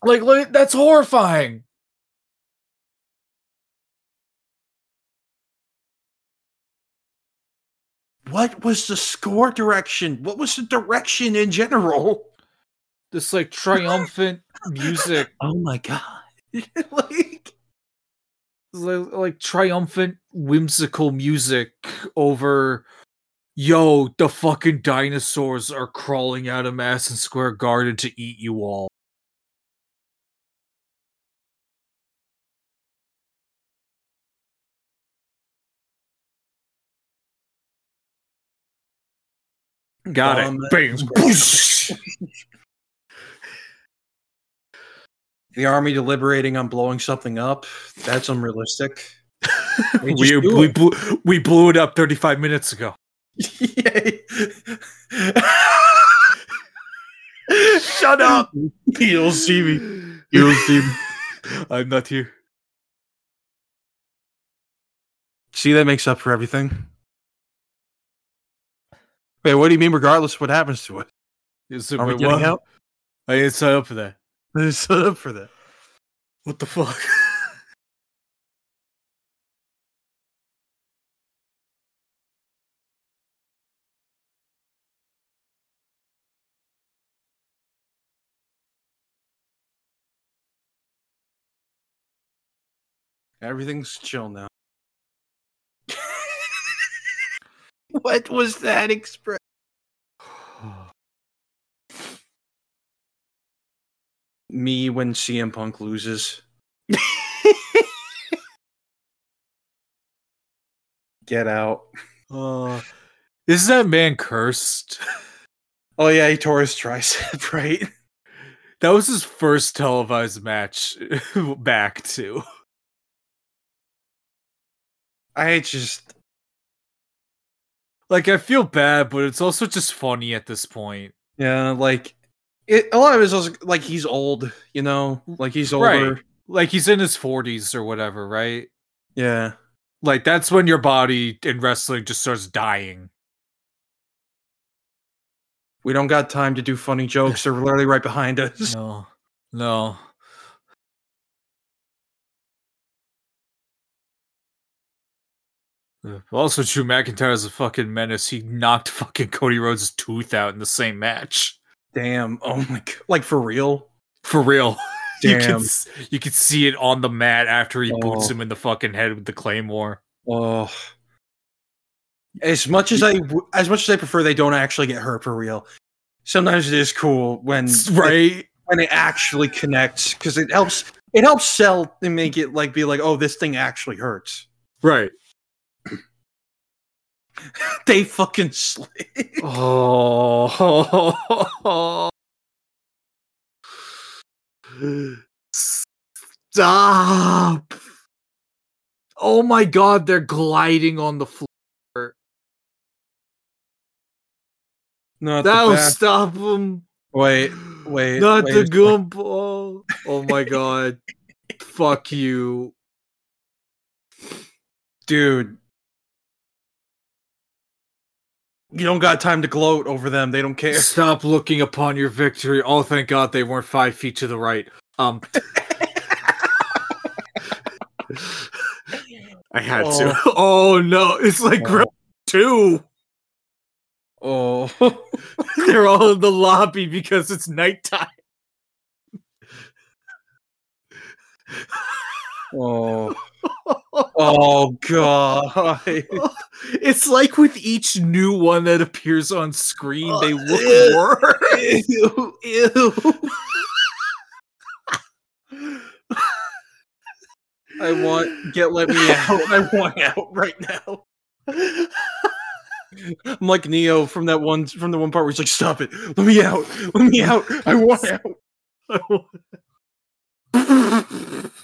S2: Like, like that's horrifying.
S1: What was the score direction? What was the direction in general?
S2: This like triumphant music,
S1: Oh my god. like
S2: like, like triumphant, whimsical music over. Yo, the fucking dinosaurs are crawling out of Madison Square Garden to eat you all. Got
S1: Um,
S2: it. Bang. Boosh.
S1: the army deliberating on blowing something up. That's unrealistic.
S2: We we blew, we blew it up 35 minutes ago.
S1: Yay.
S2: Shut up.
S1: You don't see me. You don't see me.
S2: I'm not here.
S1: See, that makes up for everything. Wait, what do you mean regardless of what happens to it?
S2: Is it
S1: Are we getting
S2: what?
S1: out?
S2: I didn't sign up for that.
S1: They set up for that.
S2: What the fuck?
S1: Everything's chill now. what was that express? Me when CM Punk loses. Get out.
S2: uh, is that man cursed?
S1: Oh yeah, he tore his tricep, right?
S2: That was his first televised match back too.
S1: I just
S2: Like I feel bad, but it's also just funny at this point.
S1: yeah, like it, a lot of it is also like he's old, you know, like he's older.
S2: Right. Like he's in his 40s or whatever, right?
S1: Yeah,
S2: Like that's when your body in wrestling just starts dying.
S1: we don't got time to do funny jokes. They're literally right behind us.
S2: No. No. Uh, Also, Drew McIntyre is a fucking menace. He knocked fucking Cody Rhodes' tooth out in the same match.
S1: Damn. Oh my god. Like for real.
S2: For real. You can,
S1: Damn.
S2: you can see it on the mat after he boots
S1: Oh.
S2: him in the fucking head with the claymore.
S1: Oh. As much as I as much as I prefer they don't actually get hurt for real. Sometimes it is cool when
S2: Right?
S1: when it actually connects because it helps it helps sell and make it like be like oh this thing actually hurts.
S2: Right.
S1: they fucking slid.
S2: Oh. Stop. Oh my god, they're gliding on the floor.
S1: Not the
S2: That'll stop them.
S1: Wait, wait.
S2: Not
S1: wait
S2: the gumball. Oh. oh my god. Fuck you.
S1: dude. You don't got time to gloat over them. They don't care.
S2: Stop looking upon your victory. Oh, thank God they weren't five feet to the right. Um, I had to. Oh no, it's like Gremlins two.
S1: Oh,
S2: They're all in the lobby because it's nighttime.
S1: oh, oh, god!
S2: It's like with each new one that appears on screen, oh, they look worse.
S1: ew, ew. I want get let me out. I want out right now. I'm like Neo from that one from the one part where he's like, "Stop it! Let me out! Let me out! I want out!"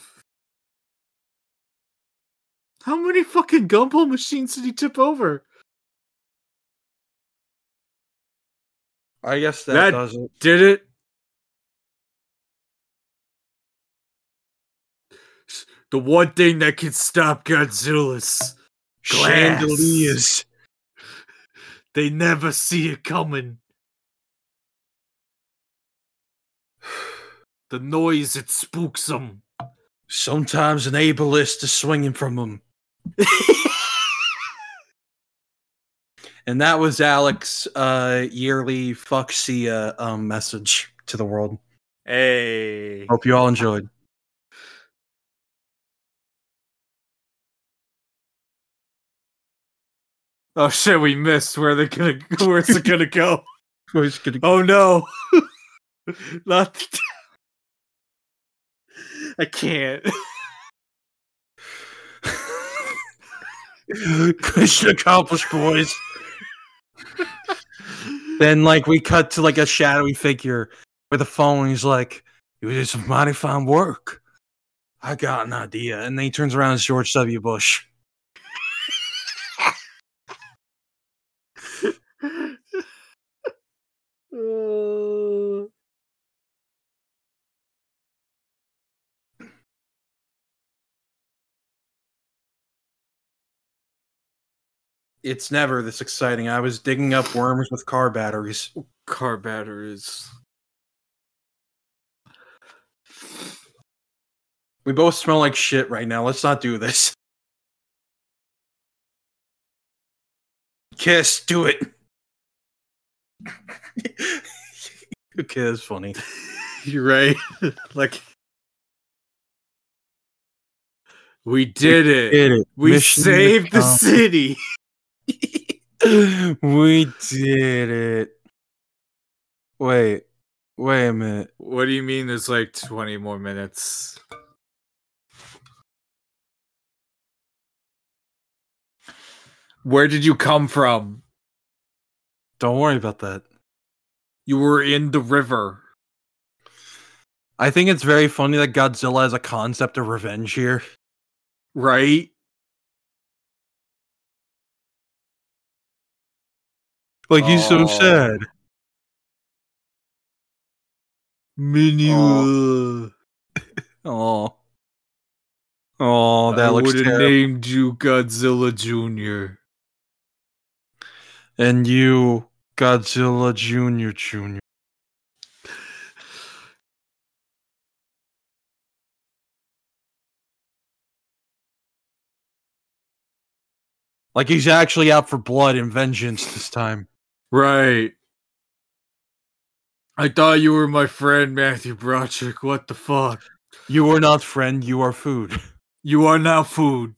S2: How many fucking gumball machines did he tip over?
S1: I guess that,
S2: That-
S1: does it.
S2: Did it? The one thing that can stop Godzilla's.
S1: Chandeliers.
S2: they never see it coming. The noise it spooks them.
S1: Sometimes an ableist is swinging from them. And that was Alec's uh, yearly fucksia um, message to the world.
S2: Hey.
S1: Hope you all enjoyed.
S2: Oh shit, we missed. Where are they gonna where's it gonna go?
S1: Who's gonna-
S2: Oh no. Not I can't.
S1: Mission accomplished, boys. then, like, we cut to like a shadowy figure with a phone. He's like, "You did some mighty fine work. I got an idea." And then he turns around as George W. Bush.
S2: Uh,
S1: It's never this exciting. I was digging up worms with car batteries.
S2: car batteries.
S1: We both smell like shit right now. Let's not do this. Kiss, do it. okay, that's funny.
S2: You're right. like we did it.
S1: Did it.
S2: we
S1: Mission
S2: saved the city.
S1: we did it. Wait, wait a minute.
S2: What do you mean there's like 20 more minutes? Where did you come from?
S1: Don't worry about that.
S2: You were in the river.
S1: I think it's very funny that Godzilla has a concept of revenge here.
S2: Right?
S1: Like he's so sad.
S2: Minya.
S1: Oh. Oh, that
S2: I
S1: looks
S2: would have named you Godzilla Jr.
S1: And you, Godzilla Junior Junior. Like he's actually out for blood and vengeance this time.
S2: Right. I thought you were my friend, Matthew Broderick. What the fuck?
S1: You are not friend, you are food.
S2: You are now food.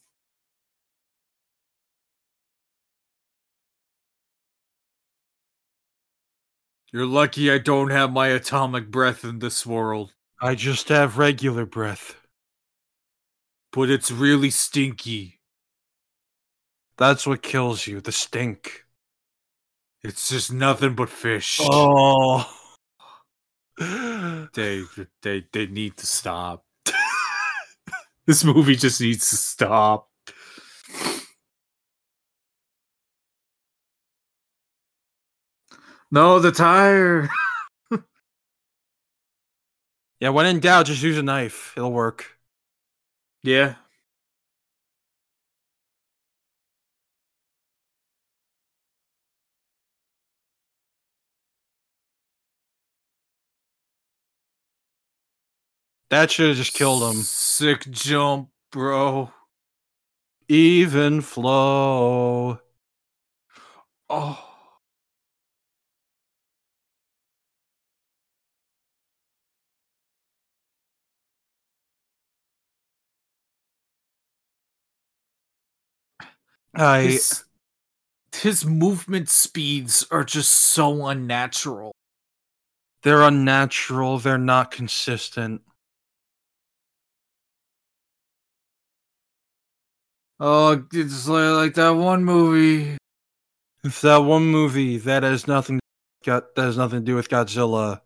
S2: You're lucky I don't have my atomic breath in this world,
S1: I just have regular breath.
S2: but it's really stinky.
S1: That's what kills you, the stink.
S2: It's just nothing but fish.
S1: Oh.
S2: They they they need to stop. this movie just needs to stop. No, the tire.
S1: yeah, when in doubt, just use a knife. It'll work.
S2: Yeah.
S1: That should have just killed him.
S2: Sick jump, bro.
S1: Even flow.
S2: Oh.
S1: I
S2: His, his movement speeds are just so unnatural.
S1: they're unnatural, they're not consistent.
S2: Oh, it's like, like that one movie.
S1: It's that one movie that has nothing got that has nothing to do with Godzilla.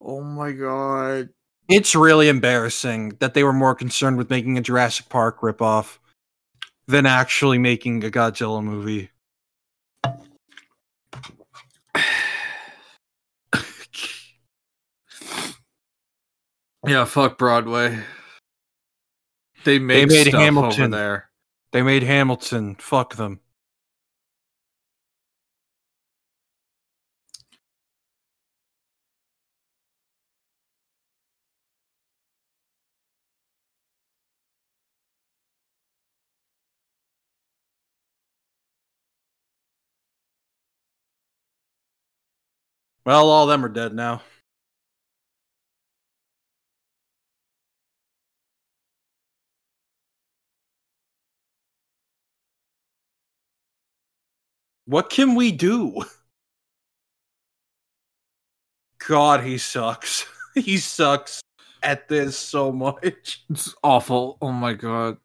S2: Oh my god.
S1: It's really embarrassing that they were more concerned with making a Jurassic Park ripoff than actually making a Godzilla movie.
S2: Yeah, fuck Broadway. They made,
S1: made
S2: stuff
S1: Hamilton.
S2: over there.
S1: They made Hamilton. Fuck them. Well, all of them are dead now. What can we do? God, he sucks. he sucks at this so much.
S2: It's awful. Oh my god.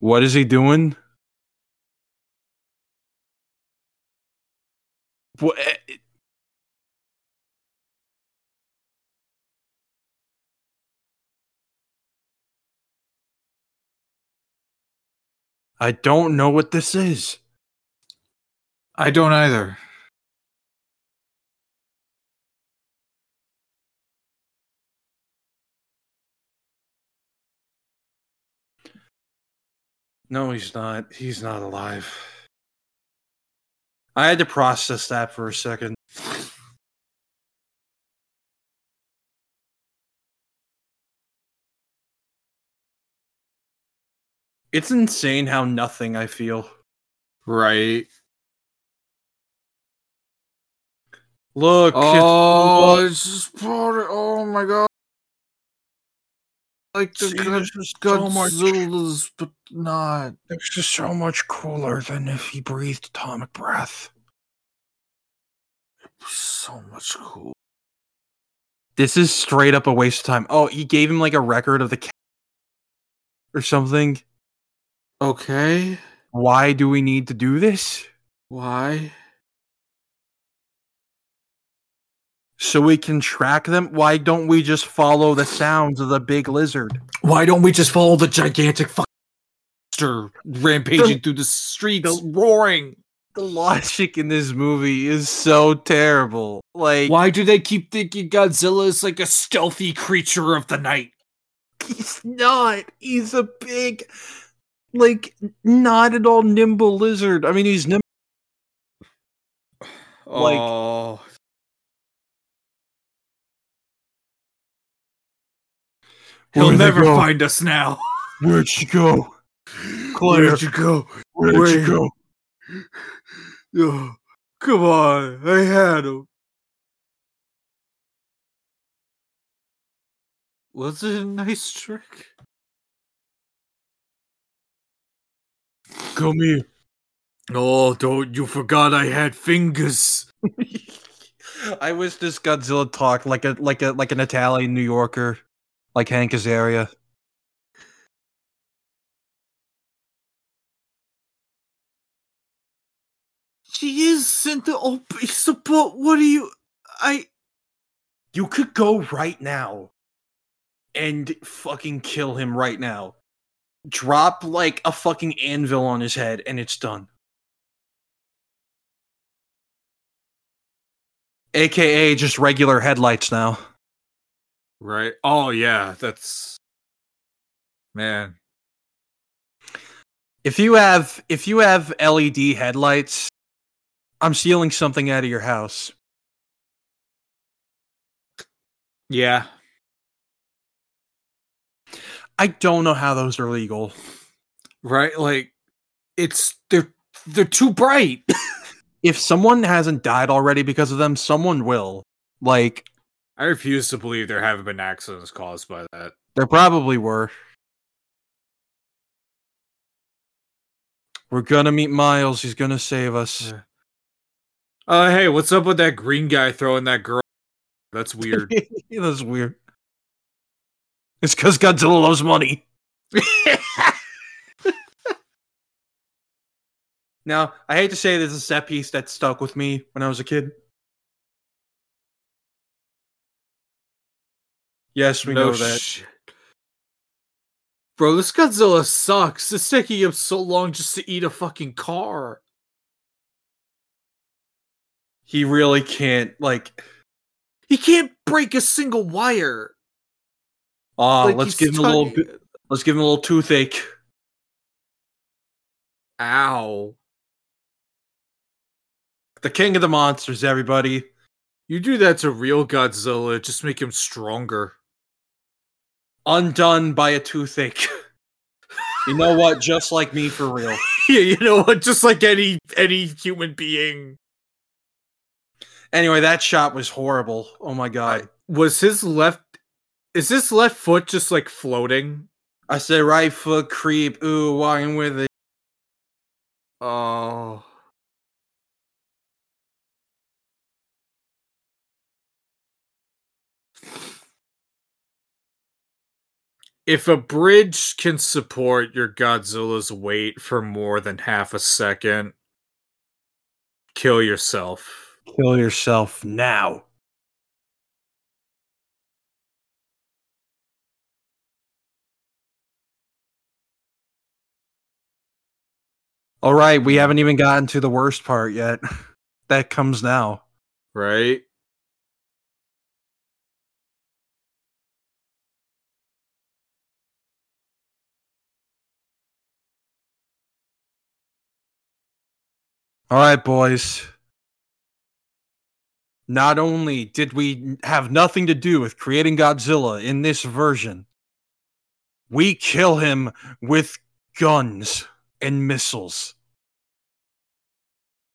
S1: What is he doing? What? I don't know what this is.
S2: I don't either.
S1: No, he's not. He's not alive. I had to process that for a second. It's insane how nothing I feel.
S2: Right.
S1: Look,
S2: Oh,
S1: it's,
S2: it's just part oh my god. Like the
S1: See,
S2: God,
S1: this is so much-
S2: Godzilla's, but not.
S1: it's just so much cooler than if he breathed atomic breath.
S2: It was So much cool.
S1: This is straight up a waste of time. Oh, he gave him like a record of the or something.
S2: Okay.
S1: Why do we need to do this?
S2: Why?
S1: So we can track them? Why don't we just follow the sounds of the big lizard?
S2: Why don't we just follow the gigantic monster rampaging through the streets, roaring?
S1: The logic in this movie is so terrible. Like
S2: Why do they keep thinking Godzilla is like a stealthy creature of the night?
S1: he's not. He's a big like not at all nimble lizard. I mean he's nimble. Like-
S2: oh, he'll never find us now.
S1: Where'd she go? Claire,
S2: Where'd you go?
S1: where'd
S2: where-
S1: you go?
S2: Oh, come on, I had him. Was it a nice trick?
S1: Come here.
S2: Oh, don't you forgot I had fingers.
S1: I wish this Godzilla talked like a like a like an Italian New Yorker, like Hank Azaria.
S2: She is sent the obese, but what do you? I
S1: You could go right now and fucking kill him right now. Drop like a fucking anvil on his head and it's done. AKA just regular headlights now.
S2: right. Oh yeah, that's man.
S1: If you have if you have LED headlights, I'm stealing something out of your house.
S2: Yeah,
S1: I don't know how those are legal.
S2: right. Like it's they're they're too bright.
S1: If someone hasn't died already because of them, someone will. Like
S2: I refuse to believe there haven't been accidents caused by that.
S1: There probably were. We're gonna meet Miles. He's gonna save us.
S2: Yeah. Uh, hey, what's up with that green guy throwing that girl? That's weird.
S1: That's weird. It's because Godzilla loves money. Now, I hate to say this is a set piece that stuck with me when I was a kid. Yes, we know that.
S2: shit. Bro, this Godzilla sucks. It's taking him so long just to eat a fucking car.
S1: he really can't like.
S2: He can't break a single wire.
S1: Ah,
S2: Like,
S1: let's give him a little. Let's give him a little toothache.
S2: Ow.
S1: The king of the monsters, everybody.
S2: You do that to real Godzilla, just make him stronger.
S1: Undone by a toothache. you know what? Just like me for real.
S2: yeah, you know what? Just like any any human being.
S1: Anyway, that shot was horrible. Oh my god.
S2: Was his left is this left foot just like floating?
S1: I said right foot creep. Ooh, walking with it.
S2: Oh. If a bridge can support your Godzilla's weight for more than half a second, kill yourself.
S1: Kill yourself now. All right, we haven't even gotten to the worst part yet. that comes now.
S2: Right?
S1: All right, boys. Not only did we have nothing to do with creating Godzilla in this version, we kill him with guns and missiles.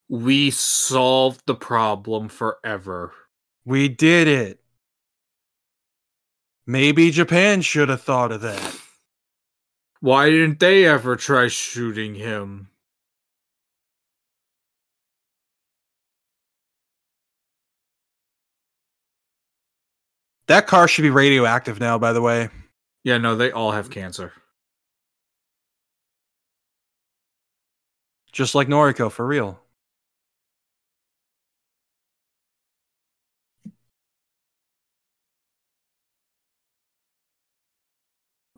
S2: We solved the problem forever.
S1: We did it. Maybe Japan should have thought of that.
S2: Why didn't they ever try shooting him?
S1: That car should be radioactive now, by the way.
S2: Yeah, no, they all have cancer.
S1: Just like Noriko, for real.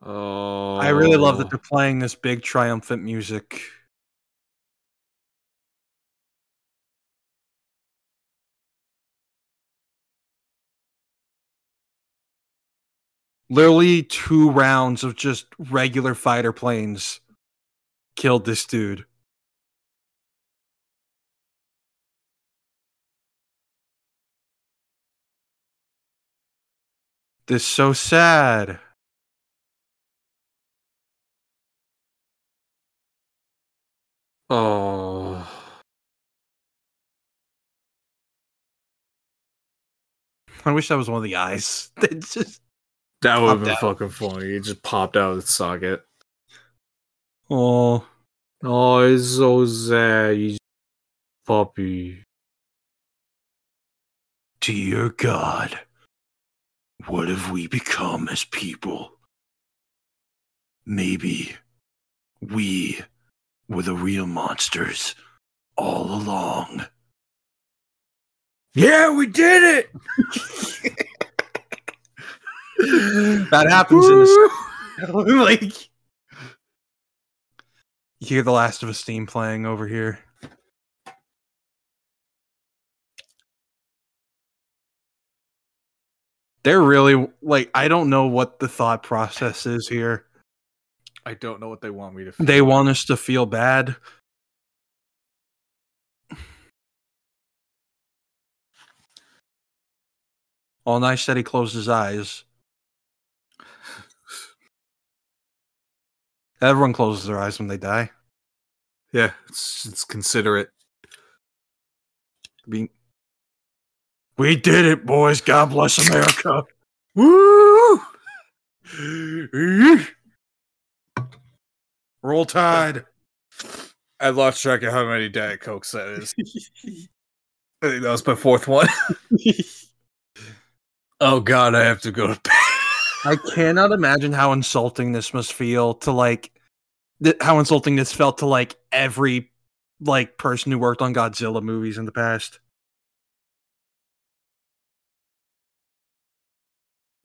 S2: Oh.
S1: I really love that oh. they're playing this big triumphant music. Literally two rounds of just regular fighter planes killed this dude. This is so sad.
S2: Oh.
S1: I wish that was one of the eyes. That just
S2: That would have been
S1: out.
S2: fucking funny. It just popped out of the socket.
S1: oh,
S2: Oh, it's so sad. He's puppy.
S1: Dear God, what have we become as people? Maybe we were the real monsters all along.
S2: Yeah, we did it.
S1: that happens in this. like, you hear the Last of Us steam playing over here. They're really like I don't know what the thought process is here.
S2: I don't know what they want me to. Feel.
S1: They want us to feel bad. All nice that he closed his eyes. Everyone closes their eyes when they die.
S2: Yeah, it's, it's considerate.
S1: Being, we did it, boys. God bless America.
S2: Woo!
S1: Roll Tide.
S2: I lost track of how many Diet Cokes that is. I think that was my fourth one. oh God, I have to go to bed.
S1: I cannot imagine how insulting this must feel to like th- how insulting this felt to like every like person who worked on Godzilla movies in the past.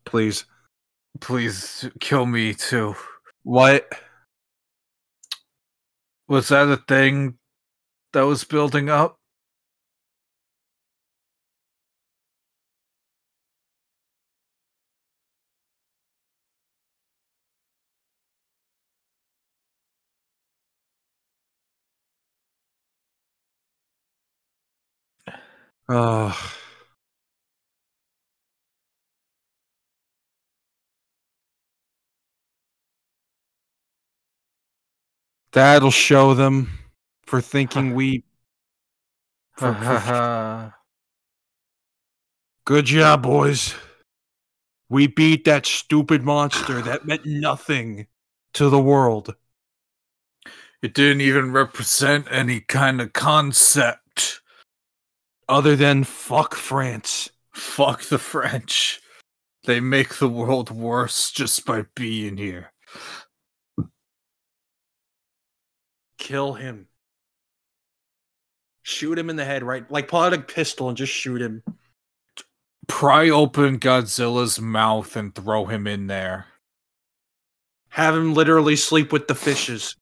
S1: Please.
S2: Please kill me too.
S1: What?
S2: Was that a thing that was building up?
S1: Oh. That'll show them for thinking we. for- for- Good job, boys. We beat that stupid monster that meant nothing to the world.
S2: it didn't even represent any kind of concept.
S1: Other than fuck France.
S2: Fuck the French. They make the world worse just by being here.
S1: Kill him. Shoot him in the head, right? Like pull out a pistol and just shoot him.
S2: Pry open Godzilla's mouth and throw him in there.
S1: Have him literally sleep with the fishes.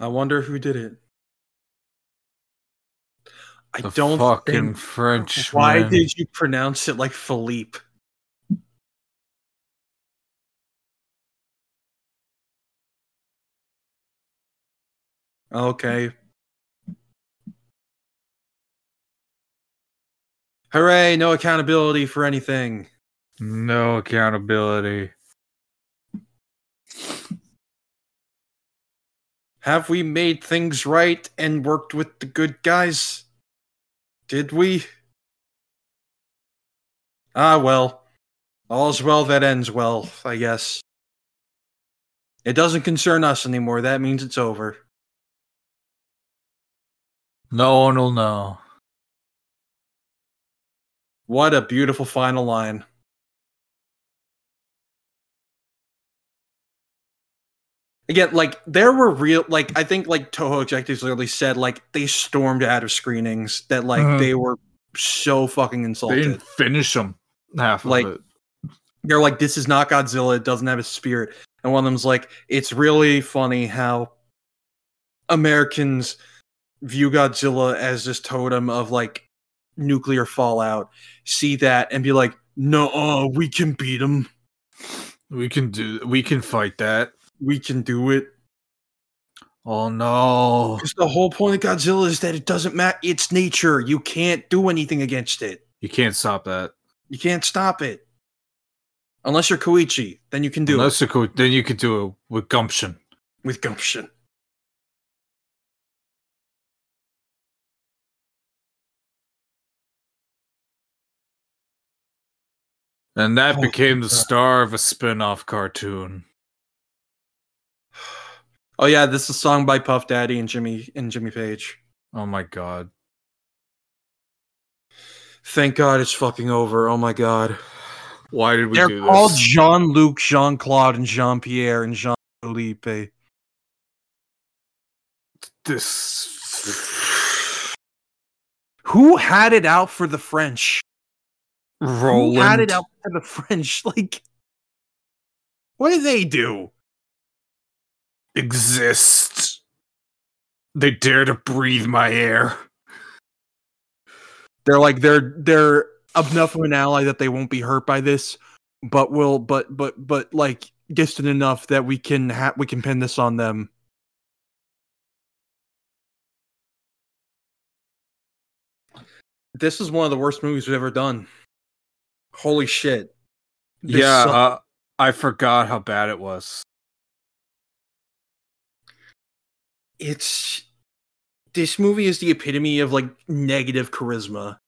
S1: I wonder who did it. I
S2: The
S1: don't
S2: fucking
S1: think.
S2: French.
S1: Why did you pronounce it like Philippe? Okay. Hooray, no accountability for anything.
S2: no accountability?
S1: Have we made things right and worked with the good guys? Did we? Ah, well. All's well that ends well, I guess. It doesn't concern us anymore. That means it's over.
S2: No one will know.
S1: What a beautiful final line. Again, like there were real like I think like Toho executives literally said like they stormed out of screenings that like
S2: Mhm.
S1: they were so fucking insulted.
S2: They didn't finish them. Half
S1: Like-
S2: of it.
S1: They're like, this is not Godzilla, it doesn't have a spirit. And one of them's like, it's really funny how Americans view Godzilla as this totem of like nuclear fallout, see that and be like, no, uh, we can beat him.
S2: We can do. We can fight that
S1: we can do it.
S2: Oh no!
S1: Because the whole point of Godzilla is that it doesn't matter. It's nature. You can't do anything against it.
S2: You can't stop that.
S1: You can't stop it. Unless you're Koichi, then you can do
S2: Unless it. Unless you're Ko- then you can do it with gumption.
S1: With gumption.
S2: And that
S1: oh,
S2: became the star of a spin off cartoon.
S1: Oh yeah, this is a song by Puff Daddy and Jimmy and Jimmy Page.
S2: Oh my god.
S1: Thank God it's fucking over. Oh my God.
S2: Why did we
S1: They're
S2: do
S1: called
S2: this?
S1: Jean Luc, Jean Claude, and Jean Pierre and Jean Philippe.
S2: this
S1: Who had it out for the French?
S2: Roland
S1: Who had it out for the French? Like, what did they do?
S2: Exist. They dare to breathe my air.
S1: They're like they're they're enough of an ally that they won't be hurt by this, but will but but but like distant enough that we can ha- we can pin this on them. This is one of the worst movies we've ever done. Holy shit! This
S2: yeah, uh, I forgot how bad it was.
S1: It's this movie is the epitome of like negative charisma.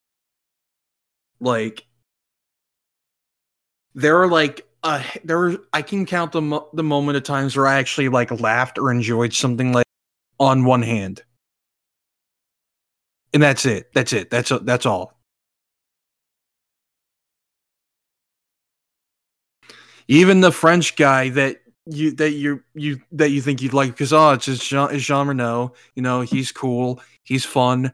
S1: Like there are like uh there are I can count the mo- the moment of times where I actually like laughed or enjoyed something like on one hand. And that's it. That's it. That's that's all. Even the French guy that you that you you that you think you'd like because oh it's just Jean, it's Jean Reno you know he's cool he's fun.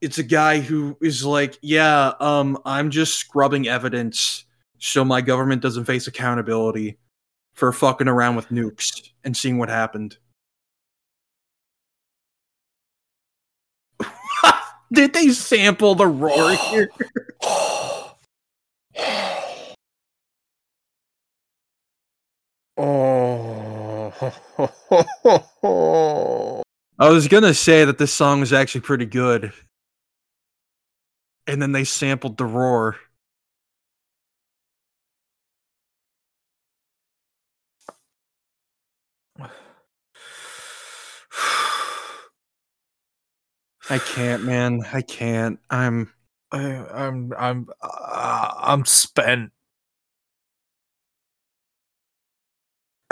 S1: It's a guy who is like yeah um I'm just scrubbing evidence so my government doesn't face accountability for fucking around with nukes and seeing what happened. Did they sample the roar here
S2: Oh.
S1: I was gonna say that this song is actually pretty good and then they sampled the roar I can't man I can't I'm
S2: I, am I'm I'm uh, I'm spent.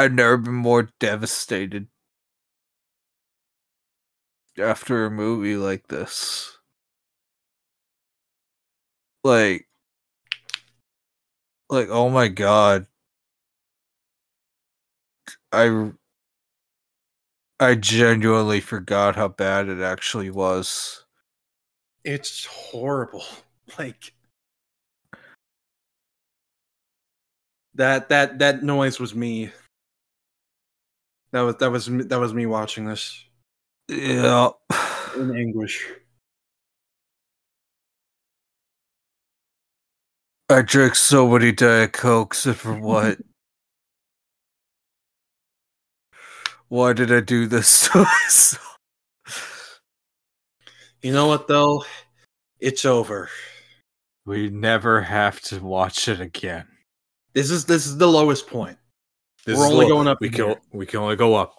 S2: I've never been more devastated after a movie like this. Like, like oh my god, I I genuinely forgot how bad it actually was.
S1: it's horrible like that that that noise was me that was that was me- that was me watching this
S2: Yeah.
S1: in anguish
S2: I drank so many Diet Cokes, and for what? Why did I do this
S1: you know what though it's over
S2: We never have to watch it again.
S1: this is this is the lowest point
S2: This
S1: We're only
S2: low.
S1: going up
S2: We can we can only go up.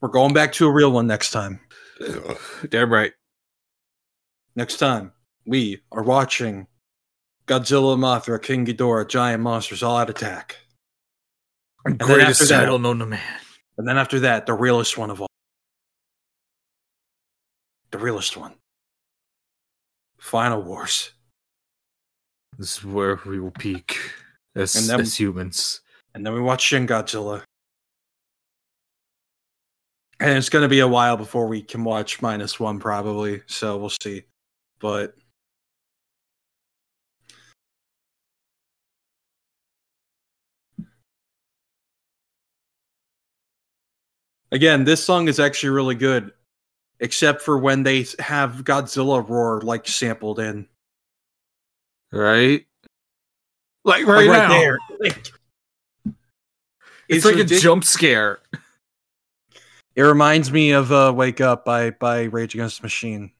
S1: we're going back to a real one next time
S2: Damn right.
S1: next time we are watching godzilla mothra king ghidorah giant monsters all out attack then
S2: Greatest
S1: after that-
S2: title known to man.
S1: and then after that the realest one of all the realest one final wars
S2: This is where we will peak as,
S1: And then-
S2: as humans.
S1: And then we watch Shin Godzilla. And it's going to be a while before we can watch minus one, probably. So we'll see. But again, this song is actually really good, except for when they have Godzilla roar like sampled in,
S2: Right? Like
S1: like
S2: right,
S1: right
S2: now.
S1: there. Like,
S2: It's, like
S1: ridic-
S2: a jump scare.
S1: It reminds me of uh, "Wake Up" by by Rage Against the Machine,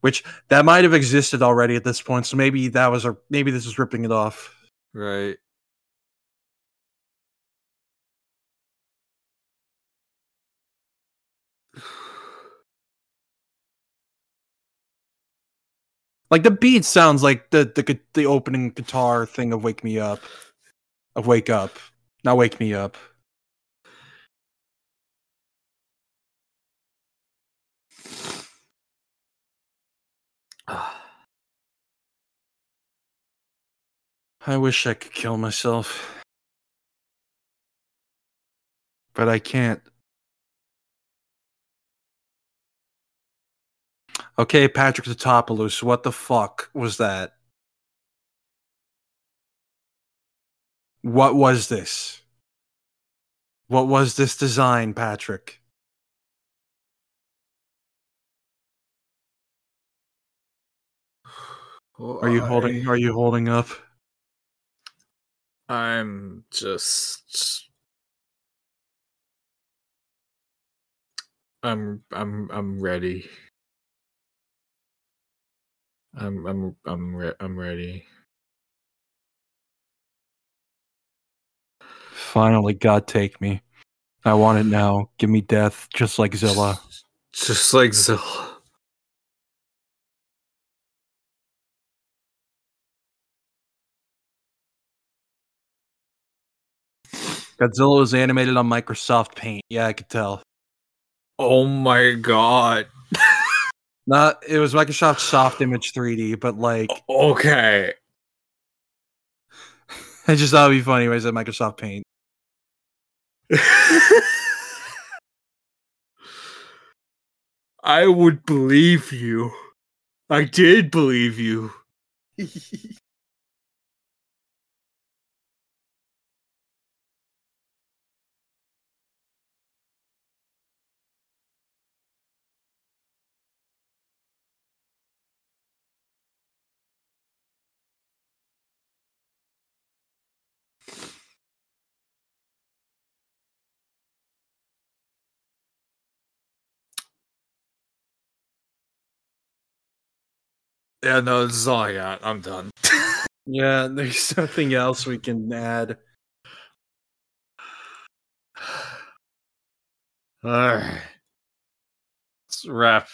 S1: which that might have existed already at this point. So maybe that was a maybe this is ripping it off.
S2: Right.
S1: Like the beat sounds like the the the opening guitar thing of "Wake Me Up," of "Wake Up," not "Wake Me Up." I wish I could kill myself, but I can't. Okay, Patrick Tatopoulos, what the fuck was that? What was this? What was this design, Patrick? Are you holding are you holding up?
S2: I'm just. I'm I'm I'm ready. I'm I'm I'm re- I'm ready.
S1: Finally, God take me. I want it now. Give me death, just like Zilla.
S2: Just like Zilla.
S1: Godzilla was animated on Microsoft Paint. Yeah, I could tell.
S2: Oh my god.
S1: Not it was Microsoft Softimage 3D, but like
S2: Okay.
S1: I just thought it'd be funny when I said Microsoft Paint.
S2: I would believe you. I did believe you. Yeah, no, this is all I got. I'm done.
S1: Yeah, there's nothing else we can add.
S2: Alright. Let's wrap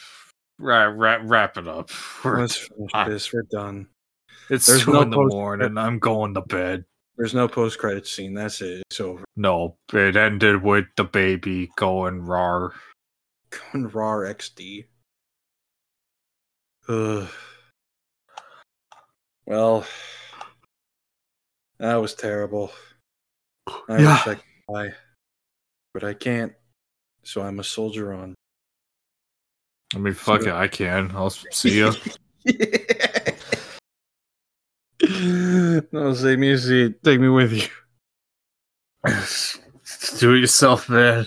S2: wrap wrap wrap it up. We're-
S1: Let's finish
S2: Ah.
S1: this. We're done.
S2: It's
S1: there's
S2: two
S1: no
S2: in the
S1: post-
S2: morning. I'm going to bed.
S1: There's no post credit scene. That's it. It's over.
S2: No, it ended with the baby going raw.
S1: Going raw XD. Ugh. Well, that was terrible. I
S2: Yeah.
S1: wish I could die, but I can't. So I'm a soldier on.
S2: I mean, fuck it, I can. I'll see you.
S1: no, save me a seat. Take me with you.
S2: Do it yourself, man.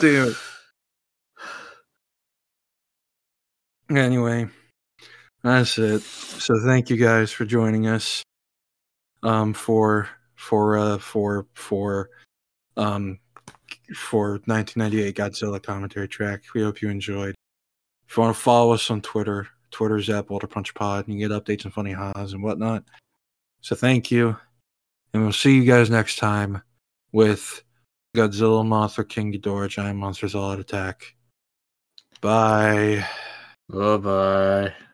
S1: Do it. Anyway, that's it. So thank you guys for joining us. Um, for for uh for for um for 1998 Godzilla commentary track. We hope you enjoyed. If you want to follow us on Twitter, Twitter's at Boulder Punch Pod. And you get updates and funny ha's and whatnot. So thank you, and we'll see you guys next time with Godzilla, Mothra, King Ghidorah, Giant Monsters All Out Attack. Bye.
S2: Bye bye.